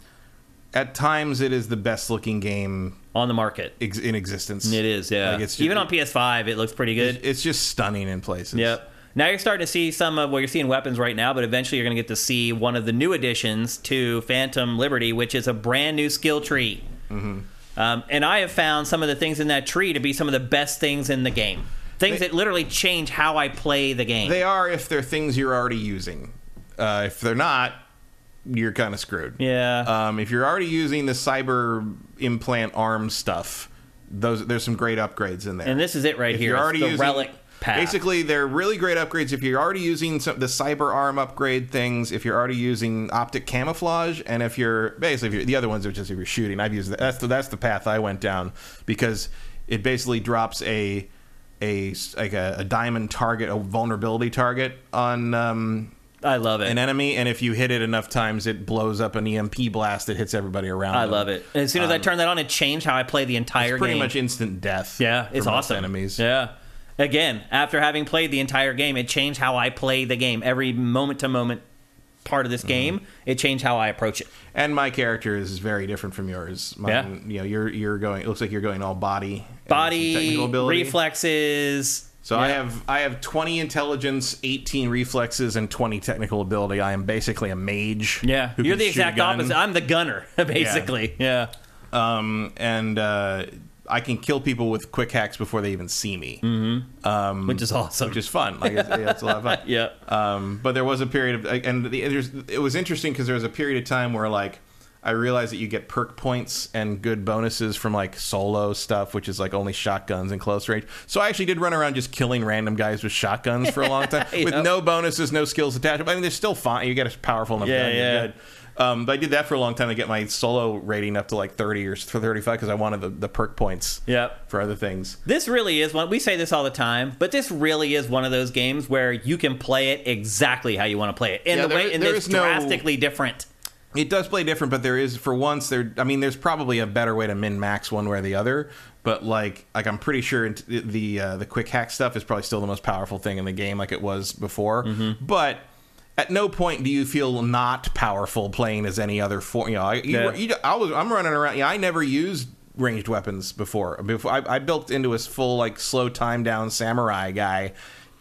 at times it is the best looking game on the market. ex- in existence. It is, yeah. Like, it's Even on PS5, it looks pretty good. It's just stunning in places. Yep. Now you're starting to see some of well, you're seeing weapons right now, but eventually you're going to get to see one of the new additions to Phantom Liberty, which is a brand new skill tree. Mm-hmm. Um, and I have found some of the things in that tree to be some of the best things in the game. Things They- that literally change how I play the game. They are if they're things you're already using. Uh, if they're not, you're kind of screwed. yeah. Um, if you're already using the cyber implant arm stuff, those there's some great upgrades in there. and this is it right if here. you're already the using, relic path. basically they're really great upgrades. If you're already using some, the cyber arm upgrade things, if you're already using optic camouflage, and if you're basically if you're, the other ones are just if you're shooting. I've used that. That's the that's the path I went down because it basically drops a a like a, a diamond target, a vulnerability target on um, I love it. an enemy, and if you hit it enough times, it blows up an EMP blast that hits everybody around. I them. love it. As soon as I turn that on, it changed how I play the entire It's pretty game. much instant death. Yeah, it's awesome. Enemies. Yeah. Again, after having played the entire game, it changed how I play the game. Every moment to moment part of Mm-hmm. this game, it changed how I approach it. And my character is very different from yours. Mine, You know, you're you're going. It looks like you're going all body, Body, technical ability. reflexes. So I have I have 20 intelligence, 18 reflexes, and 20 technical ability. I am basically a mage. Yeah, you're the exact opposite. I'm the gunner, *laughs* basically. Yeah. Um, and uh, I can kill people with quick hacks before they even see me, which is awesome. which is fun. Like it's, yeah, it's a lot of fun. *laughs* yeah. Um, but there was a period of, and the, there's, it was interesting because there was a period of time where like I realized that you get perk points and good bonuses from like solo stuff, which is like only shotguns in close range. So I actually did run around just killing random guys with shotguns for a long time *laughs* with Yep. no bonuses, no skills attached. I mean, they're still fine. You get a powerful enough Yeah, gun, yeah. Good. Um, but I did that for a long time to get my solo rating up to like 30 or 35 because I wanted the, the perk points Yep. for other things. This really is one. We say this all the time, but this really is one of those games where you can play it exactly how you want to play it, in Yeah, the way, and it's is no- drastically different. It does play different, but there is for once there. I mean, there's probably a better way to min max one way or the other. But like, like I'm pretty sure the uh, the quick hack stuff is probably still the most powerful thing in the game, like it was before. But at no point do you feel not powerful playing as any other form. You know, I, you, Yeah. you- I was I'm running around. Yeah, I never used ranged weapons before. Before I, I built into a full like slow time down samurai guy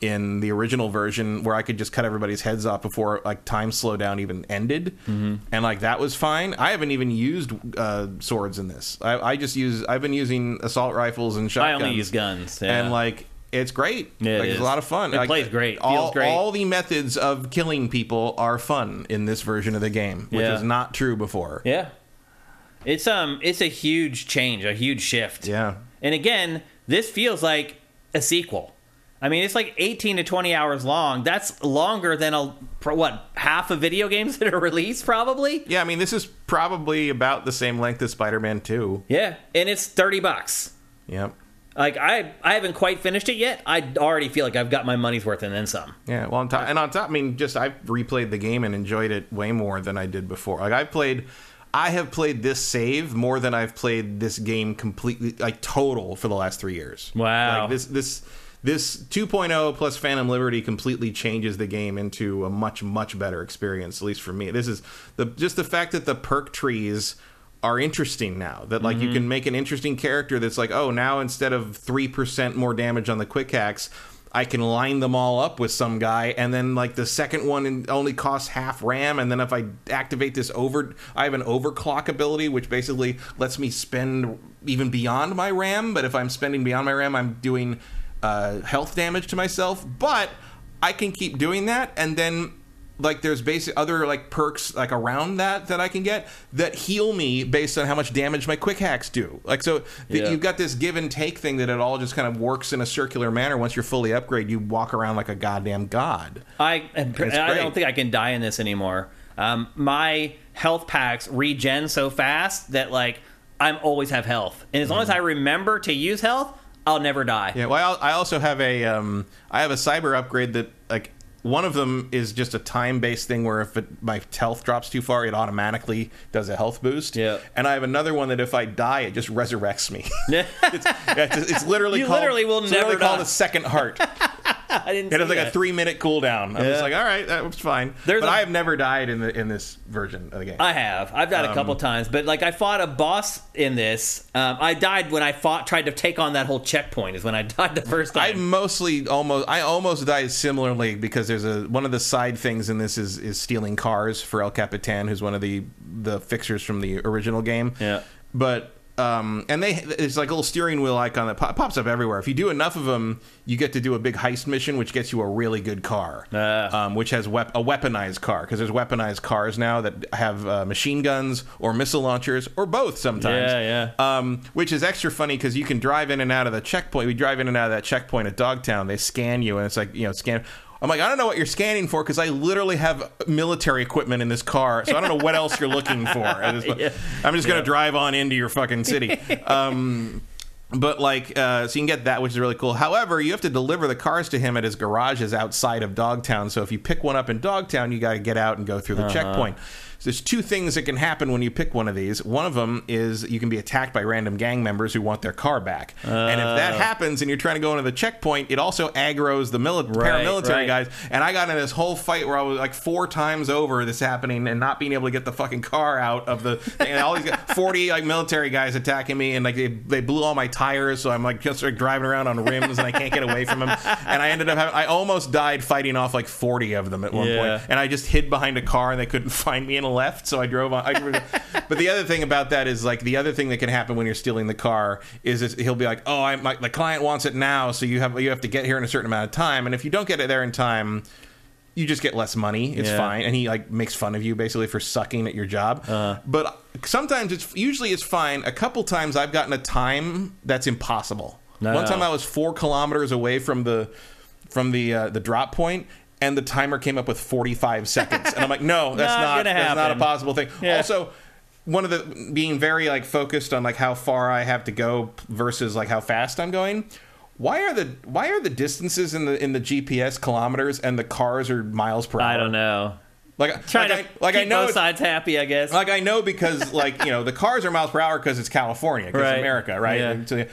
in the original version where I could just cut everybody's heads off before like time slowdown even ended, Mm-hmm. and like that was fine. I haven't even used uh, swords in this. I, I just use I've been using assault rifles and shotguns. I only use guns, yeah. and like it's great. It like, it's a lot of fun. It Like, plays great. Feels All, great. all the methods of killing people are fun in this version of the game, which Yeah. was not true before. Yeah. It's um it's a huge change, a huge shift. Yeah. And again, this feels like a sequel. I mean, it's like 18 to 20 hours long. That's longer than a what, half of video games *laughs* that are released probably? Yeah, I mean, this is probably about the same length as Spider-Man 2. Yeah, and it's 30 bucks. Yep. Like I I haven't quite finished it yet. I already feel like I've got my money's worth and then some. Yeah, well, on top, and on top, I mean, just I've replayed the game and enjoyed it way more than I did before. Like I've played, I have played this save more than I've played this game completely, like total for the last three years. Wow. Like this, this, this 2.0 plus Phantom Liberty completely changes the game into a much, much better experience. At least for me, this is the just the fact that the perk trees are interesting now that like you Mm-hmm. can make an interesting character that's like oh now instead of 3% more damage on the quick hacks I can line them all up with some guy, and then like the second one only costs half RAM, and then if I activate this over, I have an overclock ability, which basically lets me spend even beyond my RAM. But if I'm spending beyond my RAM, I'm doing uh, health damage to myself. But I can keep doing that, and then like there's basic other like perks like around that that I can get that heal me based on how much damage my quick hacks do. Like so, th- Yeah. you've got this give and take thing that it all just kind of works in a circular manner. Once you're fully upgraded, you walk around like a goddamn god. I I don't think I can die in this anymore. Um, my health packs regen so fast that like I'm always have health, and as long as I remember to use health, I'll never die. Mm-hmm. Yeah. Well, I I also have a um, I have a cyber upgrade that like. One of them is just a time-based thing where if it, my health drops too far, it automatically does a health boost. Yeah. And I have another one that if I die, it just resurrects me. *laughs* *laughs* it's, yeah, it's, it's literally You called, literally will never literally called a second heart. *laughs* *laughs* I didn't. It has see like a three minute cooldown. I Yeah. was like, all right, that was fine. There's but a- I have never died in the in this version of the game. I have. I've died a Um, couple times, but like I fought a boss in this. Um, I died when I fought, tried to take on that whole checkpoint. Is when I *laughs* died the first time. I mostly almost I almost died similarly because there's a one of the side things in this is is stealing cars for El Capitan, who's one of the the fixers from the original game. Yeah. But um, and they it's like a little steering wheel icon that pop, pops up everywhere. If you do enough of them, you get to do a big heist mission, which gets you a really good car, Ah. um, which has wep- a weaponized car because there's weaponized cars now that have uh, machine guns or missile launchers or both sometimes. Yeah, yeah. Um, which is extra funny because you can drive in and out of the checkpoint. We drive in and out of that checkpoint at Dogtown. They scan you, and it's like you know scan. I'm like, I don't know what you're scanning for because I literally have military equipment in this car, so I don't know what else you're looking *laughs* for. Just, Yeah. I'm just gonna drive on into your fucking city. *laughs* Um, but like uh, so you can get that which is really cool however you have to deliver the cars to him at his garages outside of dogtown so if you pick one up in dogtown you got to get out and go through the checkpoint so there's two things that can happen when you pick one of these. One of them is you can be attacked by random gang members who want their car back. And if that oh. happens and you're trying to go into the checkpoint it also aggroes the mili- Right, paramilitary right. guys. And i got in this whole fight where i was like four times over this happening and not being able to get the fucking car out of the and all these guys, *laughs* 40 like military guys attacking me and like they, they blew all my tires. So i'm like just like driving around on rims and i can't get away from them and i ended up having i almost died fighting off like 40 of them at one Yeah. point. And i just hid behind a car and they couldn't *laughs* find me and left so i drove on I, *laughs* but the other thing about that is like the other thing that can happen when you're stealing the car is, is he'll be like oh i my, the client wants it now so you have you have to get here in a certain amount of time and if you don't get it there in time you just get less money. It's Yeah. fine, and he like makes fun of you basically for sucking at your job. Uh-huh. but sometimes it's usually it's fine. A couple times I've gotten a time that's impossible. No. One time I was four kilometers away from the from the uh, the drop point. And the timer came up with 45 seconds, and I'm like, "No, *laughs* that's Not not, that's not a possible thing." Yeah. Also, one of the being very like focused on like how far I have to go versus like how fast I'm going. Why are the why are the distances in the in the GPS kilometers and the cars are miles per hour? I don't know. Like, Trying like, to I, like keep I know both sides happy, I guess. like I know because like you know the cars are miles per hour because it's California, because Right. America, right? Yeah.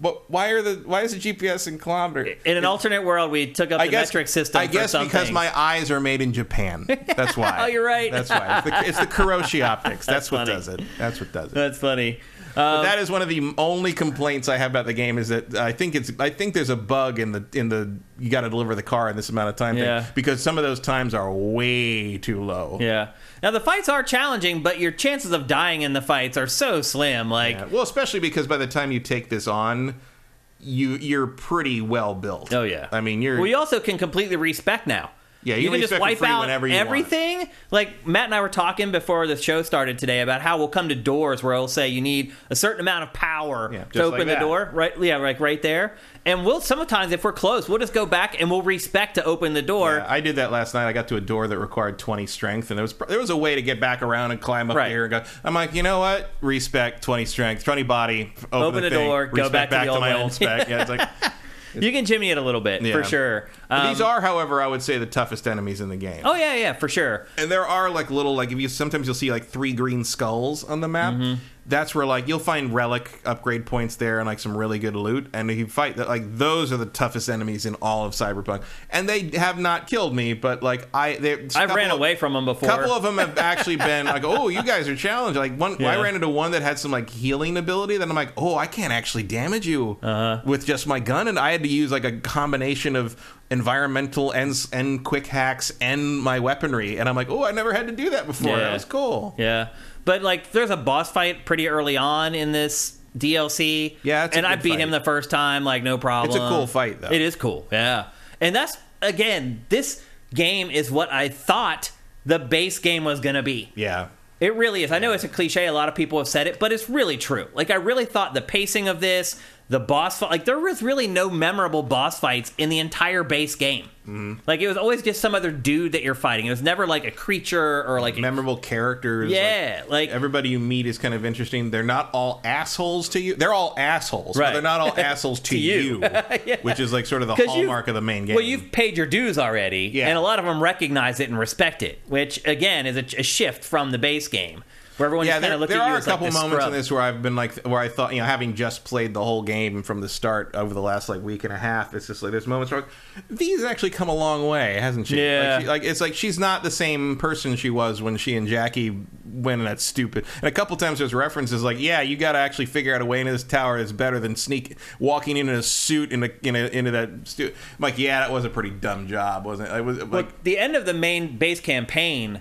But why are the why is the GPS in kilometer? in an alternate world, we took up I the guess metric system. I guess because my eyes are made in Japan. That's *laughs* why. Oh, you're right. That's why. It's the, it's the Kiroshi optics. *laughs* That's, That's what funny. does it. That's what does it. That's funny. But um, that is one of the only complaints I have about the game is that I think it's I think there's a bug in the in the you got to deliver the car in this amount of time Yeah. thing because some of those times are way too low. Yeah. Now the fights are challenging, but your chances of dying in the fights are so slim. Like, Yeah. Well, especially because by the time you take this on, you you're pretty well built. oh yeah. I mean, you're Well, you also can completely respec now. Yeah, you you can just wipe out whenever you want. everything. Like Matt and I were talking before the show started today about how we'll come to doors where it'll say you need a certain amount of power Yeah, to open like the that. door. Right? Yeah, like right there. And we'll sometimes if we're close, we'll just go back and we'll respec to open the door. Yeah, I did that last night. I got to a door that required 20 strength, and there was there was a way to get back around and climb up Right. here and go. I'm like, you know what? Respec 20 strength, 20 body. Open, Open the thing, door, go respec back to the old my old spec. Yeah, it's *laughs* like You can jimmy it a little bit Yeah. for sure. Um, these are, however, I would say the toughest enemies in the game. Oh yeah, yeah, for sure. and there are like little like if you sometimes you'll see like three green skulls on the map. Mm-hmm. That's where like you'll find relic upgrade points there and like some really good loot. And if you fight that, like those are the toughest enemies in all of Cyberpunk. And they have not killed me, but like I, they, I've ran away from them before. A couple of them have actually been like, *laughs* oh, you guys are challenged. Like one, Yeah. I ran into one that had some like healing ability. Then I'm like, oh, I can't actually damage you Uh-huh. with just my gun, and I had to use like a combination of environmental and and quick hacks and my weaponry. And I'm like, oh, I never had to do that before. Yeah. That was cool. Yeah, but like, there's a boss fight pretty early on in this DLC. Yeah, and I beat fight. him the first time, like no problem. It's a cool fight, though. It is cool. Yeah, and that's again, this game is what I thought the base game was gonna be. Yeah. It really is. I know it's a cliche. A lot of people have said it, but it's really true. Like I really thought the pacing of this, the boss fight, like there was really no memorable boss fights in the entire base game. Mm-hmm. Like it was always just some other dude that you're fighting. It was never like a creature or like a, Memorable characters. yeah, like, Everybody you meet is kind of interesting. They're not all assholes to you. They're all assholes. but Right. They're not all *laughs* assholes to, you. you, *laughs* which is like sort of the hallmark of the main game. Well, you've paid your dues already, Yeah. and a lot of them recognize it and respect it, which again is a, a shift from the base game, where everyone yeah, kind there, of there at you are a as like couple moments scrub. in this where I've been like, where I thought, you know, having just played the whole game from the start over the last like week and a half, it's just like there's moments where like, V's actually come a long way, hasn't she? Yeah. Like, she, like it's like she's not the same person she was when she and Jackie went in that stupid. And a couple times there's references like, yeah, you got to actually figure out a way into this tower that's better than sneak walking in a suit in a, in a, into that. Stu-. I'm like, yeah, that was a pretty dumb job, wasn't it? I was like, Look, the end of the main base campaign,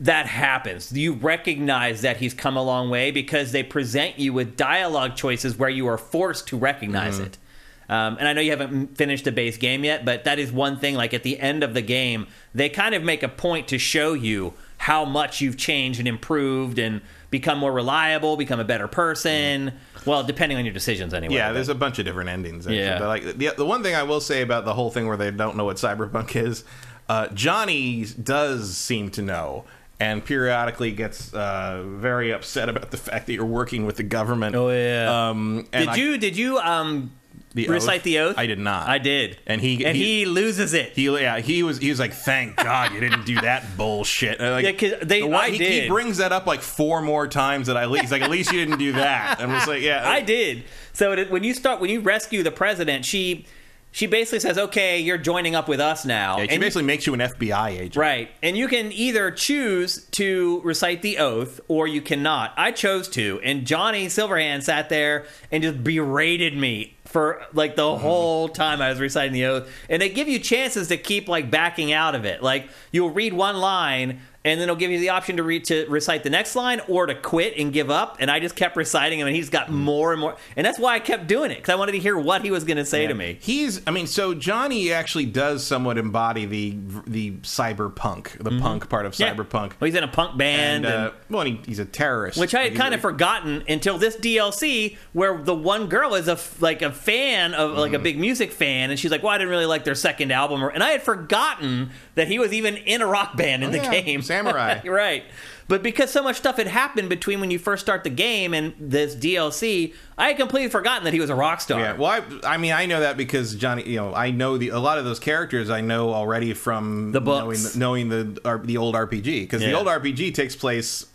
that happens. You recognize that he's come a long way because they present you with dialogue choices where you are forced to recognize Mm-hmm. it. Um, and I know you haven't finished the base game yet, but that is one thing. Like at the end of the game, they kind of make a point to show you how much you've changed and improved and become more reliable, become a better person. Well, depending on your decisions, anyway. Yeah, but- there's a bunch of different endings. Actually. Yeah. But like the, the one thing I will say about the whole thing where they don't know what cyberpunk is, uh, Johnny does seem to know. And periodically gets uh, very upset about the fact that you're working with the government. Oh, yeah. Um, and Did I- you did you um The recite oath? the oath? I did not. I did. And he- and he, he- loses it. He yeah he was he was like thank *laughs* God you didn't do that bullshit. Like, Yeah, 'cause they- the I he, did. he brings that up like four more times that I least. He's like at least you didn't do that. I'm just like yeah *laughs* I did. So when you start when you rescue the president, she she basically says, "Okay, you're joining up with us now." Yeah, she And- basically makes you an FBI agent. Right. And you can either choose to recite the oath or you cannot. I chose to. And Johnny Silverhand sat there and just berated me for like the mm-hmm. whole time I was reciting the oath. And they give you chances to keep like backing out of it. Like you'll read one line and then it'll give you the option to read to recite the next line or to quit and give up. And I just kept reciting him and he's got more and more. And that's why I kept doing it because I wanted to hear what he was going to say to me. He's, I mean, so Johnny actually does somewhat embody the the cyberpunk, the punk part of Mm-hmm. Yeah. cyberpunk. Well, he's in a punk band. And, and, uh, well, and he, he's a terrorist, which I had kind of forgotten until this DLC, where the one girl is a like a fan of like a Mm-hmm. big music fan, and she's like, "Well, I didn't really like their second album," and I had forgotten that he was even in a rock band in Oh, the yeah, game, Samurai. *laughs* right? But because so much stuff had happened between when you first start the game and this DLC, I had completely forgotten that he was a rock star. Yeah, well, I, I mean, I know that because Johnny, you know, I know the a lot of those characters I know already from The books. knowing, knowing the the old RPG because the old RPG takes place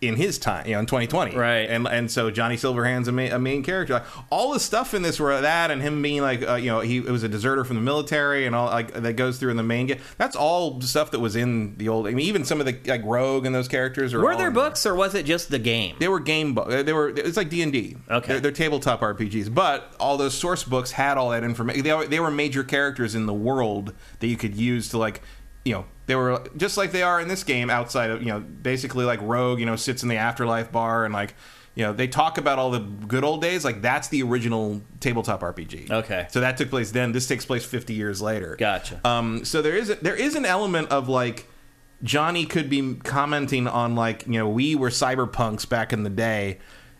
in his time, you know, in 2020, Right. And and so Johnny Silverhand's a, ma- a main character. Like, all the stuff in this were that, and him being like, uh, you know, he was a deserter from the military, and all like that goes through in the main game. That's all stuff that was in the old. I mean, even some of the like Rogue and those characters Were there in there. books, or was it just the game? They were game books. They were. It's like D and D. Okay. They're, they're tabletop RPGs, but all those source books had all that information. They, they were major characters in the world that you could use to like, you know, they were just like they are in this game. Outside of you know, basically like Rogue, you know, sits in the afterlife bar and like. You know, they talk about all the good old days. Like that's the original tabletop RPG. Okay. so that took place then. This takes place fifty years later. Gotcha. Um, so there is a, there is an element of like Johnny could be commenting on like you know we were cyberpunks back in the day,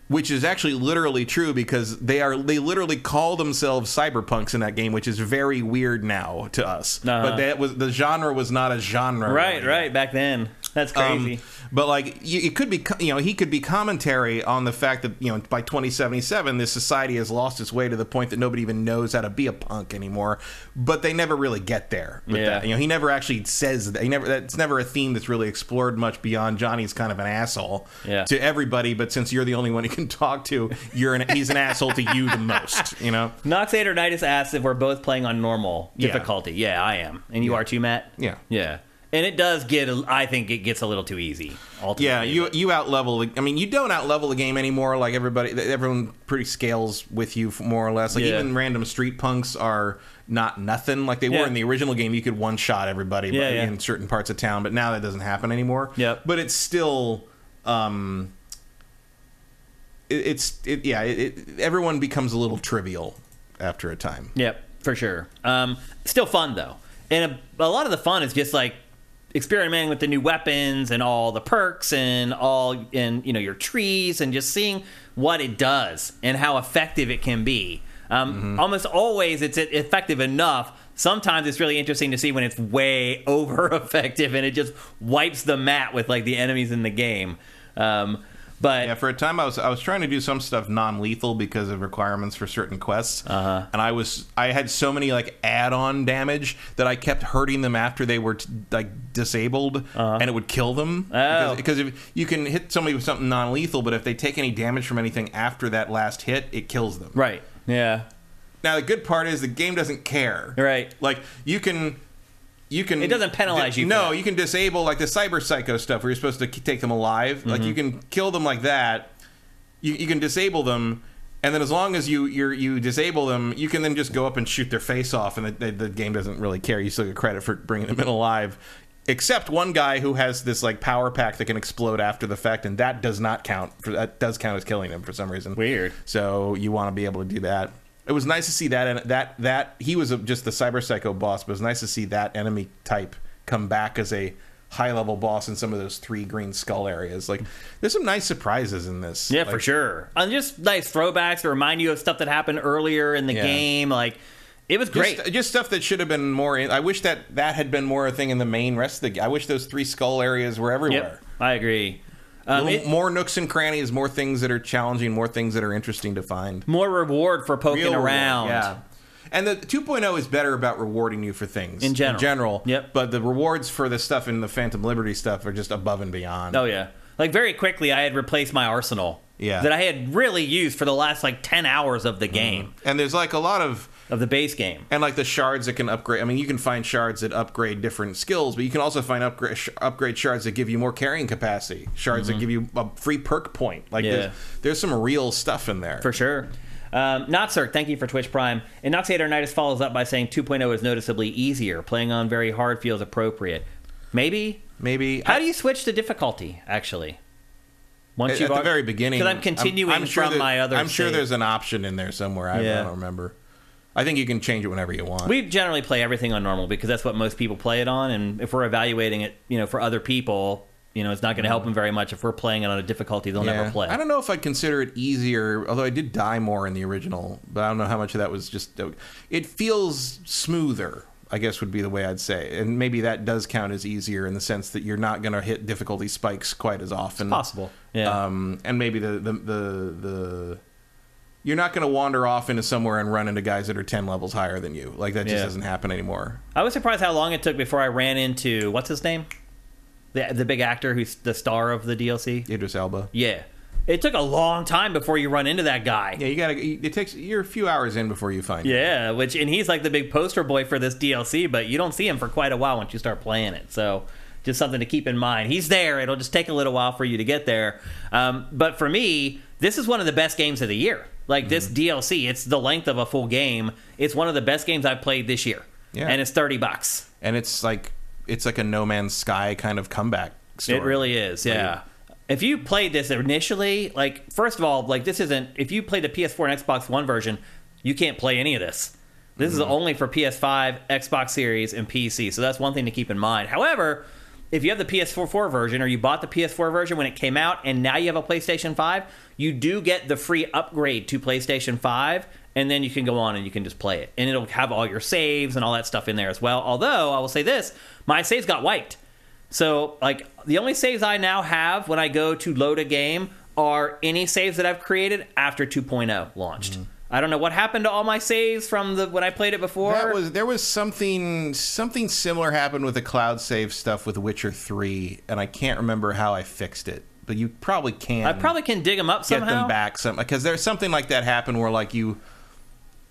which is actually literally true because they are they literally call themselves cyberpunks in that game, which is very weird now to us. Uh-huh. But that was the genre was not a genre, right, really. right. Back then, that's Um, crazy. but like, you, it could be you know, he could be commentary on the fact that you know by 2077 this society has lost its way to the point that nobody even knows how to be a punk anymore. But they never really get there. With Yeah. that. You know, he never actually says that. He never. That's never a theme that's really explored much beyond Johnny's kind of an asshole Yeah. to everybody. But since you're the only one he can talk to, you're an he's an asshole to you the most. You know. Noxator Nitus asks if we're both playing on normal Yeah. difficulty. Yeah, I am. And you are too, Matt? Yeah. Yeah. And it does get, a- I think it gets a little too easy. Ultimately. Yeah, you you out level. I mean, you don't out level the game anymore. Like everybody, everyone pretty scales with you more or less. Like Yeah. even random street punks are not nothing like they Yeah. were in the original game. You could one shot everybody Yeah, but yeah. in certain parts of town, but now that doesn't happen anymore. Yep. But it's still. Um, it, it's it, yeah. It, it, everyone becomes a little trivial after a time. Yep, for sure. Um, still fun though, and a, a lot of the fun is just like experimenting with the new weapons and all the perks and all and you know your trees and just seeing what it does and how effective it can be. Um, Almost always, it's effective enough. Sometimes it's really interesting to see when it's way *laughs* over effective and it just wipes the mat with like the enemies in the game. Um, but Yeah, for a time I was I was trying to do some stuff non-lethal because of requirements for certain quests, uh-huh. and I was I had so many like add-on damage that I kept hurting them after they were t- like disabled, and it would kill them. Oh. Because, because if you can hit somebody with something non-lethal, but if they take any damage from anything after that last hit, it kills them. right, yeah, Now the good part is the game doesn't care. Right. Like you can. You can. It doesn't penalize you No, that. you can disable like the cyber psycho stuff where you're supposed to k- take them alive. Like Mm-hmm. you can kill them like that. You, you can disable them, and then as long as you you you disable them, you can then just go up and shoot their face off, and the, the, the game doesn't really care. You still get credit for bringing them in alive. Except one guy who has this like power pack that can explode after the fact, and that does not count. For that does count as killing him for some reason. Weird. So you want to be able to do that. It was nice to see that and that that he was a, just the cyber psycho boss, but it was nice to see that enemy type come back as a high level boss in some of those three green skull areas. Like there's some nice surprises in this. Yeah, Like, for sure. And just nice throwbacks to remind you of stuff that happened earlier in the Yeah. game. Like, it was great. Just, just stuff that should have been more. In, I wish that that had been more a thing in the main rest of the. game. I wish those three skull areas were everywhere. Yep. I agree. Um, Little it- more nooks and crannies, more things that are challenging, more things that are interesting to find. more reward for poking Real reward, around. Yeah. And the 2.0 is better about rewarding you for things In general. In general. Yep. But the rewards for the stuff in the Phantom Liberty stuff are just above and beyond. Oh yeah. Like very quickly, I had replaced my arsenal. Yeah. That I had really used for the last like ten hours of the game And there's like a lot of of the base game. and like the shards that can upgrade. I mean, you can find shards that upgrade different skills, but you can also find upgrade sh- upgrade shards that give you more carrying capacity. Shards that give you a free perk point. Like Mm-hmm. Yeah. there's, there's some real stuff in there. For sure. Um, Notsirk, thank you for Twitch Prime. And Noxiator follows up by saying 2.0 is noticeably easier. Playing on very hard feels appropriate. Maybe. Maybe How do you switch to difficulty, actually? Once at, you've at the al- very beginning? 'Cause I'm continuing sure from that- my other I'm sure there's an option in there somewhere. I, Yeah. I don't remember. I think you can change it whenever you want. We generally play everything on normal because that's what most people play it on. And if we're evaluating it, you know, for other people, you know, it's not going to help them very much if we're playing it on a difficulty they'll never play. I don't know if I'd consider it easier, although I did die more in the original, but I don't know how much of that was just. It feels smoother, I guess would be the way I'd say. And maybe that does count as easier in the sense that you're not going to hit difficulty spikes quite as often. Possible. Yeah. Um, and maybe the, the, the, the. You're not going to wander off into somewhere and run into guys that are 10 levels higher than you. Like, that just Yeah. doesn't happen anymore. I was surprised how long it took before I ran into what's his name, the the big actor who's the star of the DLC. Idris Elba. Yeah, it took a long time before you run into that guy. Yeah, you gotta. It takes. You're a few hours in before you find. him. Yeah, which and he's like the big poster boy for this DLC, but you don't see him for quite a while once you start playing it. So just something to keep in mind. He's there. It'll just take a little while for you to get there. Um, but for me, this is one of the best games of the year. Like this mm-hmm. DLC, it's the length of a full game. It's one of the best games I've played this year. Yeah. and it's thirty bucks. and it's like it's like a No Man's Sky kind of comeback story. It really is, yeah. If you played this initially, like first of all, like this isn't. If you played the PS4 and Xbox One version, you can't play any of this. This is mm-hmm. only for PS5, Xbox Series, and PC. So that's one thing to keep in mind. However, if you have the PS4 4 version or you bought the PS4 version when it came out and now you have a PlayStation 5, you do get the free upgrade to PlayStation 5 and then you can go on and you can just play it. And it'll have all your saves and all that stuff in there as well. Although, I will say this, my saves got wiped. So, like, the only saves I now have when I go to load a game are any saves that I've created after 2.0 launched. Mm-hmm. I don't know what happened to all my saves from the when I played it before. That was there was something something similar happened with the cloud save stuff with Witcher Three, and I can't remember how I fixed it. But you probably can. I probably can dig them up somehow. get somehow. them back some because there's something like that happened where like you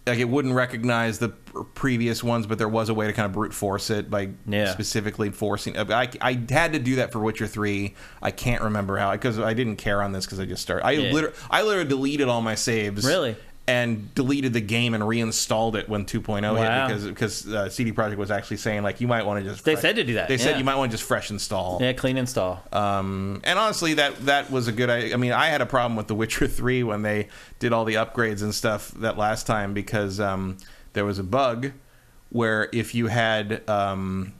like it wouldn't recognize the previous ones, but there was a way to kind of brute force it by Yeah. specifically forcing. Uh, I, I had to do that for Witcher Three. I can't remember how because I didn't care on this because I just started. I Yeah. literally I literally deleted all my saves. Really? And deleted the game and reinstalled it when 2.0 Wow. hit because because uh, CD Projekt was actually saying like you might want to just They fresh- said to do that, They said you might want to just fresh install. Yeah, clean install. Um, and honestly, that that was a good. I, I mean, I had a problem with The Witcher *laughs* Three when they did all the upgrades and stuff that last time because um, there was a bug where if you had, um,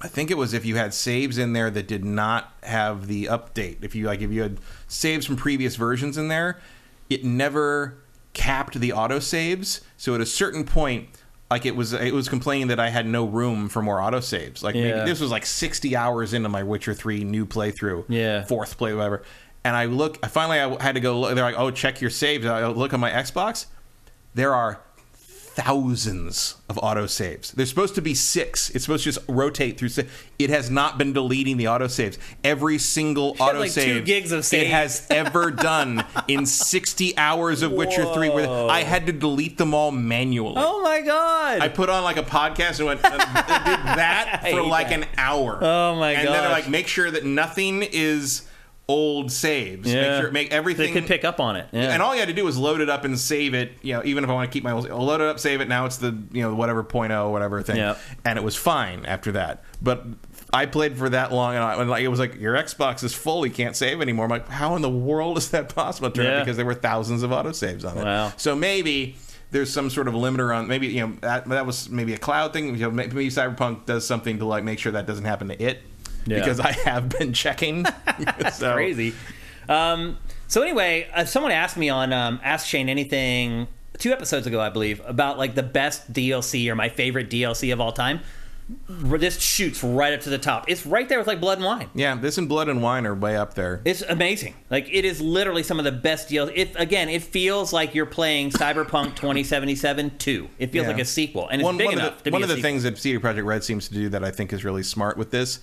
I think it was if you had saves in there that did not have the update. If you like, if you had saves from previous versions in there, it never capped the auto saves. So at a certain point. Like it was, it was complaining that I had no room for more auto saves. Like maybe this was like sixty hours into my Witcher Three new playthrough, Yeah. fourth play, whatever. And I look, I finally I had to go. look- They're like, "Oh, check your saves." I look on my Xbox. There are thousands of auto saves. There's supposed to be six. It's supposed to just rotate through. sa- It has not been deleting the auto saves. Every single had, auto *laughs* like, save gigs of it has *laughs* ever done in 60 hours of Witcher Three. Where I had to delete them all manually. Oh my god! I put on like a podcast and went uh, and did that *laughs* for like that. an hour. Oh, my God. And then they're like, make sure that nothing is old saves. yeah. Make sure make everything. They could pick up on it. Yeah. And all you had to do was load it up and save it. You know, even if I want to keep my old, I'll load it up, save it. Now it's the you know whatever point oh whatever thing, and it was fine after that. But I played for that long, and, I, and like it was like your Xbox is full, you can't save anymore. I'm like, how in the world is that possible? Yeah. because there were thousands of autosaves on it. Wow. So maybe there's some sort of limiter on maybe you know that that was maybe a cloud thing. You know, maybe Cyberpunk does something to like make sure that doesn't happen to it. Yeah. Because I have been checking. *laughs* so, crazy. Um, so anyway, uh, someone asked me on um, Ask Shane Anything two episodes ago, I believe, about like the best DLC or my favorite DLC of all time. this shoots right up to the top. It's right there with like Blood and Wine. Yeah, this and Blood and Wine are way up there. It's amazing. Like it is literally some of the best deals. It again, it feels like you're playing Cyberpunk 2077 2. It feels Yeah. like a sequel, and it's one, big one enough of to the, be one of the sequel. things that CD Projekt Red seems to do that I think is really smart with this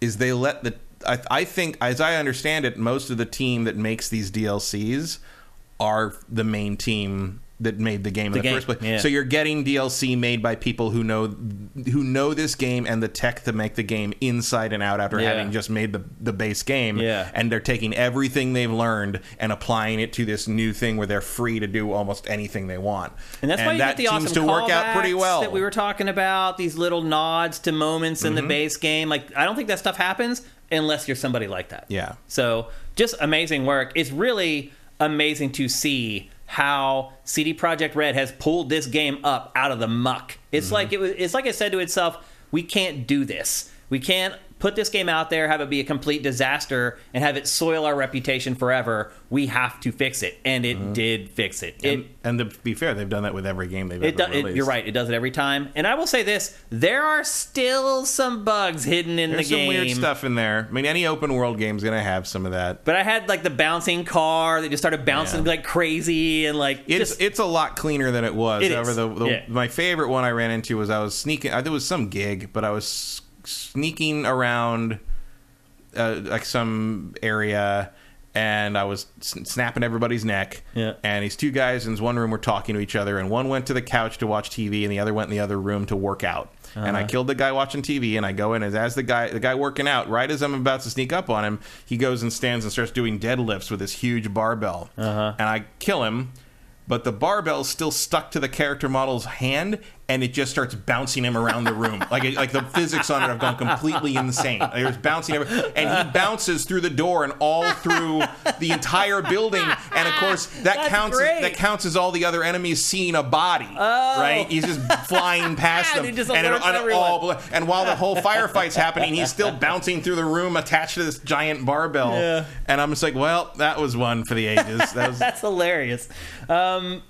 is they let the I, I think as I understand it, most of the team that makes these DLCs are the main team that made the game in The the, game, first place. yeah. So you're getting DLC made by people who know who know this game and the tech to make the game inside and out after Yeah. having just made the the base game. Yeah. And they're taking everything they've learned and applying it to this new thing where they're free to do almost anything they want. And that's why you that get the seems awesome to work out pretty well. that we were talking about. These little nods to moments in Mm-hmm. the base game. Like I don't think that stuff happens unless you're somebody like that. Yeah. So just amazing work. It's really amazing to see how CD Projekt Red has pulled this game up out of the muck. It's mm-hmm. like it was. It's like it said to itself, "We can't do this. We can't." Put this game out there, have it be a complete disaster, and have it soil our reputation forever. We have to fix it, and it did fix it. It and, and to be fair, they've done that with every game they've it, ever do, it released. you're right. It does it every time. And I will say this: there are still some bugs hidden in There's the some game. weird stuff in there. I mean, any open world game's gonna have some of that. But I had like the bouncing car that just started bouncing Yeah. like crazy, and like It's just it's a lot cleaner than it was. It However, the, the, Yeah. my favorite one I ran into was I was sneaking. uh, There was some gig, but I was sneaking around uh, like some area. And I was snapping everybody's neck. Yeah. And these two guys in this one room were talking to each other, and one went to the couch to watch TV, and the other went in the other room to work out. And Uh-huh. I killed the guy watching TV, and I go in as, as the guy the guy working out. Right as I'm about to sneak up on him, he goes and stands and starts doing deadlifts with this huge barbell. Uh-huh. And I kill him, but the barbell's still stuck to the character model's hand, and it just starts bouncing him around the room. like it, like the physics on it have gone completely insane. Like, it was bouncing, every, and he bounces through the door and all through the entire building. And of course, that That's counts. As, that counts as all the other enemies seeing a body. Right? He's just flying past them, and, alerts and all. And while the whole firefight's happening, he's still bouncing through the room attached to this giant barbell. Yeah. And I'm just like, well, that was one for the ages. That was *laughs* that's hilarious. Um,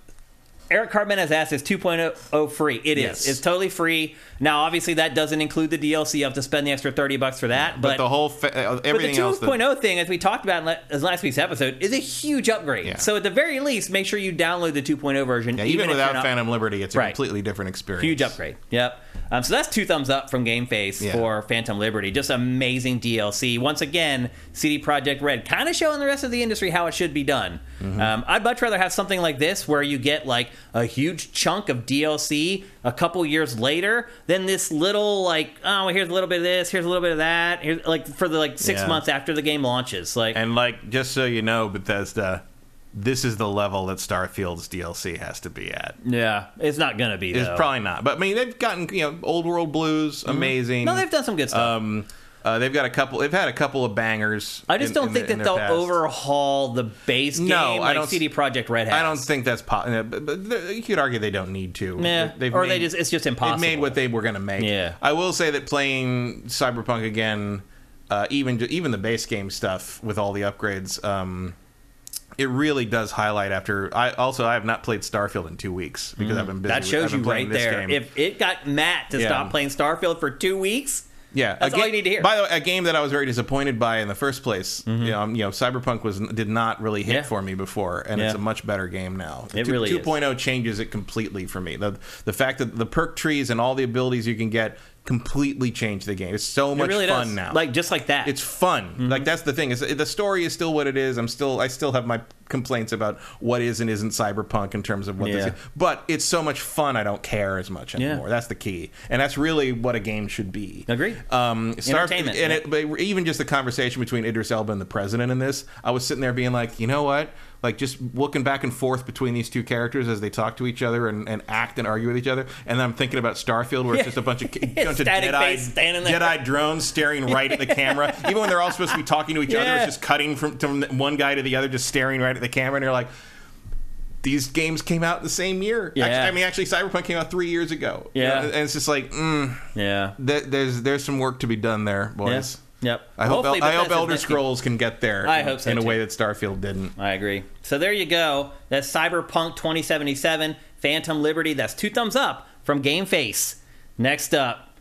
Eric Cartman has asked, "Is 2.0 free? It is. Yes. It's totally free. Now, obviously, that doesn't include the DLC. You have to spend the extra 30 bucks for that. but, But, the whole fa- uh, but the everything else. that- 2.0 thing, as we talked about in la- as last week's episode, is a huge upgrade. Yeah. So, at the very least, make sure you download the 2.0 version. yeah, even, you're without not- Phantom Liberty, it's a Right. completely different experience. Huge upgrade. Yep. Um, so that's two thumbs up from Game Face Yeah. for Phantom Liberty. Just amazing DLC. Once again, CD Projekt Red kind of showing the rest of the industry how it should be done. Mm-hmm. Um, I'd much rather have something like this where you get like a huge chunk of DLC a couple years later than this little like oh here's a little bit of this, here's a little bit of that, here's like for the like six Yeah. months after the game launches. Like And like, just so you know, Bethesda, this is the level that Starfield's DLC has to be at. yeah, it's not gonna be. It's though. probably not, but I mean, they've gotten you know, Old World Blues, amazing. no, they've done some good stuff. Um, uh, they've got a couple. They've had a couple of bangers. I just in- don't in think the- that they'll past. overhaul the base game No, I like don't- CD Projekt Red has. I don't think that's possible. You could argue they don't need to. Yeah, They've or made- they just it's just impossible. made what they were going to make. Yeah. I will say that playing Cyberpunk again, uh, even even the base game stuff with all the upgrades, um, it really does highlight. After I also I have not played Starfield in two weeks because I've been busy. Mm. that shows you right there. game. If it got Matt to Yeah. stop playing Starfield for two weeks, Yeah, That's all you need to hear. By the way, a game that I was very disappointed by in the first place. You, know, um, you know, Cyberpunk was did not really hit Mm-hmm. Yeah. for me before, and it's a much better game now. It Two- really is. 2.0 changes it completely for me. The the fact that the perk trees and all the abilities you can get completely changed the game. It's so much really fun does. now. Like just like that. it's fun. Mm-hmm. Like that's the thing. Is the story is still what it is. I'm still I still have my complaints about what is and isn't cyberpunk in terms of what Yeah. this is. But it's so much fun. I don't care as much Yeah. anymore. That's the key, and that's really what a game should be. Agree. Um, Star- Entertainment, and yeah. it, but even just the conversation between Idris Elba and the president in this, I was sitting there being like, you know what? Like just looking back and forth between these two characters as they talk to each other and, and act and argue with each other, and then I'm thinking about Starfield, where it's just a bunch of Yeah, *laughs* bunch of static dead-eyed, face standing there. dead-eyed drones staring right at the camera, *laughs* even when they're all supposed to be talking to each other. It's just cutting from, from one guy to the other, just staring right at the camera, and you're like. These games came out the same year. Yeah. Actually, I mean, actually, Cyberpunk came out three years ago. You Yeah. know, and it's just like, mm, yeah. th- there's there's some work to be done there, Yeah. Yep. I hope Hopefully I hope Elder Scrolls can get there. I hope so, in a too. way that Starfield didn't. I agree. So there you go. That's Cyberpunk 2077, Phantom Liberty. That's two thumbs up from Game Face. Next up,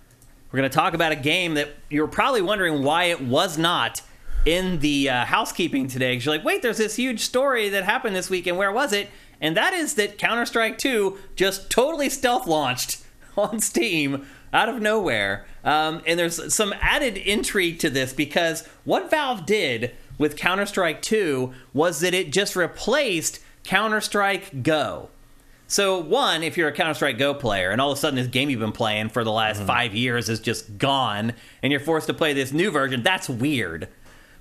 We're going to talk about a game that you're probably wondering why it was not in the uh, housekeeping today. 'Cause You're like, wait, there's this huge story that happened this week, and where was it? And that is that Counter Strike 2 just totally stealth launched *laughs* on Steam out of nowhere. Um, and there's some added intrigue to this because what Valve did with Counter Strike 2 was that it just replaced Counter Strike Go. So, one, if you're a Counter Strike Go player and all of a sudden this game you've been playing for the last five years is just gone and you're forced to play this new version, that's weird.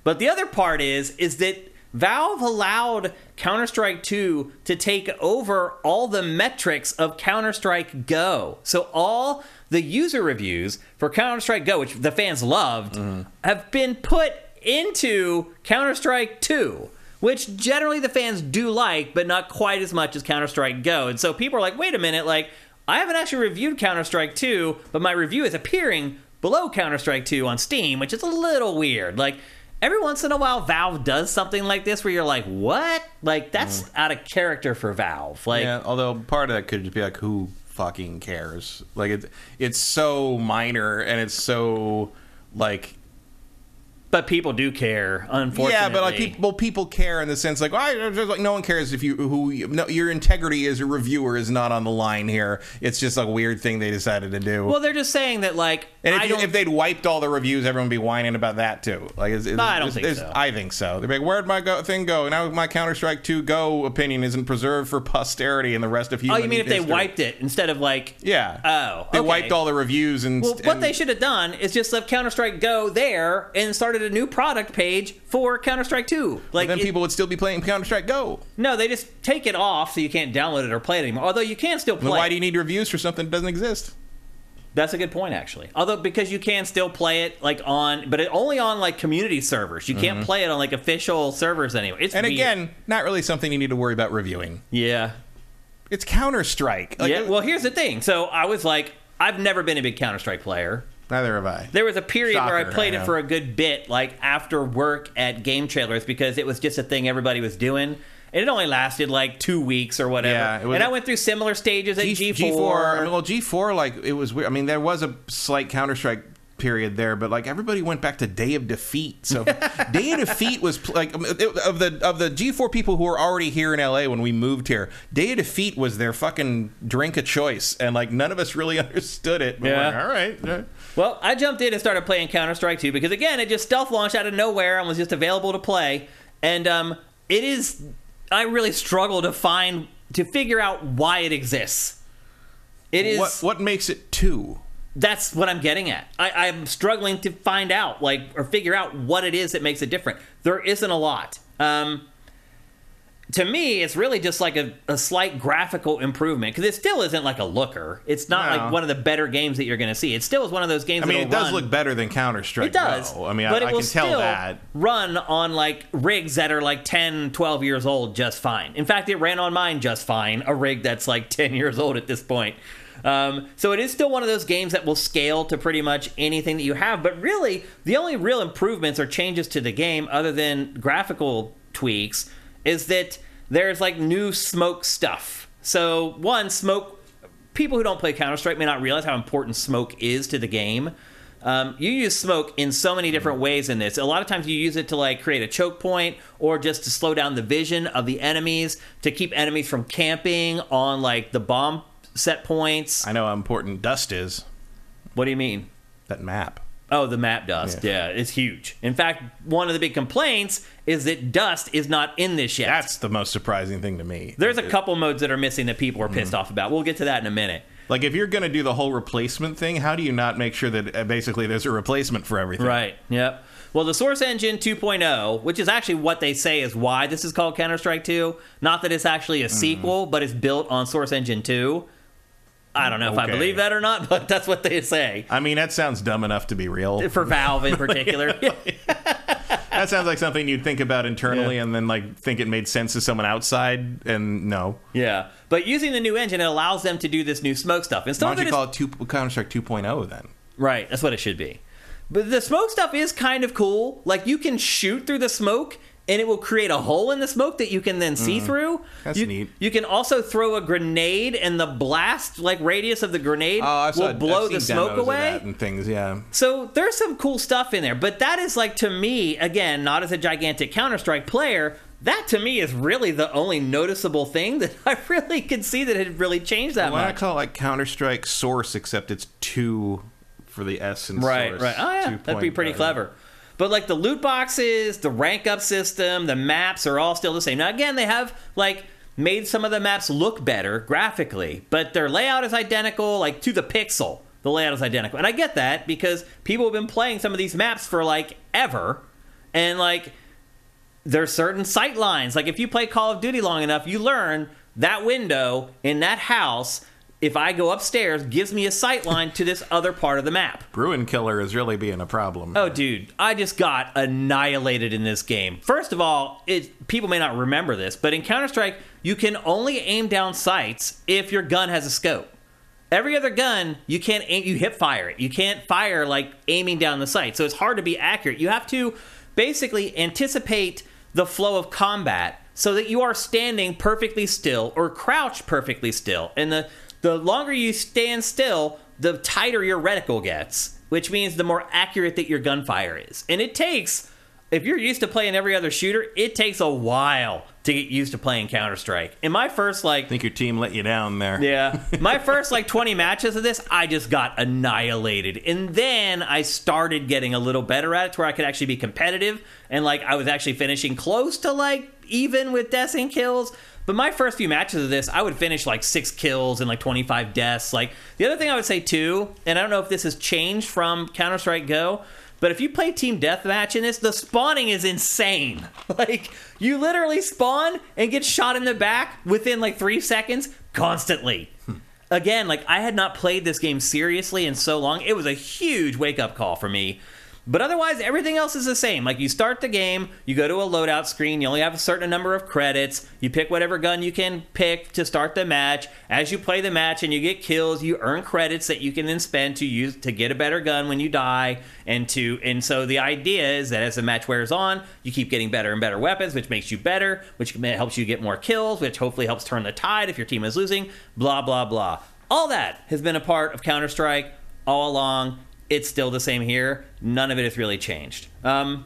But the other part is is that Valve allowed Counter Strike 2 to take over all the metrics of Counter Strike Go. So all the user reviews for Counter Strike Go, which the fans loved, have been put into Counter Strike 2. Which generally the fans do like, but not quite as much as Counter Strike Go. And so people are like, wait a minute, like, I haven't actually reviewed Counter Strike 2, but my review is appearing below Counter Strike 2 on Steam, which is a little weird. Like, every once in a while, Valve does something like this where you're like, what? Like, that's mm. out of character for Valve. Like, yeah, although part of that could just be like, who fucking cares? Like it's it's so minor and it's so like but people do care, unfortunately. yeah, but like people people care in the sense like, I just like no one cares if you who you, no, your integrity as a reviewer is not on the line here. It's just a weird thing they decided to do. Well, they're just saying that, like, and if, if they'd wiped all the reviews, everyone would be whining about that too. Like, it's, it's, No, I don't it's- think so. I think so. They'd be like, "Where'd my go- thing go?" Now my Counter Strike Two Go opinion isn't preserved for posterity and the rest of humanity. oh, you mean if they wiped it instead of, like. Yeah. Oh, They wiped all the reviews and. Well, what and- they should have done is just left Counter Strike Go there and started a new product page for Counter Strike 2. Like, then it- people would still be playing Counter Strike Go. no, they just take it off so you can't download it or play it anymore. Although you can still Then play. why do you need reviews for something that doesn't exist? That's a good point, actually. Although because you can still play it like on, but it, only on like community servers. You can't play it on like official servers anyway. It's Mm-hmm. And weird. again, not really something you need to worry about reviewing. yeah, It's Counter Strike. Like, yeah. Well, here's the thing. So I was like, I've never been a big Counter Strike player. Neither have I. There was a period where I played I it for a good bit, like after work at GameTrailers, because it was just a thing everybody was doing. And it only lasted like two weeks or whatever. Yeah, and I went through similar stages at G- G4. G4 I mean, well, G4, like it was weird. I mean, there was a slight Counter Strike period there, but like everybody went back to Day of Defeat. So *laughs* Day of Defeat was like um, it- of the of the G4 people who were already here in LA when we moved here. Day of Defeat was their fucking drink of choice, and like none of us really *laughs* understood it. Yeah. like, all right. Well, I jumped in and started playing Counter Strike 2 because again, it just stealth launched out of nowhere and was just available to play. And um, it is, I really struggle to find to figure out why it exists. It is What what makes it two? that's what I'm getting at. I, I'm struggling to find out, like, or figure out what it is that makes it different. There isn't a lot. Um, to me, it's really just like a, a slight graphical improvement because it still isn't like a looker. It's not No. like one of the better games that you're going to see. It still is one of those games. I mean, it that'll does run- look better than Counter Strike. It does. I mean, but I, it I will can tell still that. run on like rigs that are like 10, 12 years old just fine. In fact, it ran on mine just fine, a rig that's like 10 years old at this point. Um, so it is still one of those games that will scale to pretty much anything that you have. But really, the only real improvements or changes to the game, other than graphical tweaks, is that there's like new smoke stuff. So one smoke people who don't play Counter Strike may not realize how important smoke is to the game. Um, you use smoke in so many different ways in this. A lot of times you use it to like create a choke point or just to slow down the vision of the enemies, to keep enemies from camping on like the bomb set points. I know how important dust is. What do you mean? That map. Oh, the map dust. Yeah. it's huge. In fact, one of the big complaints is that dust is not in this yet. That's the most surprising thing to me. There's a couple modes that are missing that people are pissed off about. We'll get to that in a minute. Like, if you're going to do the whole replacement thing, how do you not make sure that uh, basically there's a replacement for everything? Right. Yep. Well, the Source Engine 2.0, which is actually what they say is why this is called Counter Strike 2, not that it's actually Mm. a sequel, but it's built on Source Engine 2. I don't know if I believe that or not, but *laughs* that's what they say. I mean, that sounds dumb enough to be real. For Valve in *laughs* particular. *laughs* that sounds like something you'd think about internally Yeah. and then like think it made sense to someone outside. And no, yeah. But using the new engine, it allows them to do this new smoke stuff. And some why of don't it you is- call it two, Counter Strike 2.0 then? Right, that's what it should be. But the smoke stuff is kind of cool. Like you can shoot through the smoke and it will create a hole in the smoke that you can then see through. Mm. That's you, neat. You can also throw a grenade, and the blast like radius of the grenade Oh, will blow the smoke away. and things. Yeah, So there's some cool stuff in there, but that is like to me, again, not as a gigantic Counter Strike player. That to me is really the only noticeable thing *laughs* that I really could see that had really changed that why not much. call it like Counter Strike Source? Except it's two for the S and Right, Source. right. Oh yeah, that'd be pretty uh, clever. But like the loot boxes, the rank up system, the maps are all still the same. Now again, they have like made some of the maps look better graphically, but their layout is identical, like to the pixel. The layout is identical. And I get that because people have been playing some of these maps for like ever. And like there's certain sight lines. Like if you play Call of Duty long enough, you learn that window in that house, if I go upstairs, gives me a sight line to this other part of the map. Bruin Killer is really being a problem. Oh, dude, I just got annihilated in this game. First of all, it, people may not remember this, but in Counter Strike, you can only aim down sights if your gun has a scope. Every other gun, you can't aim, you hip fire it. You can't fire like aiming down the sight. So it's hard to be accurate. You have to basically anticipate the flow of combat so that you are standing perfectly still or crouched perfectly still. And the the longer you stand still, the tighter your reticle gets, which means the more accurate that your gunfire is. And it takes if you're used to playing every other shooter, it takes a while to get used to playing Counter Strike. In my first like I think your team let you down there. yeah. *laughs* My first like 20 matches of this, I just got annihilated. And then I started getting a little better at it to where I could actually be competitive and like I was actually finishing close to like even with deaths and kills. But my first few matches of this, I would finish like six kills and like 25 deaths. Like the other thing I would say too, and I don't know if this has changed from Counter Strike Go, but if you play team deathmatch in this, the spawning is insane. *laughs* Like you literally spawn and get shot in the back within like three seconds constantly. Hmm. Again, like I had not played this game seriously in so long. It was a huge wake up call for me. But otherwise, everything else is the same. Like you start the game, you go to a loadout screen, you only have a certain number of credits, you pick whatever gun you can pick to start the match. As you play the match and you get kills, you earn credits that you can then spend to use to get a better gun when you die. And to and so the idea is that as the match wears on, you keep getting better and better weapons, which makes you better, which helps you get more kills, which hopefully helps turn the tide if your team is losing. Blah blah blah. All that has been a part of Counter Strike all along it's still the same here. None of it has really changed. Um,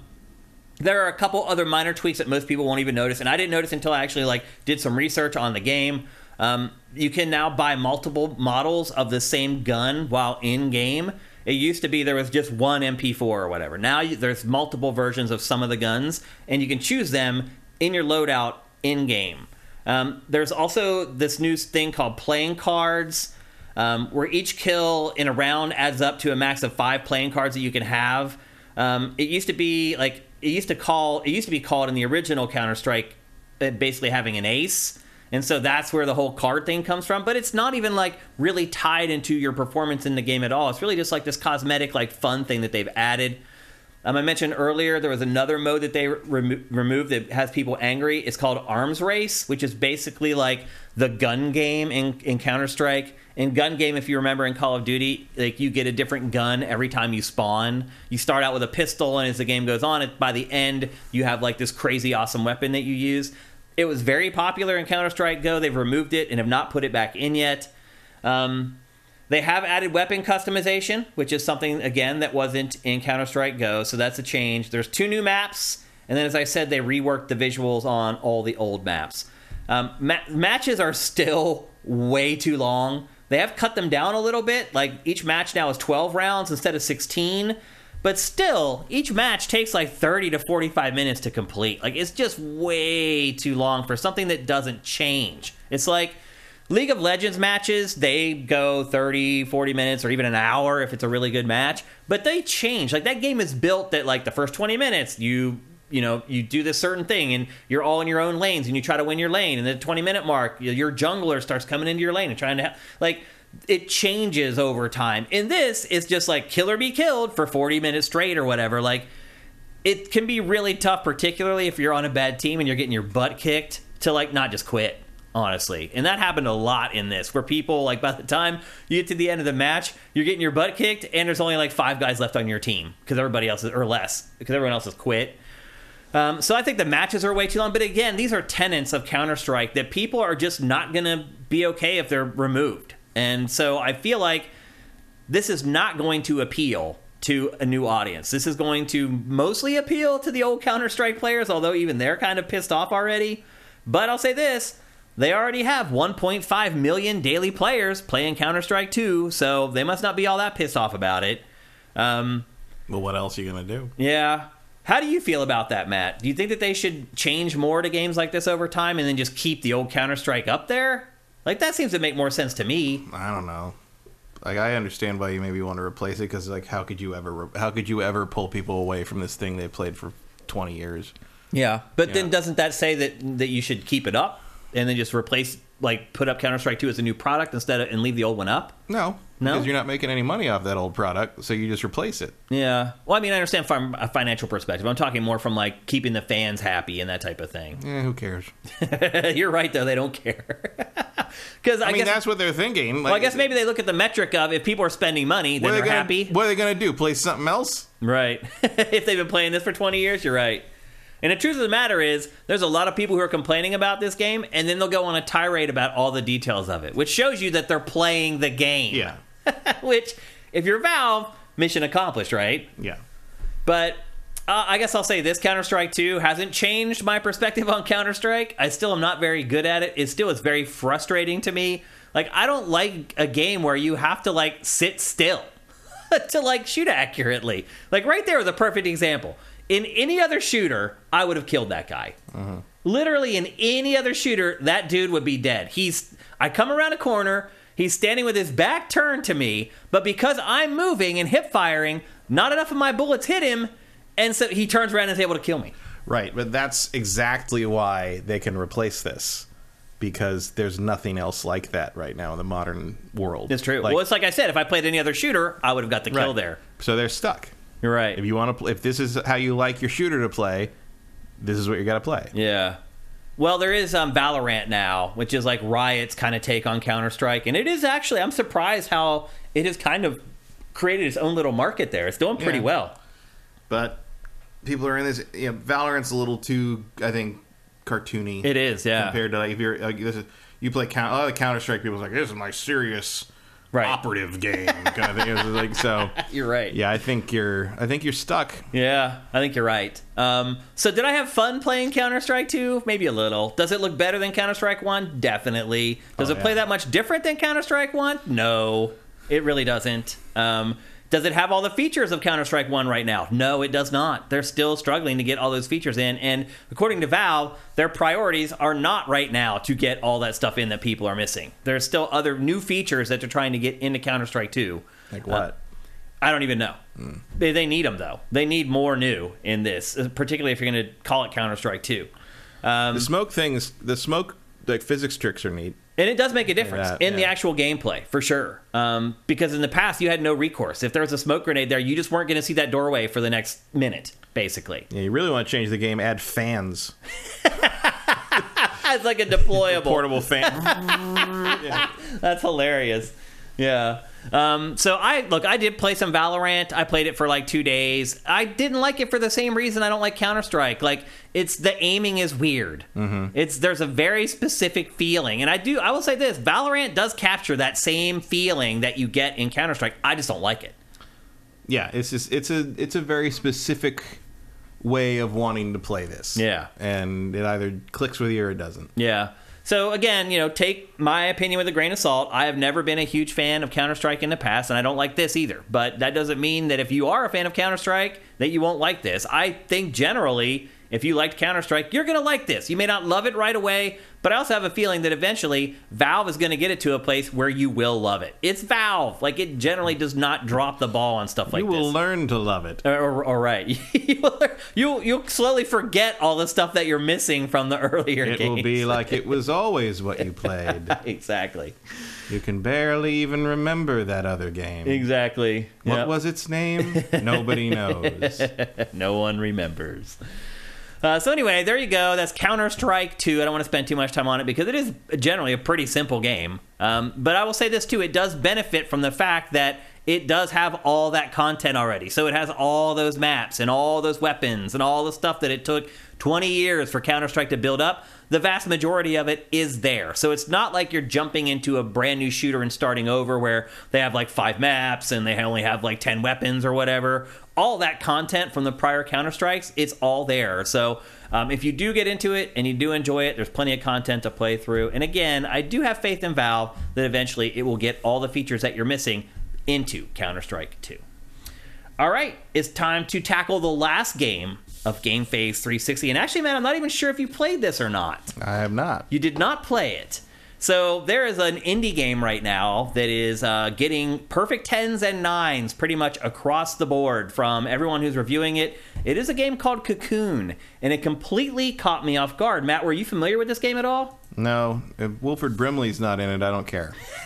there are a couple other minor tweaks that most people won't even notice, and I didn't notice until I actually like did some research on the game. Um, you can now buy multiple models of the same gun while in game. It used to be there was just one MP4 or whatever. Now you, there's multiple versions of some of the guns, and you can choose them in your loadout in game. Um, there's also this new thing called playing cards um, where each kill in a round adds up to a max of five playing cards that you can have. Um, it used to be like it used to call it used to be called in the original Counter Strike basically having an ace, and so that's where the whole card thing comes from. But it's not even like really tied into your performance in the game at all. It's really just like this cosmetic like fun thing that they've added. Um, I mentioned earlier there was another mode that they remo- removed that has people angry. It's called Arms Race, which is basically like the gun game in, in Counter Strike. In gun game, if you remember in Call of Duty, like you get a different gun every time you spawn. You start out with a pistol, and as the game goes on, by the end you have like this crazy awesome weapon that you use. It was very popular in Counter Strike Go. They've removed it and have not put it back in yet. Um, they have added weapon customization, which is something again that wasn't in Counter Strike Go, so that's a change. There's two new maps, and then as I said, they reworked the visuals on all the old maps. Um, ma- matches are still way too long. They have cut them down a little bit. Like each match now is 12 rounds instead of 16. But still, each match takes like 30 to 45 minutes to complete. Like it's just way too long for something that doesn't change. It's like League of Legends matches, they go 30, 40 minutes or even an hour if it's a really good match, but they change. Like that game is built that like the first 20 minutes you you know you do this certain thing and you're all in your own lanes and you try to win your lane and the 20 minute mark your jungler starts coming into your lane and trying to like it changes over time. In this it's just like kill or be killed for 40 minutes straight or whatever. Like it can be really tough particularly if you're on a bad team and you're getting your butt kicked to like not just quit honestly. And that happened a lot in this where people like by the time you get to the end of the match you're getting your butt kicked and there's only like five guys left on your team because everybody else is or less because everyone else has quit Um, so I think the matches are way too long. But again, these are tenets of Counter Strike that people are just not going to be okay if they're removed. And so I feel like this is not going to appeal to a new audience. This is going to mostly appeal to the old Counter Strike players, although even they're kind of pissed off already. But I'll say this they already have 1.5 million daily players playing Counter Strike 2, so they must not be all that pissed off about it. Um, Well, what else are you gonna do? yeah. How do you feel about that, Matt? Do you think that they should change more to games like this over time and then just keep the old Counter Strike up there? Like, that seems to make more sense to me. I don't know. Like I understand why you maybe want to replace it because like how could you ever re- how could you ever pull people away from this thing they played for twenty years? Yeah. But then doesn't that say that that you should keep it up and then just replace like put up Counter Strike 2 as a new product instead of and leave the old one up? No, No? because you're not making any money off that old product, so you just replace it. Yeah. Well, I mean, I understand from a financial perspective. I'm talking more from like keeping the fans happy and that type of thing. Eh, who cares? *laughs* You're right though, they don't care. *laughs* Cuz I, I, mean, guess that's what they're thinking. Like, well, I guess maybe they look at the metric of if people are spending money, then they're gonna, happy. What are they gonna do? Play something else? Right. *laughs* if they've been playing this for 20 years, you're right. And the truth of the matter is, there's a lot of people who are complaining about this game, and then they'll go on a tirade about all the details of it, which shows you that they're playing the game. Yeah, *laughs* which, if you're Valve, mission accomplished, right? yeah. But uh, I guess I'll say this Counter Strike 2 hasn't changed my perspective on Counter Strike. I still am not very good at it. It still is very frustrating to me. Like, I don't like a game where you have to, like, sit still *laughs* to, like, shoot accurately. Like, right there was a perfect example. In any other shooter, I would have killed that guy. Mm-hmm. Literally, in any other shooter, that dude would be dead. He's. I come around a corner. He's standing with his back turned to me, but because I'm moving and hip firing, not enough of my bullets hit him, and so he turns around and is able to kill me. Right, but that's exactly why they can replace this because there's nothing else like that right now in the modern world. It's true. Like, well, it's like I said, if I played any other shooter, I would have got the kill right. there. So they're stuck. You're right. If you want to, pl- if this is how you like your shooter to play, this is what you got to play. Yeah. Well, there is um, Valorant now, which is like Riot's kind of take on Counter Strike, and it is actually. I'm surprised how it has kind of created its own little market there. It's doing pretty Yeah. well. But people are in this. You know, Valorant's a little too, I think, cartoony. It is, yeah. Compared to like if you're like, this is, you play count, a lot of Counter Strike, people's like, this is my serious Right. operative game kind of thing. It's like so. *laughs* You're right. Yeah, I think you're. I think you're stuck. Yeah, I think you're right. Um, so, did I have fun playing Counter Strike 2? Maybe a little. Does it look better than Counter Strike 1? Definitely. Does Oh, it play that much different than Counter Strike 1? No, it really doesn't. Um, does it have all the features of Counter Strike 1 right now? No, it does not. They're still struggling to get all those features in. And according to Valve, their priorities are not right now to get all that stuff in that people are missing. There's still other new features that they're trying to get into Counter Strike 2. Like what? I don't even know. They, they need them though. They need more new in this, uh, particularly if you're going to call it Counter Strike Two. Um, the smoke things. The smoke like physics tricks are neat. and it does make a difference that, in the actual gameplay for sure. Um, because in the past you had no recourse. If there was a smoke grenade there, you just weren't going to see that doorway for the next minute, basically. Yeah, you really want to change the game. Add fans, *laughs* It's like a deployable. portable fan. *laughs* That's hilarious. Yeah. Um, so I look, I did play some Valorant. I played it for like two days. I didn't like it for the same reason I don't like Counter Strike. Like it's the aiming is weird. Mm-hmm. It's there's a very specific feeling, and I do. I will say this: Valorant does capture that same feeling that you get in Counter Strike. I just don't like it. yeah, it's just it's a it's a very specific way of wanting to play this. Yeah. and it either clicks with you or it doesn't. Yeah. So again, you know, take my opinion with a grain of salt. I have never been a huge fan of Counter Strike in the past, and I don't like this either. But that doesn't mean that if you are a fan of Counter Strike, that you won't like this. I think generally, if you liked Counter Strike, you're going to like this. You may not love it right away, but I also have a feeling that eventually Valve is going to get it to a place where you will love it. It's Valve. Like it generally does not drop the ball on stuff like this. you will this. learn to love it. Or right, you'll, you'll you'll slowly forget all the stuff that you're missing from the *laughs* earlier It games. will be *laughs* like it was always what you played. *laughs* exactly. You can barely even remember that other game. Exactly. What Yep. was its name? Nobody knows. no one remembers. Uh, so anyway, there you go. That's Counter Strike 2. I don't want to spend too much time on it because it is generally a pretty simple game. Um, but I will say this too: it does benefit from the fact that it does have all that content already. So it has all those maps and all those weapons and all the stuff that it took 20 years for Counter Strike to build up. The vast majority of it is there. So it's not like you're jumping into a brand new shooter and starting over where they have like five maps and they only have like 10 weapons or whatever. All that content from the prior Counter Strikes, it's all there. So um, if you do get into it and you do enjoy it, there's plenty of content to play through. And again, I do have faith in Valve that eventually it will get all the features that you're missing into Counter Strike 2. All right, it's time to tackle the last game of Game Face 360. And actually, man, I'm not even sure if you played this or not. I have not. You did not play it. So there is an indie game right now that is uh, getting perfect tens and nines pretty much across the board from everyone who's reviewing it. It is a game called Cocoon, and it completely caught me off guard. Matt, were you familiar with this game at all? No, if Wilford Brimley's not in it, I don't care. *laughs*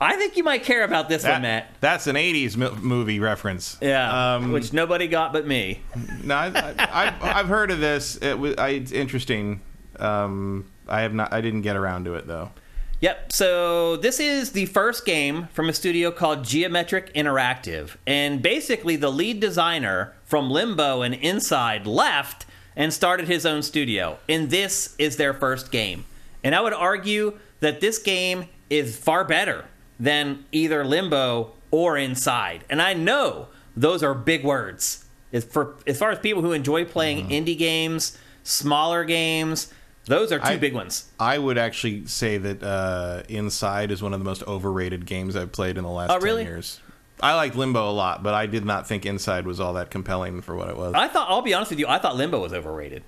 I think you might care about this one, Matt. That's an '80s mo- movie reference. Yeah, Um, which nobody got but me. *laughs* no, I, I, I've, I've heard of this. It was I, it's interesting. Um, I have not. I didn't get around to it though. Yep. So this is the first game from a studio called Geometric Interactive, and basically the lead designer from Limbo and Inside left and started his own studio, and this is their first game. And I would argue that this game is far better than either Limbo or Inside. And I know those are big words. As for as far as people who enjoy playing mm-hmm. indie games, smaller games, those are two I- big ones. I would actually say that uh, Inside is one of the most overrated games I've played in the last Oh, really? ten years. I liked Limbo a lot, but I did not think Inside was all that compelling for what it was. I thought I'll be honest with you, I thought Limbo was overrated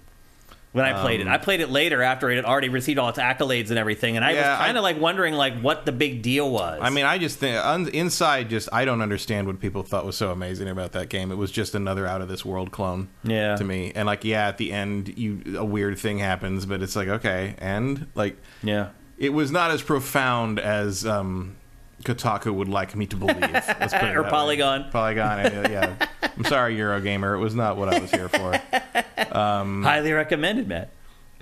when I played it. Um, I played it later after it had already received all its accolades and everything, and I Yeah, was kind of like wondering like what the big deal was. I mean, I just think un- Inside. Just I don't understand what people thought was so amazing about that game. It was just another out of this world clone. Yeah. To me, and like, yeah, at the end, you a weird thing happens, but it's like, okay, and like, yeah. it was not as profound as um, Kotaku would like me to believe. Let's put it *laughs* Or that way. Polygon. Polygon. uh, yeah. I'm sorry, Eurogamer. It was not what I was here for. Um, Highly recommended, Matt.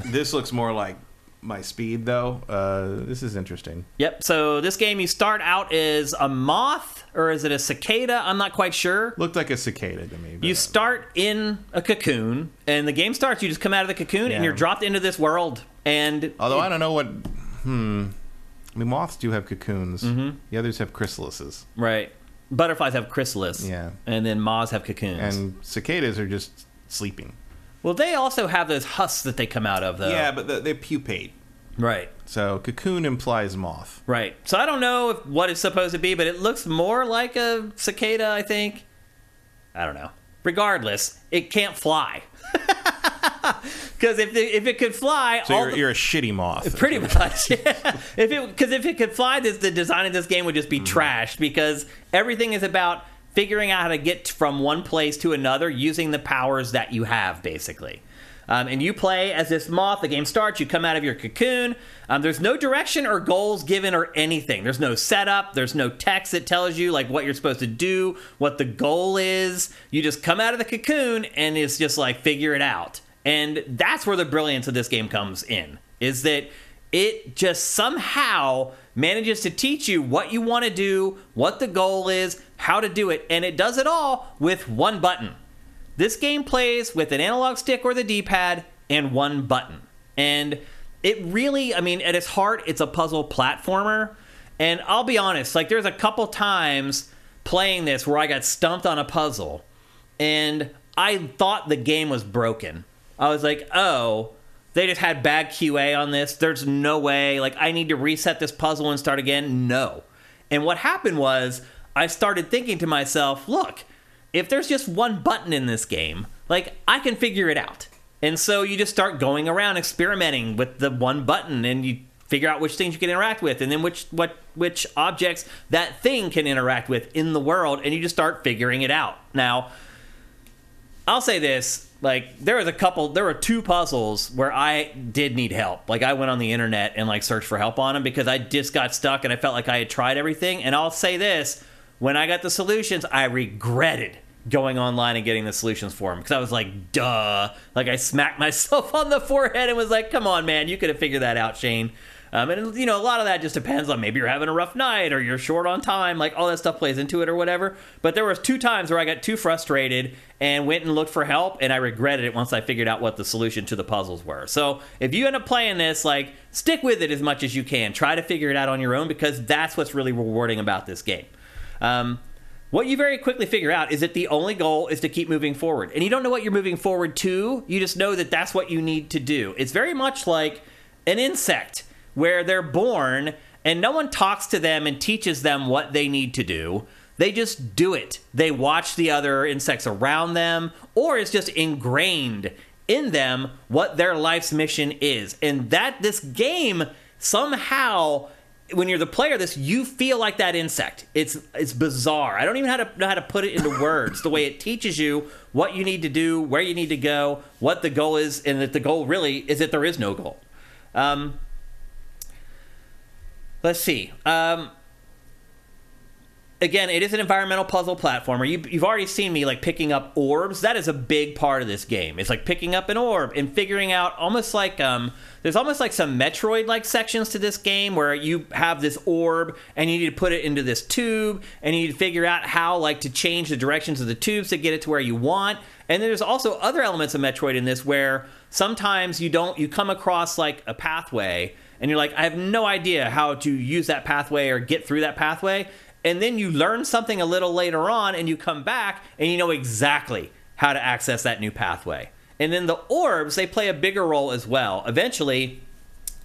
This looks more like my speed, though. Uh, this is interesting. Yep. So this game, you start out as a moth or is it a cicada? I'm not quite sure. Looked like a cicada to me. You start in a cocoon, and the game starts. You just come out of the cocoon, Yeah. and you're dropped into this world. And Although I don't know what. Hmm. I mean, moths do have cocoons. Mm-hmm. The others have chrysalises, right, butterflies have chrysalis. Yeah. And then moths have cocoons. and cicadas are just sleeping. well, they also have those husks that they come out of, though. Yeah, but the, they pupate. Right. So cocoon implies moth. Right. So I don't know if, what it's supposed to be, but it looks more like a cicada, I think. I don't know. Regardless, it can't fly. *laughs* Because if, it- if it could fly, So all you're, the- you're a shitty moth. *laughs* pretty much. Yeah. If it because if it could fly, this the design of this game would just be trashed because everything is about figuring out how to get from one place to another using the powers that you have, basically. Um, and you play as this moth. The game starts. You come out of your cocoon. Um, there's no direction or goals given or anything. There's no setup. There's no text that tells you like what you're supposed to do, what the goal is. You just come out of the cocoon and it's just like figure it out. And that's where the brilliance of this game comes in. Is that it just somehow manages to teach you what you want to do, what the goal is, how to do it, and it does it all with one button. This game plays with an analog stick or the D pad and one button. And it really, I mean, at its heart, it's a puzzle platformer. And I'll be honest, like, there's a couple times playing this where I got stumped on a puzzle and I thought the game was broken. I was like, oh, they just had bad QA on this. There's no way. Like, I need to reset this puzzle and start again. No. And what happened was, I started thinking to myself, look, if there's just one button in this game, like, I can figure it out. And so you just start going around experimenting with the one button and you figure out which things you can interact with and then which what which objects that thing can interact with in the world and you just start figuring it out. Now, I'll say this: like there was a couple, there were two puzzles where I did need help. Like I went on the internet and like searched for help on them because I just got stuck and I felt like I had tried everything. And I'll say this: when I got the solutions, I regretted going online and getting the solutions for them because I was like, duh. Like I smacked *laughs* myself on the forehead and was like, come on, man, you could have figured that out, Shane. Um, and you know, a lot of that just depends on maybe you're having a rough night or you're short on time. Like all that stuff plays into it or whatever. But there was two times where I got too frustrated and went and looked for help, and I regretted it once I figured out what the solution to the puzzles were. So if you end up playing this, like stick with it as much as you can. Try to figure it out on your own because that's what's really rewarding about this game. Um, what you very quickly figure out is that the only goal is to keep moving forward. And you don't know what you're moving forward to, you just know that that's what you need to do. It's very much like an insect where they're born and no one talks to them and teaches them what they need to do. They just do it. They watch the other insects around them, or it's just ingrained in them what their life's mission is. And that this game somehow when you're the player this you feel like that insect it's it's bizarre i don't even know how to know how to put it into words the way it teaches you what you need to do where you need to go what the goal is and that the goal really is that there is no goal um, let's see um, again, it is an environmental puzzle platformer. You, have already seen me like picking up orbs. That is a big part of this game. It's like picking up an orb and figuring out almost like um, there's almost like some Metroid like sections to this game where you have this orb and you need to put it into this tube and you need to figure out how like to change the directions of the tubes to get it to where you want. And there's also other elements of Metroid in this where sometimes you don't you come across like a pathway and you're like I have no idea how to use that pathway or get through that pathway and then you learn something a little later on and you come back and you know exactly how to access that new pathway. And then the orbs, they play a bigger role as well. Eventually,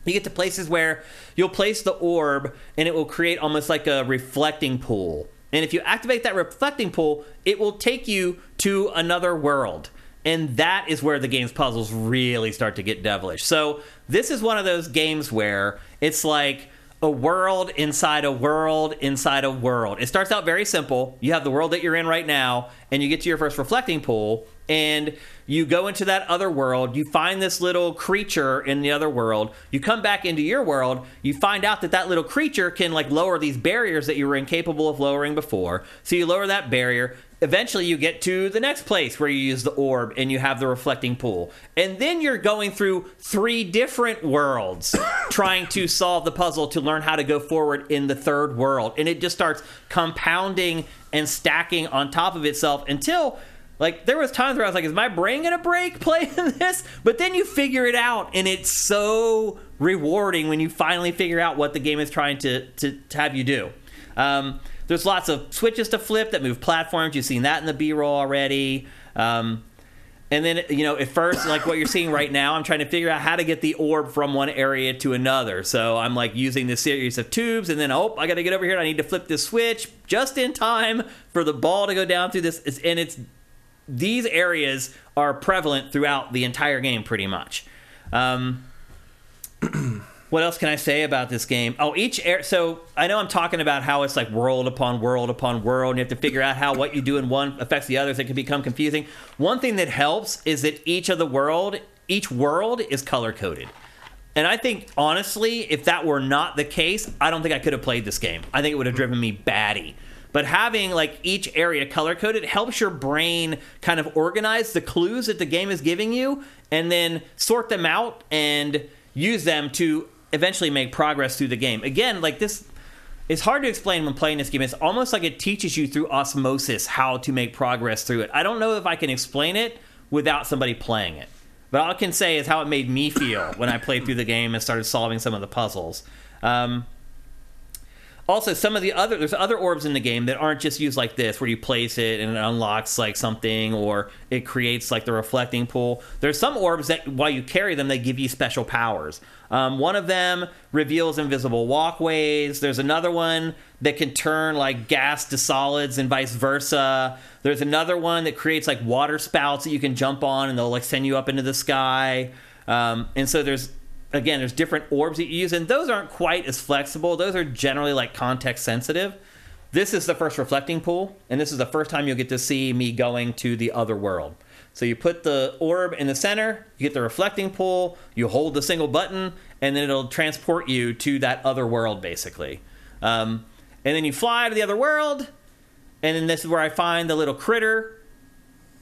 you get to places where you'll place the orb and it will create almost like a reflecting pool. And if you activate that reflecting pool, it will take you to another world. And that is where the game's puzzles really start to get devilish. So, this is one of those games where it's like a world inside a world inside a world. It starts out very simple. You have the world that you're in right now, and you get to your first reflecting pool, and you go into that other world. You find this little creature in the other world. You come back into your world. You find out that that little creature can like lower these barriers that you were incapable of lowering before. So you lower that barrier eventually you get to the next place where you use the orb and you have the reflecting pool. And then you're going through three different worlds *coughs* trying to solve the puzzle to learn how to go forward in the third world. And it just starts compounding and stacking on top of itself until like there was times where I was like, is my brain gonna break *laughs* playing this? But then you figure it out and it's so rewarding when you finally figure out what the game is trying to, to, to have you do. Um, there's lots of switches to flip that move platforms. You've seen that in the B-roll already. Um, and then, you know, at first, like what you're seeing right now, I'm trying to figure out how to get the orb from one area to another. So I'm like using this series of tubes, and then, oh, I got to get over here. I need to flip this switch just in time for the ball to go down through this. And it's these areas are prevalent throughout the entire game, pretty much. Um, *clears throat* what else can I say about this game? Oh, each air. So I know I'm talking about how it's like world upon world upon world, and you have to figure out how what you do in one affects the others. It can become confusing. One thing that helps is that each of the world, each world is color coded. And I think honestly, if that were not the case, I don't think I could have played this game. I think it would have driven me batty. But having like each area color coded helps your brain kind of organize the clues that the game is giving you and then sort them out and use them to eventually make progress through the game. Again, like this it's hard to explain when playing this game. It's almost like it teaches you through osmosis how to make progress through it. I don't know if I can explain it without somebody playing it. But all I can say is how it made me feel when I played through the game and started solving some of the puzzles. Um, also, some of the other there's other orbs in the game that aren't just used like this, where you place it and it unlocks like something, or it creates like the reflecting pool. There's some orbs that while you carry them, they give you special powers. Um, one of them reveals invisible walkways. There's another one that can turn like gas to solids and vice versa. There's another one that creates like water spouts that you can jump on and they'll like send you up into the sky. Um, and so there's again, there's different orbs that you use, and those aren't quite as flexible. Those are generally like context sensitive. This is the first reflecting pool, and this is the first time you'll get to see me going to the other world. So you put the orb in the center, you get the reflecting pool, you hold the single button, and then it'll transport you to that other world, basically. Um, and then you fly to the other world, and then this is where I find the little critter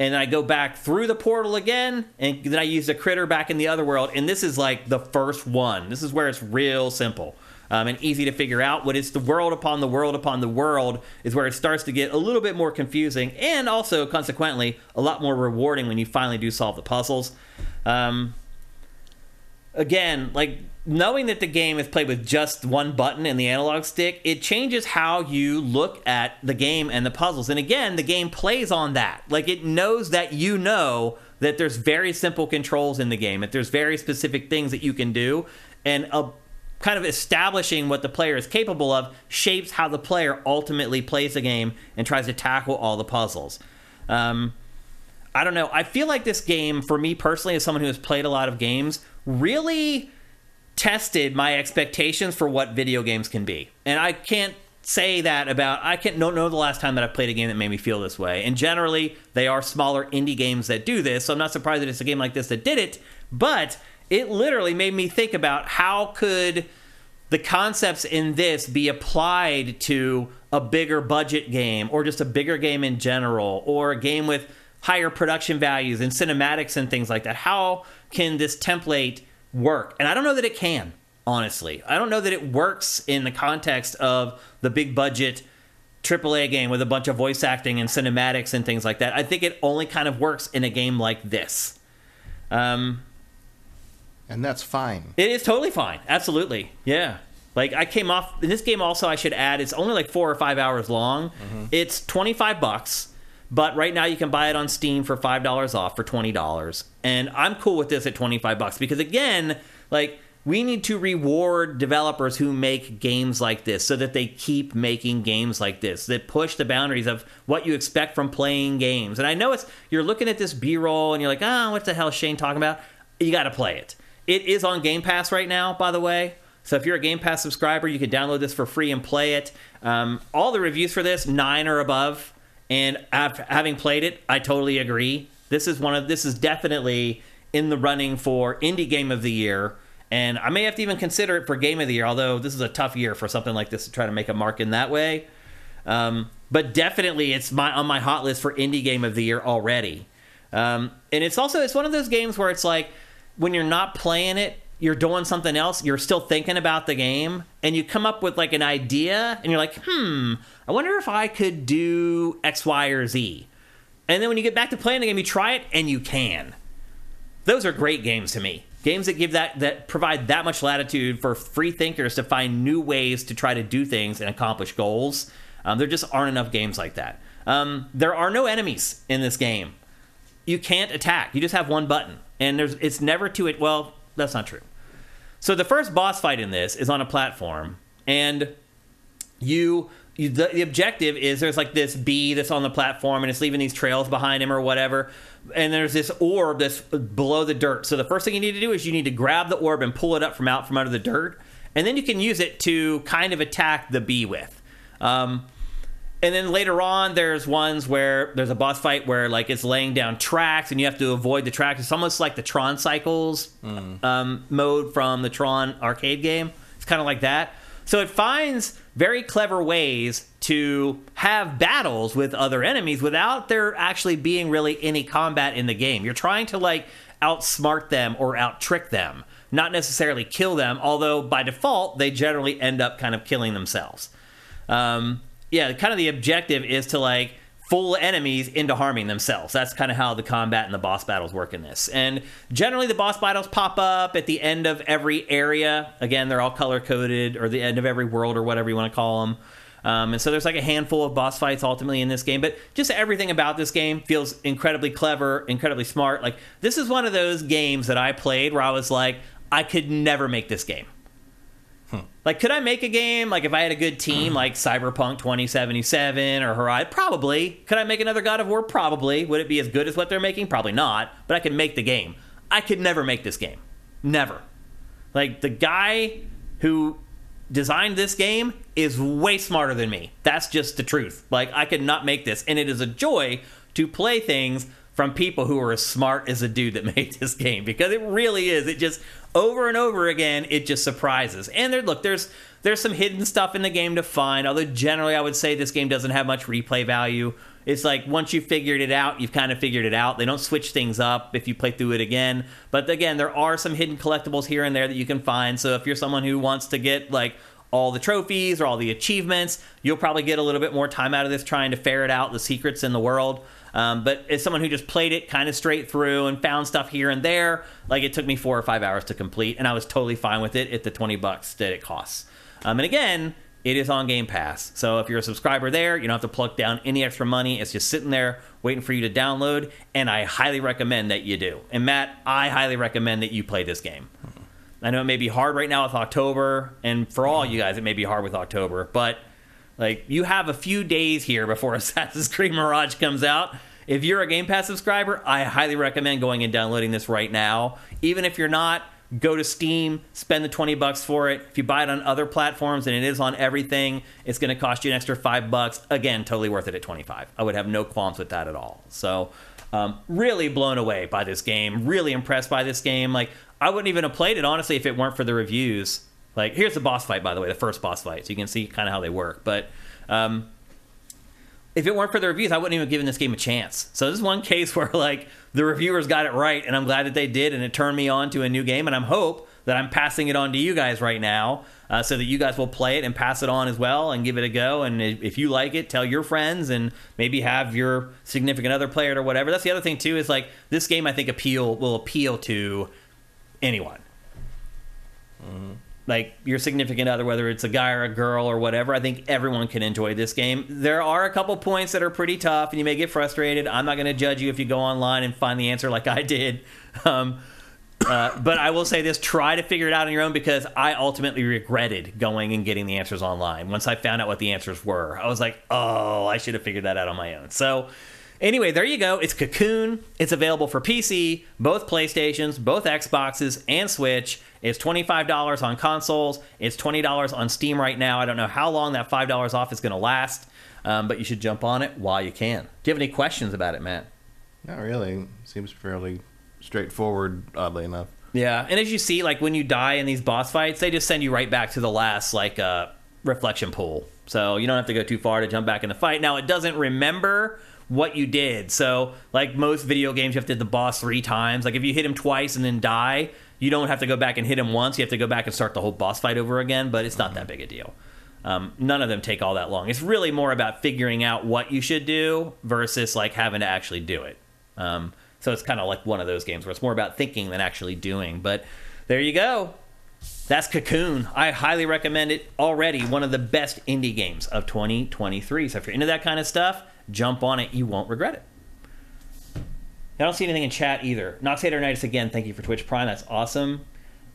and then I go back through the portal again, and then I use the critter back in the other world. And this is like the first one. This is where it's real simple. Um, and easy to figure out. What it's the world upon the world upon the world is where it starts to get a little bit more confusing and also, consequently, a lot more rewarding when you finally do solve the puzzles. Um, again, like knowing that the game is played with just one button and the analog stick, it changes how you look at the game and the puzzles. And again, the game plays on that. Like it knows that you know that there's very simple controls in the game, that there's very specific things that you can do, and a kind of establishing what the player is capable of shapes how the player ultimately plays the game and tries to tackle all the puzzles. Um, I don't know. I feel like this game, for me personally, as someone who has played a lot of games, really tested my expectations for what video games can be. And I can't say that about I can't don't know the last time that I played a game that made me feel this way. And generally, they are smaller indie games that do this. So I'm not surprised that it's a game like this that did it, but it literally made me think about how could the concepts in this be applied to a bigger budget game or just a bigger game in general or a game with higher production values and cinematics and things like that. How can this template work? And I don't know that it can, honestly. I don't know that it works in the context of the big budget AAA game with a bunch of voice acting and cinematics and things like that. I think it only kind of works in a game like this. Um, and that's fine. It is totally fine. Absolutely. Yeah. Like I came off in this game also I should add it's only like 4 or 5 hours long. Mm-hmm. It's 25 bucks. But right now you can buy it on Steam for $5 off for $20. And I'm cool with this at 25 bucks because again, like we need to reward developers who make games like this so that they keep making games like this that push the boundaries of what you expect from playing games. And I know it's you're looking at this B-roll and you're like, "Ah, oh, what the hell is Shane talking about?" You got to play it. It is on Game Pass right now, by the way. So if you're a Game Pass subscriber, you can download this for free and play it. Um, all the reviews for this nine or above, and having played it, I totally agree. This is one of this is definitely in the running for indie game of the year, and I may have to even consider it for game of the year. Although this is a tough year for something like this to try to make a mark in that way. Um, but definitely, it's my on my hot list for indie game of the year already. Um, and it's also it's one of those games where it's like when you're not playing it, you're doing something else, you're still thinking about the game, and you come up with like an idea, and you're like, hmm, I wonder if I could do X, Y, or Z. And then when you get back to playing the game, you try it, and you can. Those are great games to me. Games that give that that provide that much latitude for free thinkers to find new ways to try to do things and accomplish goals. Um, there just aren't enough games like that. Um, there are no enemies in this game. You can't attack. You just have one button and there's it's never to it. Well, that's not true. So the first boss fight in this is on a platform, and you. You, the, the objective is there's like this bee that's on the platform and it's leaving these trails behind him or whatever and there's this orb that's below the dirt so the first thing you need to do is you need to grab the orb and pull it up from out from under the dirt and then you can use it to kind of attack the bee with um, and then later on there's ones where there's a boss fight where like it's laying down tracks and you have to avoid the tracks. It's almost like the tron cycles mm. um, mode from the tron arcade game. It's kind of like that. So it finds very clever ways to have battles with other enemies without there actually being really any combat in the game. You're trying to like outsmart them or out trick them not necessarily kill them although by default they generally end up kind of killing themselves. Um, yeah, kind of the objective is to like fool enemies into harming themselves. That's kind of how the combat and the boss battles work in this. And generally, the boss battles pop up at the end of every area. Again, they're all color coded, or the end of every world, or whatever you want to call them. Um, and so there's like a handful of boss fights ultimately in this game, but just everything about this game feels incredibly clever, incredibly smart. Like this is one of those games that I played where I was like, I could never make this game. Hmm. Like, could I make a game like if I had a good team like Cyberpunk 2077 or Horizon? Probably. Could I make another God of War? Probably. Would it be as good as what they're making? Probably not. But I could make the game. I could never make this game. Never. Like, the guy who designed this game is way smarter than me. That's just the truth. Like, I could not make this. And it is a joy to play things from people who are as smart as the dude that *laughs* made this game because it really is. It just over and over again, it just surprises. And there, look, there's there's some hidden stuff in the game to find. Although generally, I would say this game doesn't have much replay value. it's like once you figured it out, you've kind of figured it out. They don't switch things up if you play through it again. But again, there are some hidden collectibles here and there that you can find. So if you're someone who wants to get like all the trophies or all the achievements, you'll probably get a little bit more time out of this trying to ferret out the secrets in the world. Um, but as someone who just played it kind of straight through and found stuff here and there, like it took me four or five hours to complete, and I was totally fine with it at the 20 bucks that it costs. Um, and again, it is on Game Pass. So if you're a subscriber there, you don't have to plug down any extra money. It's just sitting there waiting for you to download, and I highly recommend that you do. And Matt, I highly recommend that you play this game. I know it may be hard right now with October, and for all you guys, it may be hard with October, but like you have a few days here before *laughs* Assassin's Creed Mirage comes out. If you're a Game Pass subscriber, I highly recommend going and downloading this right now. Even if you're not, go to Steam, spend the 20 bucks for it. If you buy it on other platforms and it is on everything, it's going to cost you an extra 5 bucks. Again, totally worth it at 25. I would have no qualms with that at all. So, um, really blown away by this game. Really impressed by this game. Like I wouldn't even have played it honestly if it weren't for the reviews. Like here's the boss fight by the way, the first boss fight, so you can see kind of how they work. But um, if it weren't for the reviews, I wouldn't even have given this game a chance. So this is one case *laughs* where like the reviewers got it right, and I'm glad that they did, and it turned me on to a new game. And I'm hope that I'm passing it on to you guys right now, uh, so that you guys will play it and pass it on as well and give it a go. And if you like it, tell your friends and maybe have your significant other play it or whatever. That's the other thing too is like this game I think appeal will appeal to anyone. Like your significant other, whether it's a guy or a girl or whatever, I think everyone can enjoy this game. There are a couple points that are pretty tough, and you may get frustrated. I'm not going to judge you if you go online and find the answer like I did. *laughs* Um, uh, but I will say this: try to figure it out on your own because I ultimately regretted going and getting the answers online. Once I found out what the answers were, I was like, "Oh, I should have figured that out on my own." So, anyway, there you go. It's Cocoon. It's available for PC, both PlayStations, both Xboxes, and Switch. It's twenty five dollars on consoles. It's twenty dollars on Steam right now. I don't know how long that five dollars off is going to last, um, but you should jump on it while you can. Do you have any questions about it, Matt? Not really. Seems fairly straightforward, oddly enough. Yeah, and as you see, like when you die in these boss fights, they just send you right back to the last like uh, reflection pool. So you don't have to go too far to jump back in the fight. Now it doesn't remember what you did. So like most video games, you have to hit the boss three times. Like if you hit him twice and then die, you don't have to go back and hit him once. You have to go back and start the whole boss fight over again. But it's not that big a deal. Um, none of them take all that long. It's really more about figuring out what you should do versus like having to actually do it. Um, so it's kind of like one of those games where it's more about thinking than actually doing. But there you go. That's Cocoon. I highly recommend it already. One of the best indie games of 2023. So if you're into that kind of stuff, jump on it. You won't regret it. I don't see anything in chat either. Noxatornitis again, thank you for Twitch Prime. That's awesome.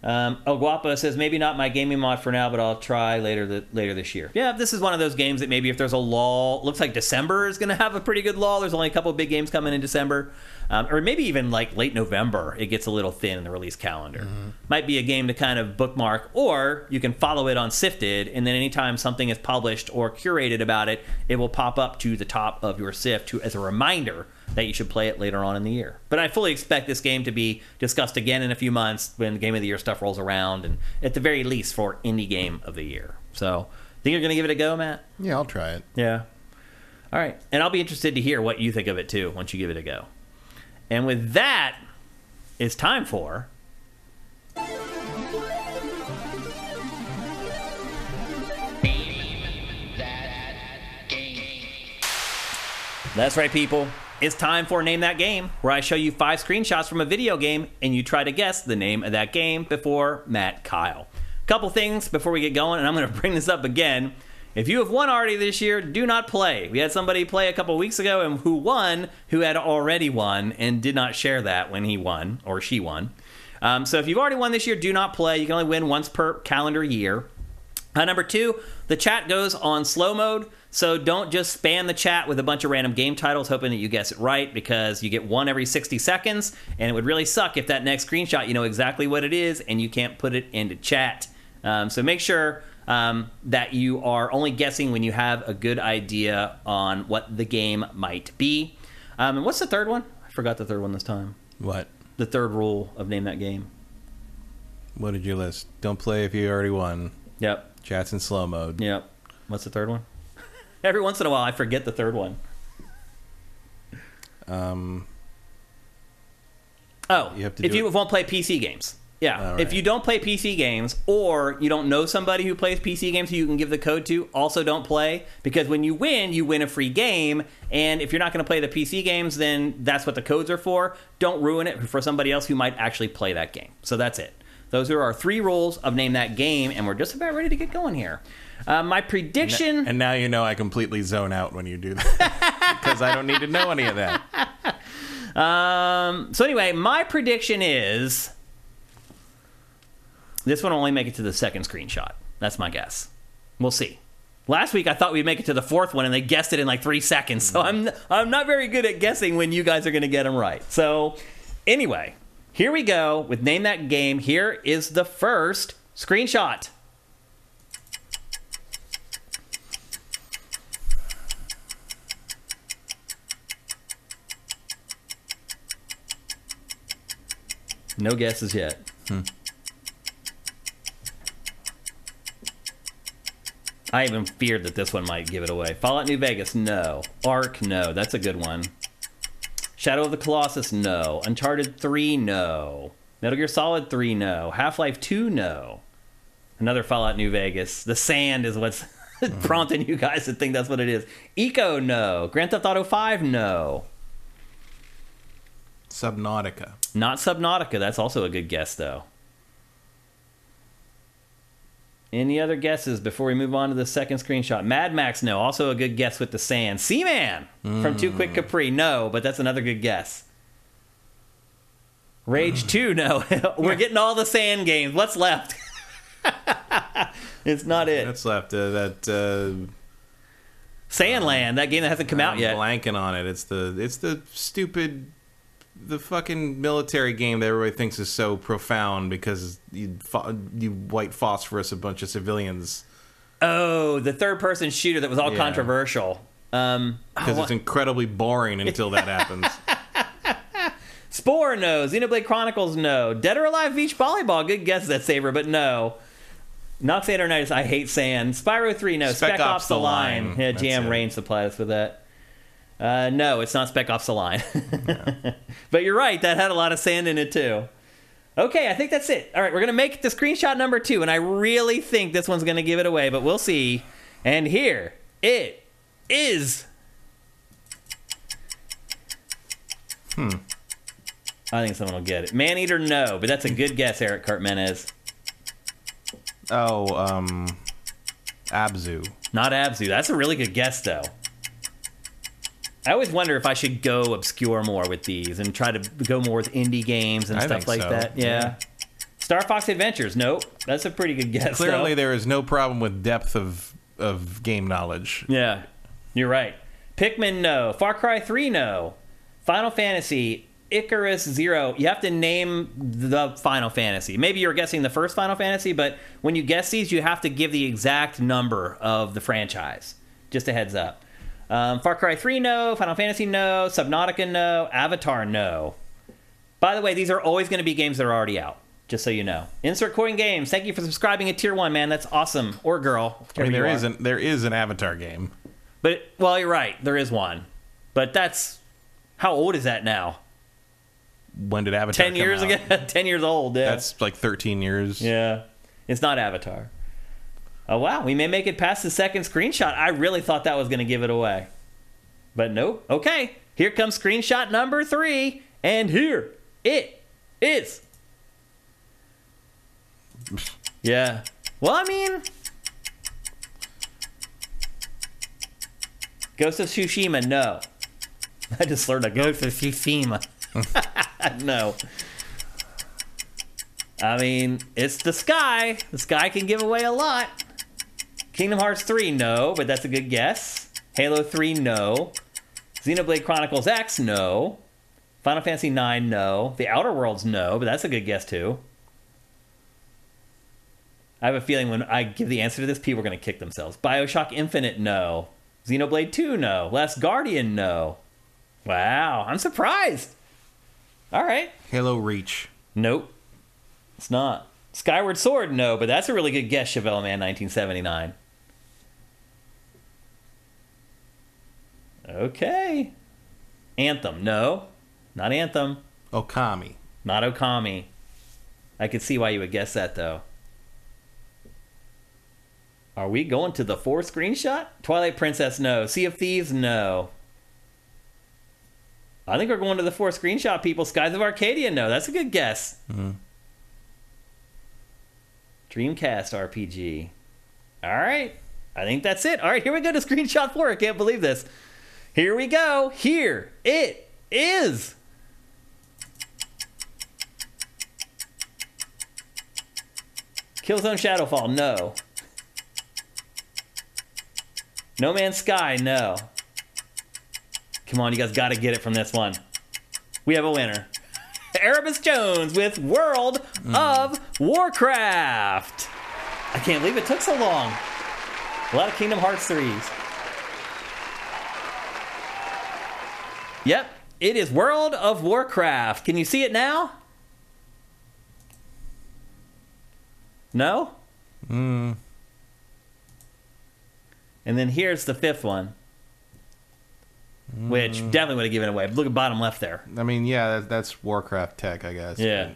Um, El Guapo says maybe not my gaming mod for now, but I'll try later the, later this year. Yeah, this is one of those games that maybe if there's a lull, looks like December is going to have a pretty good lull. There's only a couple of big games coming in December, um, or maybe even like late November. It gets a little thin in the release calendar. Might be a game to kind of bookmark, or you can follow it on Sifted, and then anytime something is published or curated about it, it will pop up to the top of your Sift to as a reminder that you should play it later on in the year. But I fully expect this game to be discussed again in a few months when the Game of the Year stuff rolls around, and at the very least for Indie Game of the Year. So, think you're going to give it a go, Matt? Yeah, I'll try it. Yeah. All right. And I'll be interested to hear what you think of it too once you give it a go. And with that, it's time for. That's right, people. It's time for Name That Game, where I show you five screenshots from a video game and you try to guess the name of that game before Matt Keil. Couple things before we get going, and I'm going *laughs* to bring this up again. If you have won already this year, do not play. We had somebody play a couple weeks ago and who won, who had already won and did not share that when he won or she won. Um, so if you've already won this year, do not play. You can only win once per calendar year. Uh, number two, the chat goes on slow mode, so don't just spam the chat with a bunch of random game titles hoping that you guess it right because you get one every 60 seconds, and it would really suck if that next screenshot you know exactly what it is and you can't put it into chat. Um, so make sure um, that you are only guessing when you have a good idea on what the game might be. Um, and what's the third one? I forgot the third one this time. What? The third rule of Name That Game. What did you list? Don't play if you already won. Yep. Chats in slow mode. Yep. What's the third one? *laughs* Every once in a while, I forget the third one. Um, Oh, You have to if you it- won't play PC games. Yeah. All If you don't play PC games or you don't know somebody who plays PC games who you can give the code to, also don't play because when you win, you win a free game. And if you're not going to play the PC games, then that's what the codes are for. Don't ruin it for somebody else who might actually play that game. So that's it. Those are our three rules of Name That Game, and we're just about ready to get going here. Uh, my prediction. and now you know I completely zone out when you do that *laughs* because I don't need to know any of that. *laughs* Um, so anyway, my prediction is this one will only make it to the second screenshot. That's my guess. We'll see. Last week I thought we'd make it to the fourth one, and they guessed it in like three seconds. So I'm I'm not very good at guessing when you guys are going to get them right. So anyway, here we go with name that game. Here is the first screenshot. No guesses yet. Hmm. I even feared that this one might give it away. Fallout New Vegas, no. Ark, no. That's a good one. Shadow of the Colossus, no. Uncharted 3, no. Metal Gear Solid 3, no. Half Life 2, no. Another Fallout New Vegas. The sand is what's *laughs* mm-hmm. prompting you guys to think that's what it is. Eco, no. Grand Theft Auto 5, no. Subnautica. Not Subnautica. That's also a good guess, though. Any other guesses before we move on to the second screenshot? Mad Max, no. Also a good guess with the sand. Seaman from Too Quick Capri, no, but that's another good guess. Rage 2, no. *laughs* We're getting all the sand games. What's left? *laughs* it's not it. That's left. Uh, that uh, Sandland, that game that hasn't come out I'm yet. blanking on it. It's the it's the stupid the fucking military game that everybody thinks is so profound because you you white phosphorus a bunch of civilians Oh, the third person shooter that was all Yeah. controversial. Um, because oh, it's incredibly boring until that happens. *laughs* Spore, no. Xenoblade Chronicles, no. Dead or Alive Beach Volleyball, good guess that Saber, but no. Not Saturnitis, I hate sand. Spyro 3, no. Spec, Ops, The Line. Yeah, That's Jam it. Rain supplied us with that. Uh, no, it's not Spec Ops The Line. *laughs* but you're right, that had a lot of sand in it too. Okay, I think that's it. All right, we're going to make the screenshot number two, and I really think this one's going to give it away, but we'll see. And here it is. Hmm. I think someone will get it. Maneater, no, but that's a good guess, Eric Cartmenez. oh, um, Abzu. Not Abzu. That's a really good guess, though. I always wonder if I should go obscure more with these and try to go more with indie games and I stuff like so. that. Yeah. Yeah. Star Fox Adventures, nope. That's a pretty good guess. Clearly, though. there is no problem with depth of of game knowledge. Yeah, you're right. Pikmin, no. Far Cry 3, no. Final Fantasy, Icarus Zero. You have to name the Final Fantasy. Maybe you're guessing the first Final Fantasy, but when you guess these, you have to give the exact number of the franchise. Just a heads up. Um, Far Cry 3, no. Final Fantasy, no. Subnautica, no. Avatar, no. By the way, these are always going to be games that are already out. Just so you know. Insert coin games. Thank you for subscribing at tier one, man. That's awesome. Or girl. I mean, there is an there is an Avatar game. But well, you're right. There is one, but that's how old is that now? When did Avatar? Ten come years out? ago. *laughs* Ten years old. Yeah. That's like 13 years. yeah. It's not Avatar. Oh wow, we may make it past the second screenshot. I really thought that was going to give it away, but nope. Okay, here comes screenshot number three, and here it is. Yeah. Well, I mean, Ghost of Tsushima, no. *laughs* I just learned a Ghost of Tsushima. *laughs* no. I mean, it's the sky. The sky can give away a lot. Kingdom Hearts 3, no, but that's a good guess. Halo 3, no. Xenoblade Chronicles X, no. Final Fantasy 9, no. The Outer Worlds, no, but that's a good guess too. I have a feeling when I give the answer to this, people are going to kick themselves. Bioshock Infinite, no. Xenoblade 2, no. Last Guardian, no. Wow, I'm surprised. All right. Halo Reach. Nope. It's not. Skyward Sword, no, but that's a really good guess, Chevelle Man 1979. Okay. Anthem. No, not Anthem. Okami. Not Okami. I could see why you would guess that though. Are we going to the four screenshot? Twilight Princess, no. Sea of Thieves, no. I think we're going to the four screenshot people. Skies of Arcadia, no. That's a good guess. Mm-hmm. Dreamcast RPG. All right. I think that's it. All right, here we go to screenshot four. I can't believe this. Here we go. Here it is. Killzone Shadowfall, no. No Man's Sky, no. Come on, you guys got to get it from this one. We have a winner. *laughs* Erebus Jones with World mm. of Warcraft. I can't believe it took so long. A lot of Kingdom Hearts 3s. Yep, it is World of Warcraft. Can you see it now? No? Hmm. And then here's the fifth one, which definitely would have given away. Look at bottom left there. I mean, yeah, that, that's Warcraft tech, I guess. Yeah.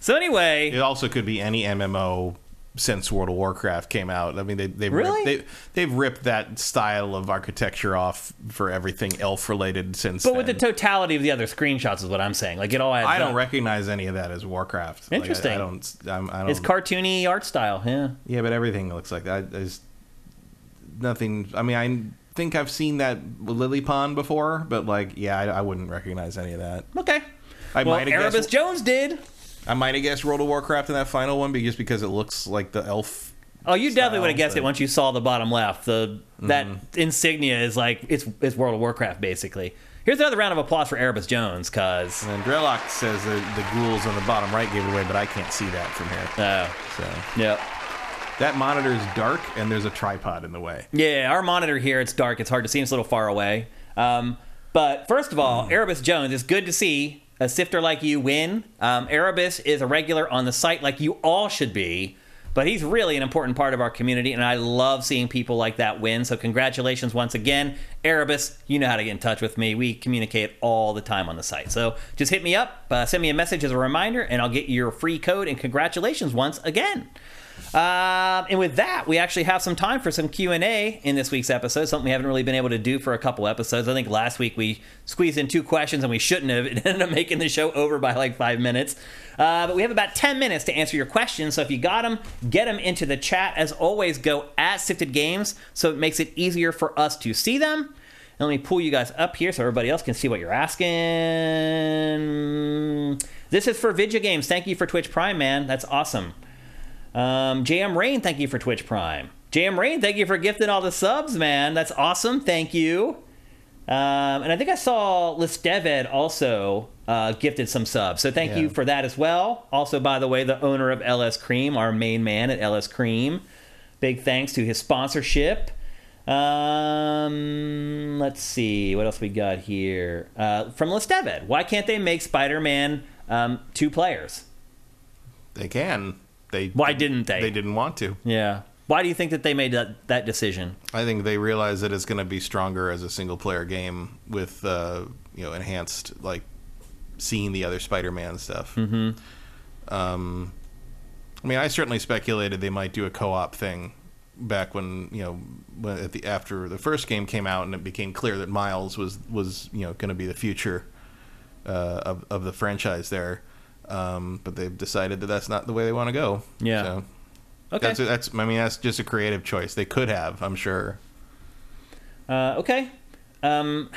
So anyway, It also could be any MMO since World of Warcraft came out. I mean, they they've Really? ripped, they, they've ripped that style of architecture off for everything elf related since. but with the totality of the other screenshots is what I'm saying. Like it all I don't up. recognize any of that as Warcraft. Like, I- Interesting. I, don't. I'm, I don't. It's cartoony art style. Yeah. yeah, but everything looks like that. There's nothing. I mean, I think I've seen that Lily Pond before, but like, yeah, I, I wouldn't recognize any of that. Okay. I well, might have Erebus guessed. Jones did. I might have guessed World of Warcraft in that final one, but just because it looks like the elf. Oh, you definitely would have guessed it once you saw the bottom left. The that Mm-hmm. insignia is like it's it's World of Warcraft basically. Here's another round of applause for Erebus Jones, cause And Drellock says the, the ghouls on the bottom right gave it away, but I can't see that from here. oh So yeah that monitor is dark, and there's a tripod in the way. yeah our monitor here it's dark it's hard to see it's a little far away. Um, but first of all, Erebus Jones, it's good to see a sifter like you win. Um, Erebus is a regular on the site like you all should be. But he's really an important part of our community, and I love seeing people like that win. So, congratulations once again. Erebus, you know how to get in touch with me. We communicate all the time on the site. So, just hit me up, uh, send me a message as a reminder, and I'll get you your free code. And congratulations once again. Um, and with that, we actually have some time for some Q and A in this week's episode. Something we haven't really been able to do for a couple episodes. I think last week we squeezed in two questions and we shouldn't have. *laughs* It ended up making the show over by like five minutes. Uh, but we have about ten minutes to answer your questions. So if you got them, get them into the chat. As always, go at Sifted Games so it makes it easier for us to see them. And let me pull you guys up here so everybody else can see what you're asking. This is for Vidya Games. Thank you for Twitch Prime, man. That's awesome. Um, JM Rain, thank you for Twitch Prime. JM Rain, thank you for gifting all the subs, man. That's awesome. Thank you. Um, and I think I saw Listeved also uh, gifted some subs. So thank Yeah. you for that as well. Also, by the way, the owner of LS Cream, our main man at LS Cream. Big thanks to his sponsorship. Um, let's see what else we got here uh, from Listeved. Why can't they make Spider-Man um, two players? They can. They Why didn't they? They didn't want to. Yeah. Why do you think that they made that, that decision? I think they realize that it's going to be stronger as a single player game with uh, you know enhanced like seeing the other Spider-Man stuff. Mm-hmm. Um, I mean, I certainly speculated they might do a co-op thing back when you know when at the after the first game came out and it became clear that Miles was was you know going to be the future uh, of of the franchise there. Um, but they've decided that that's not the way they want to go. Yeah. So Okay. that's that's I mean that's just a creative choice. They could have, I'm sure. Uh, okay. Um,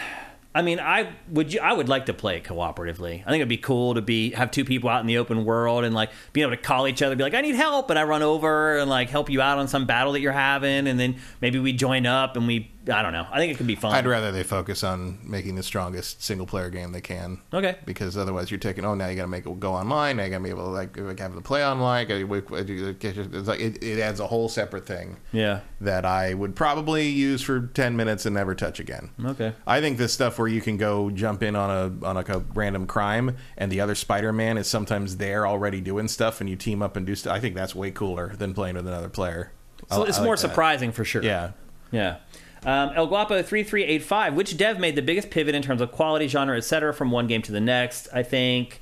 I mean, I would. you, I would like to play it cooperatively. I think it'd be cool to be have two people out in the open world and like being able to call each other, be like, "I need help," and I run over and like help you out on some battle that you're having, and then maybe we join up and we. I don't know. I think it could be fun. I'd rather they focus on making the strongest single player game they can. Okay. Because otherwise, you're taking. Oh, now you got to make it go online. Now you got to be able to like, like have the play online. gotta- we- we- It's like it, it adds a whole separate thing Yeah. that I would probably use for ten minutes and never touch again. Okay. I think this stuff where you can go jump in on a on like a random crime and the other Spider-Man is sometimes there already doing stuff and you team up and do stuff. I think that's way cooler than playing with another player. So I- it's I more that. surprising for sure. Yeah. Yeah. Um, El Guapo three three eight five. Which dev made the biggest pivot in terms of quality, genre, etc. from one game to the next? I think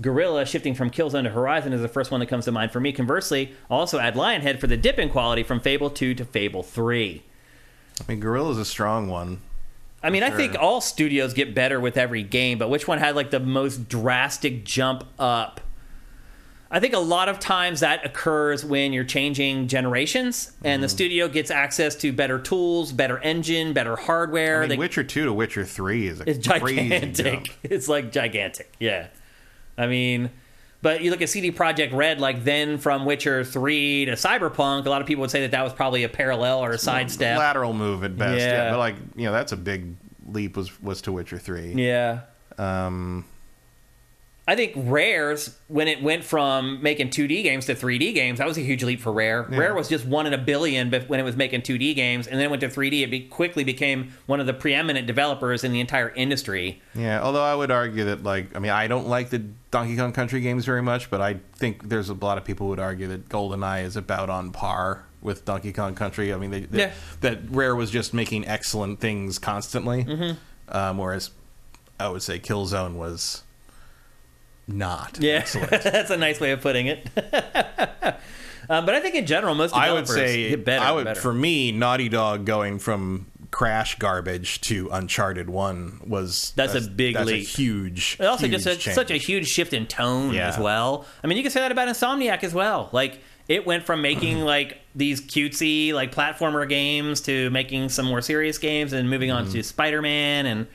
Guerrilla shifting from Killzone to Horizon is the first one that comes to mind for me. Conversely, also add Lionhead for the dip in quality from Fable two to Fable three. I mean, Guerrilla's a strong one. I mean, I think all studios get better with every game, but which one had like the most drastic jump up? I think a lot of times that occurs when you're changing generations and Mm-hmm. the studio gets access to better tools, better engine, better hardware. I mean, They- Witcher two to Witcher three is a it's gigantic. *laughs* It's like gigantic. Yeah. I mean, but you look at CD Projekt Red, like then from Witcher 3 to Cyberpunk, a lot of people would say that that was probably a parallel or a sidestep. lateral move at best. Yeah. Yeah. but like you know, that's a big leap. Was was to Witcher three. Yeah. Um, I think Rare's when it went from making 2D games to 3D games, that was a huge leap for Rare. Rare was just one in a billion when it was making 2D games, and then it went to 3D. It be- quickly became one of the preeminent developers in the entire industry. yeah. Although I would argue that like I mean I don't like the Donkey Kong Country games very much, but I think there's a lot of people who would argue that GoldenEye is about on par with Donkey Kong Country. I mean, they, they- Yeah. that Rare was just making excellent things constantly, Mm-hmm. um, whereas I would say Killzone was not. Yeah, excellent. *laughs* that's a nice way of putting it. um, *laughs* but I think in general, most I would say get better. I would better. for me, Naughty Dog going from Crash garbage to Uncharted One was That's a big that's leap. A huge. It also huge just a, such a huge shift in tone Yeah. as well. I mean, you can say that about Insomniac as well. Like it went from making *clears throat* like these cutesy like platformer games to making some more serious games and moving on Mm-hmm. to Spider-Man and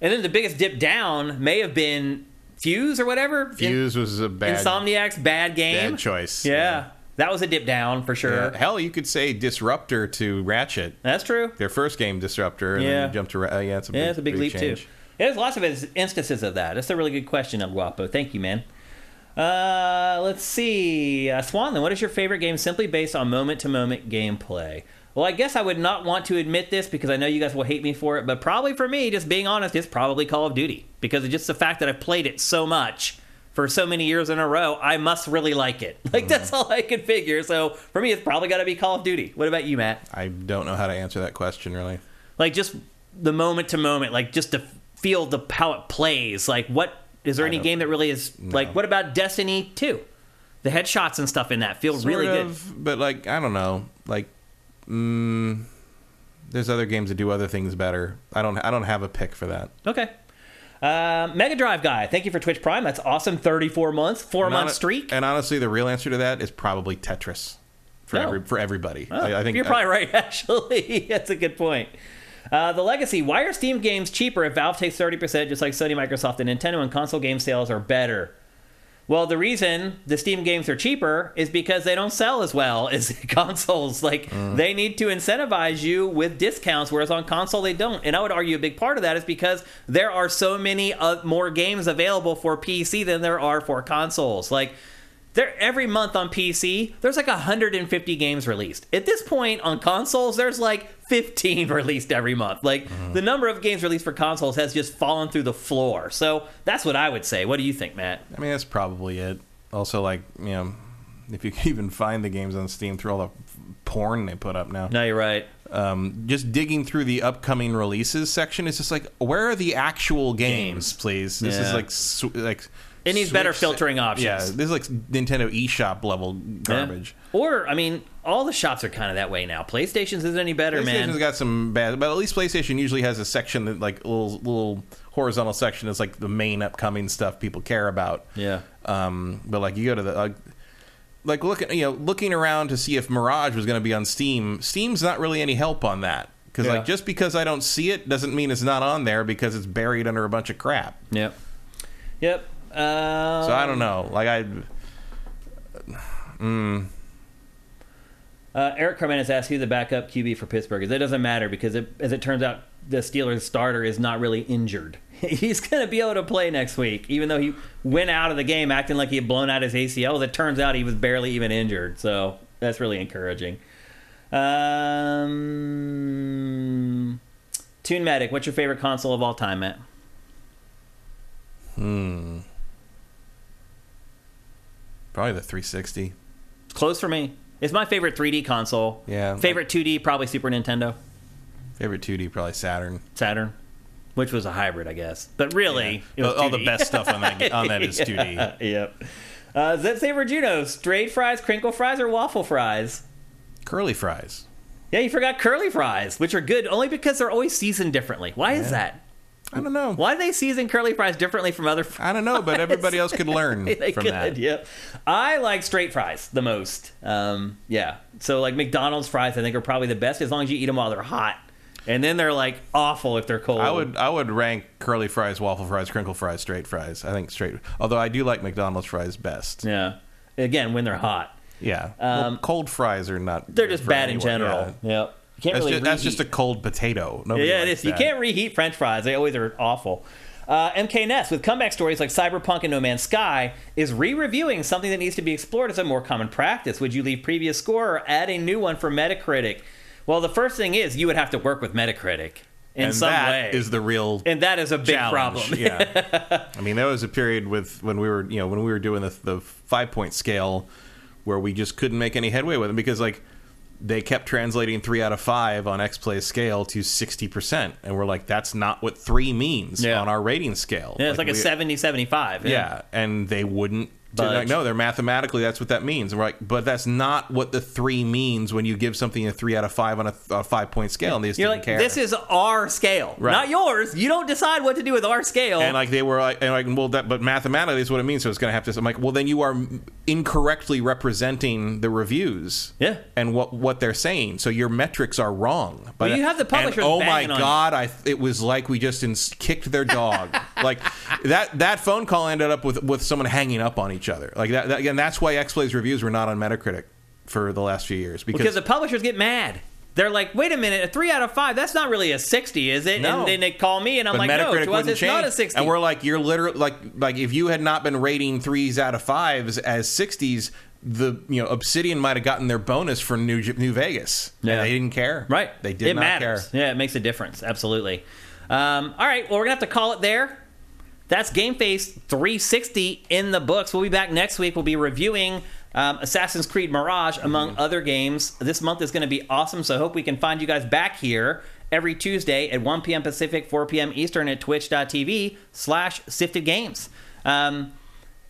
and then the biggest dip down may have been Fuse or whatever. Fuse was a bad, Insomniac's bad game. bad choice. Yeah. That was a dip down for sure. Yeah. Hell, you could say Disruptor to Ratchet. That's true. Their first game, Disruptor, and Yeah. then you jump to Ra- uh, yeah, it's a big, Yeah, it's a big, leap change. too. Yeah, there's lots of instances of that. That's a really good question, El Guapo. Thank you, man. Uh, let's see, uh, Swanland. What is your favorite game simply based on moment-to-moment gameplay? Well, I guess I would not want to admit this because I know you guys will hate me for it, but probably for me, just being honest, it's probably Call of Duty because of just the fact that I've played it so much for so many years in a row. I must really like it. *laughs* Like mm-hmm. that's all I could figure. So for me, it's probably got to be Call of Duty. What about you, Matt? I don't know how to answer that question really. like just the moment to moment like just to feel the how it plays like what is there I any game that really is like what about destiny 2 the headshots and stuff in that feel really Sort good But like, I don't know. Like, mm, there's other games that do other things better. I don't. I don't have a pick for that. okay uh, mega drive guy thank you for twitch prime that's awesome 34 months four-month streak And honestly, the real answer to that is probably Tetris for Oh. every for everybody. Oh, I, I think you're probably *laughs* right actually *laughs* that's a good point uh, the legacy why are steam games cheaper if valve takes 30% just like sony microsoft and nintendo and console game sales are better Well, the reason the Steam games are cheaper is because they don't sell as well *laughs* as consoles. Like they need to incentivize you with discounts, whereas on console they don't. And I would argue a big part of that is because there are so many uh, more games available for PC than there are for consoles. Like there every month on PC, there's like 150 games released. At this point on consoles, there's like 15 *laughs* released every month. Like the number of games released for consoles has just fallen through the floor. So that's what I would say. What do you think, Matt? I mean, that's probably it. Also, like you know, if you *laughs* can even find the games on Steam through all the porn they put up now. No, you're right. Um, just digging through the upcoming releases section is just like, where are the actual games, Games. please? This is like like. It needs better Switch- filtering options. Yeah, this is like Nintendo eShop level garbage. Yeah. Or, I mean, all the shops are kind of that way now. PlayStation's isn't any better, PlayStation's man. got some bad, but at least PlayStation usually has a section that like a little little horizontal section is like the main upcoming stuff people care about. Yeah. Um, but like you go to the like, like looking you know looking around to see if Mirage was going to be on Steam. Steam's not really any help on that because Yeah. like just because I don't see it doesn't mean it's not on there because it's buried under a bunch of crap. Yep. Yep. So I don't know. Like I, Uh, Eric asked who the backup QB for Pittsburgh is. It doesn't matter because, it, as it turns out, the Steelers starter is not really injured. *laughs* He's going to be able to play next week, even though he went out of the game acting like he had blown out his ACL. As it turns out, he was barely even injured. So that's really encouraging. Um, Tune Medic, what's your favorite console of all time, Matt? hmm, probably the 360. It's close for me. It's my favorite 3D console. Yeah. Favorite 2D, probably Super Nintendo. Favorite 2D probably Saturn. Saturn, which was a hybrid, I guess. But really, it was all the 2D. best stuff on that on that is *laughs* 2D. yep. Uh, Zip Saver Juno, straight fries, crinkle fries, or waffle fries? Curly fries. Yeah, you forgot curly fries, which are good only because they're always seasoned differently. Why is that? I don't know. Why do they season curly fries differently from other fries? I don't know, but everybody else could learn *laughs* they from could, that. yeah. I like straight fries the most. Um, yeah. So like McDonald's fries, I think are probably the best as long as you eat them while they're hot, and then they're like awful if they're cold. I would I would rank curly fries, waffle fries, crinkle fries, straight fries. I think straight. Although I do like McDonald's fries best. Yeah. Again, when they're hot, Yeah. well, Um, cold fries are not. they're just bad in general. yeah. Yep. You can't That's, really just, that's just a cold potato. Nobody yeah, it is. You can't reheat French fries; they always are awful. Uh, MK Ness with comeback stories like Cyberpunk and No Man's Sky is re-reviewing something that needs to be explored as a more common practice. Would you leave previous score or add a new one for Metacritic? Well, the first thing is you would have to work with Metacritic in and some that way, is the real and that is a big challenge. problem. yeah. I mean, that was a period with when we were, you know, when we were doing the, the five point scale where we just couldn't make any headway with them because like they kept translating three out of five on X Play's scale to sixty percent, and we're like, that's not what three means Yeah. on our rating scale. Yeah, it's like, a we- 70 75. Yeah, and they wouldn't. They're like, no, they're mathematically that's what that means. And we're like, but that's not what the three means when you give something a three out of five on a, a five point scale. And they just You're didn't like, care. this is our scale, Right. not yours. You don't decide what to do with our scale. and like they were like, and like, well, that but mathematically is what it means. So it's going to have to. I'm like, well, then you are incorrectly representing the reviews. Yeah. and what what they're saying. So your metrics are wrong. But you have the publishers And, oh my banging on you. god, I it was like we just ins- kicked their dog. *laughs* like that that phone call ended up with with someone hanging up on each other. Like that, that again. That's why X Play's reviews were not on Metacritic for the last few years because. because the publishers get mad. They're like, wait a minute, a three out of five, that's not really a 60, is it? No. And then they call me, and I'm but like, no, to us, it's change. not a 60. And we're like, you're literally like, like if you had not been rating threes out of fives as sixties, the you know Obsidian might have gotten their bonus for New New Vegas. And Yeah. they didn't care. right. They did it not matters. care. Yeah, it makes a difference. Absolutely. Um, all right, well, we're to have to call it there. That's Game Face 360 in the books. We'll be back next week. We'll be reviewing um, Assassin's Creed Mirage, among Mm-hmm. other games. This month is going to be awesome, so I hope we can find you guys back here every Tuesday at 1 p.m. Pacific, 4 p.m. Eastern at twitch.tv slash sifted games. Um,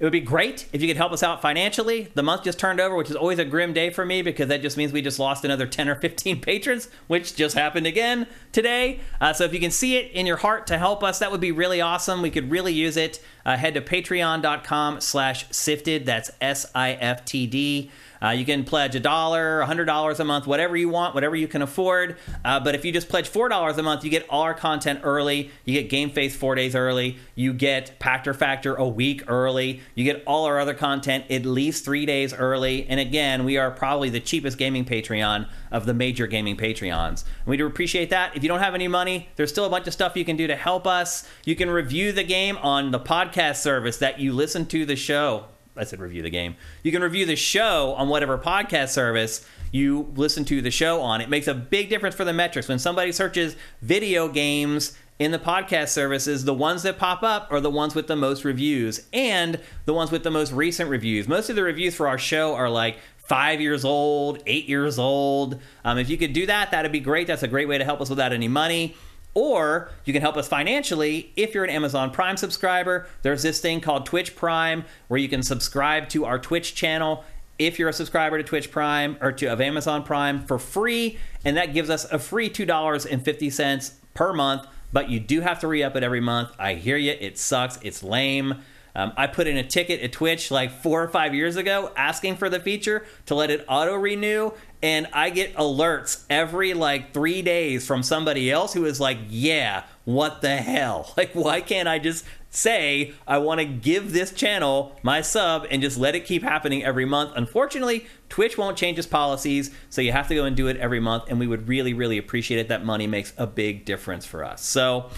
it would be great if you could help us out financially. The month just turned over, which is always a grim day for me because that just means we just lost another 10 or 15 *laughs* patrons, which just happened again today. Uh, so if you can see it in your heart to help us, that would be really awesome. We could really use it. Uh, head to patreon.com slash sifted. That's S-I-F-T-D. Uh, you can pledge a dollar, a hundred dollars a month, whatever you want, whatever you can afford. Uh, but if you just pledge four dollars a month, you get all our content early. You get Game Face four days early. You get Pachter Factor a week early. You get all our other content at least three days early. And again, we are probably the cheapest gaming Patreon of the major gaming Patreons. And we do appreciate that. If you don't have any money, there's still a bunch of stuff you can do to help us. You can review the game on the podcast service that you listen to the show. I said review the game. You can review the show on whatever podcast service you listen to the show on. It makes a big difference for the metrics. When somebody searches video games in the podcast services, the ones that pop up are the ones with the most reviews and the ones with the most recent reviews. Most of the reviews for our show are like five years old, eight years old. Um, if you could do that, that'd be great. That's a great way to help us without any money. Or you can help us financially if you're an Amazon Prime subscriber. There's this thing called Twitch Prime where you can subscribe to our Twitch channel if you're a subscriber to Twitch Prime or to of Amazon Prime for free, and that gives us a free two dollars and fifty cents per month. But you do have to re-up it every month. I hear you. It sucks. It's lame. Um, I put in a ticket at Twitch like four or five years ago asking for the feature to let it auto renew, and I get alerts every like three days from somebody else who is like, Yeah, what the hell? *laughs* Like, why can't I just say I want to give this channel my sub and just let it keep happening every month? Unfortunately, Twitch won't change its policies, so you have to go and do it every month, and we would really, really appreciate it. That money makes a big difference for us. So,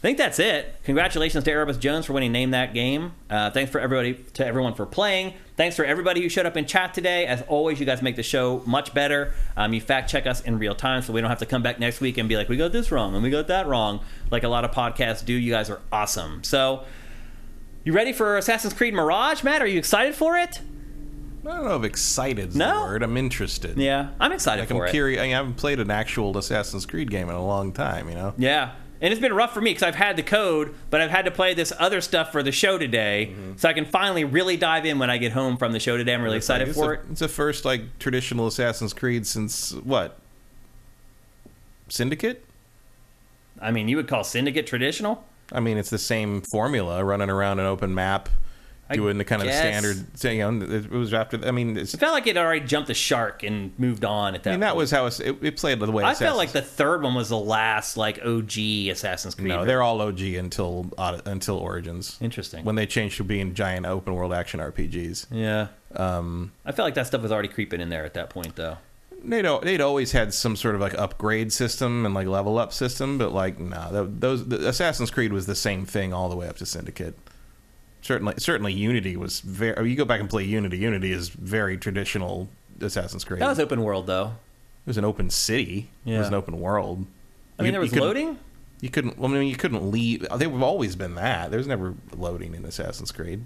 I think that's it. Congratulations to Erebus Jones for winning Name That Game. Uh, thanks for everybody to everyone for playing. Thanks for everybody who showed up in chat today. As always, you guys make the show much better. Um, you fact check us in real time, so we don't have to come back next week and be like, "We got this wrong and we got that wrong," like a lot of podcasts do. You guys are awesome. So, you ready for Assassin's Creed Mirage, Matt? Are you excited for it? I don't know if excited's No? the word. I'm interested. Yeah, I'm excited Like for I'm it. curious. I, mean, I haven't played an actual Assassin's Creed game in a long time. You know. Yeah. And it's been rough for me because I've had the code, but I've had to play this other stuff for the show today, Mm-hmm. so I can finally really dive in when I get home from the show today. I'm really excited for a, it. It's the first like traditional Assassin's Creed since what? Syndicate. I mean, you would call Syndicate traditional? I mean, it's the same formula, running around an open map, doing the kind of guess. standard. You know, it was after. I mean, it's, It felt like it already jumped the shark and moved on at that. I mean, that point. was how it, it played the way. I felt like the third one was the last like OG Assassin's Creed. No, they're all OG until Od- until Origins. Interesting. When they changed to being giant open world action RPGs. yeah. Um, I felt like that stuff was already creeping in there at that point, though. They'd, they'd always had some sort of like upgrade system and like level up system, but like no, nah, those the Assassin's Creed was the same thing all the way up to Syndicate. Certainly, certainly Unity was very. I mean, you go back and play Unity. Unity is very traditional Assassin's Creed. That was open world, though. it was an open city. It was an open world. I mean, You- there was couldn't- loading. You couldn't. Well, I mean, you couldn't leave. They've always been that. There's never loading in Assassin's Creed.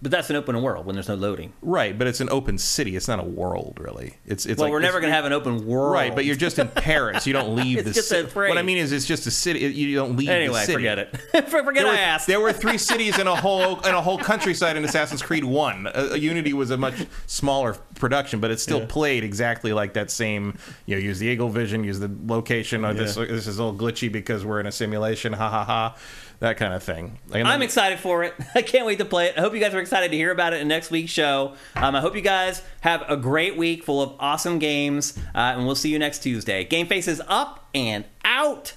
But that's an open world when there's no loading. Right, but it's an open city. It's not a world, really. It's it's well, like we're never going to have an open world. Right, but you're just in Paris. You don't *laughs* leave It's the city. What I mean is, it's just a city. You don't leave. the city. forget it. *laughs* forget There I were, asked. there were three cities in a whole in a whole countryside in Assassin's Creed One. Uh, Unity was a much smaller production, but it still played exactly like that same. You know, use the eagle vision, use the location. Oh, this Yeah. this is all glitchy because we're in a simulation. Ha ha ha. That kind of thing. I'm excited for it. *laughs* I can't wait to play it. I hope you guys are excited to hear about it in next week's show. Um, I hope you guys have a great week full of awesome games, uh, and we'll see you next Tuesday. Game Face is up and out.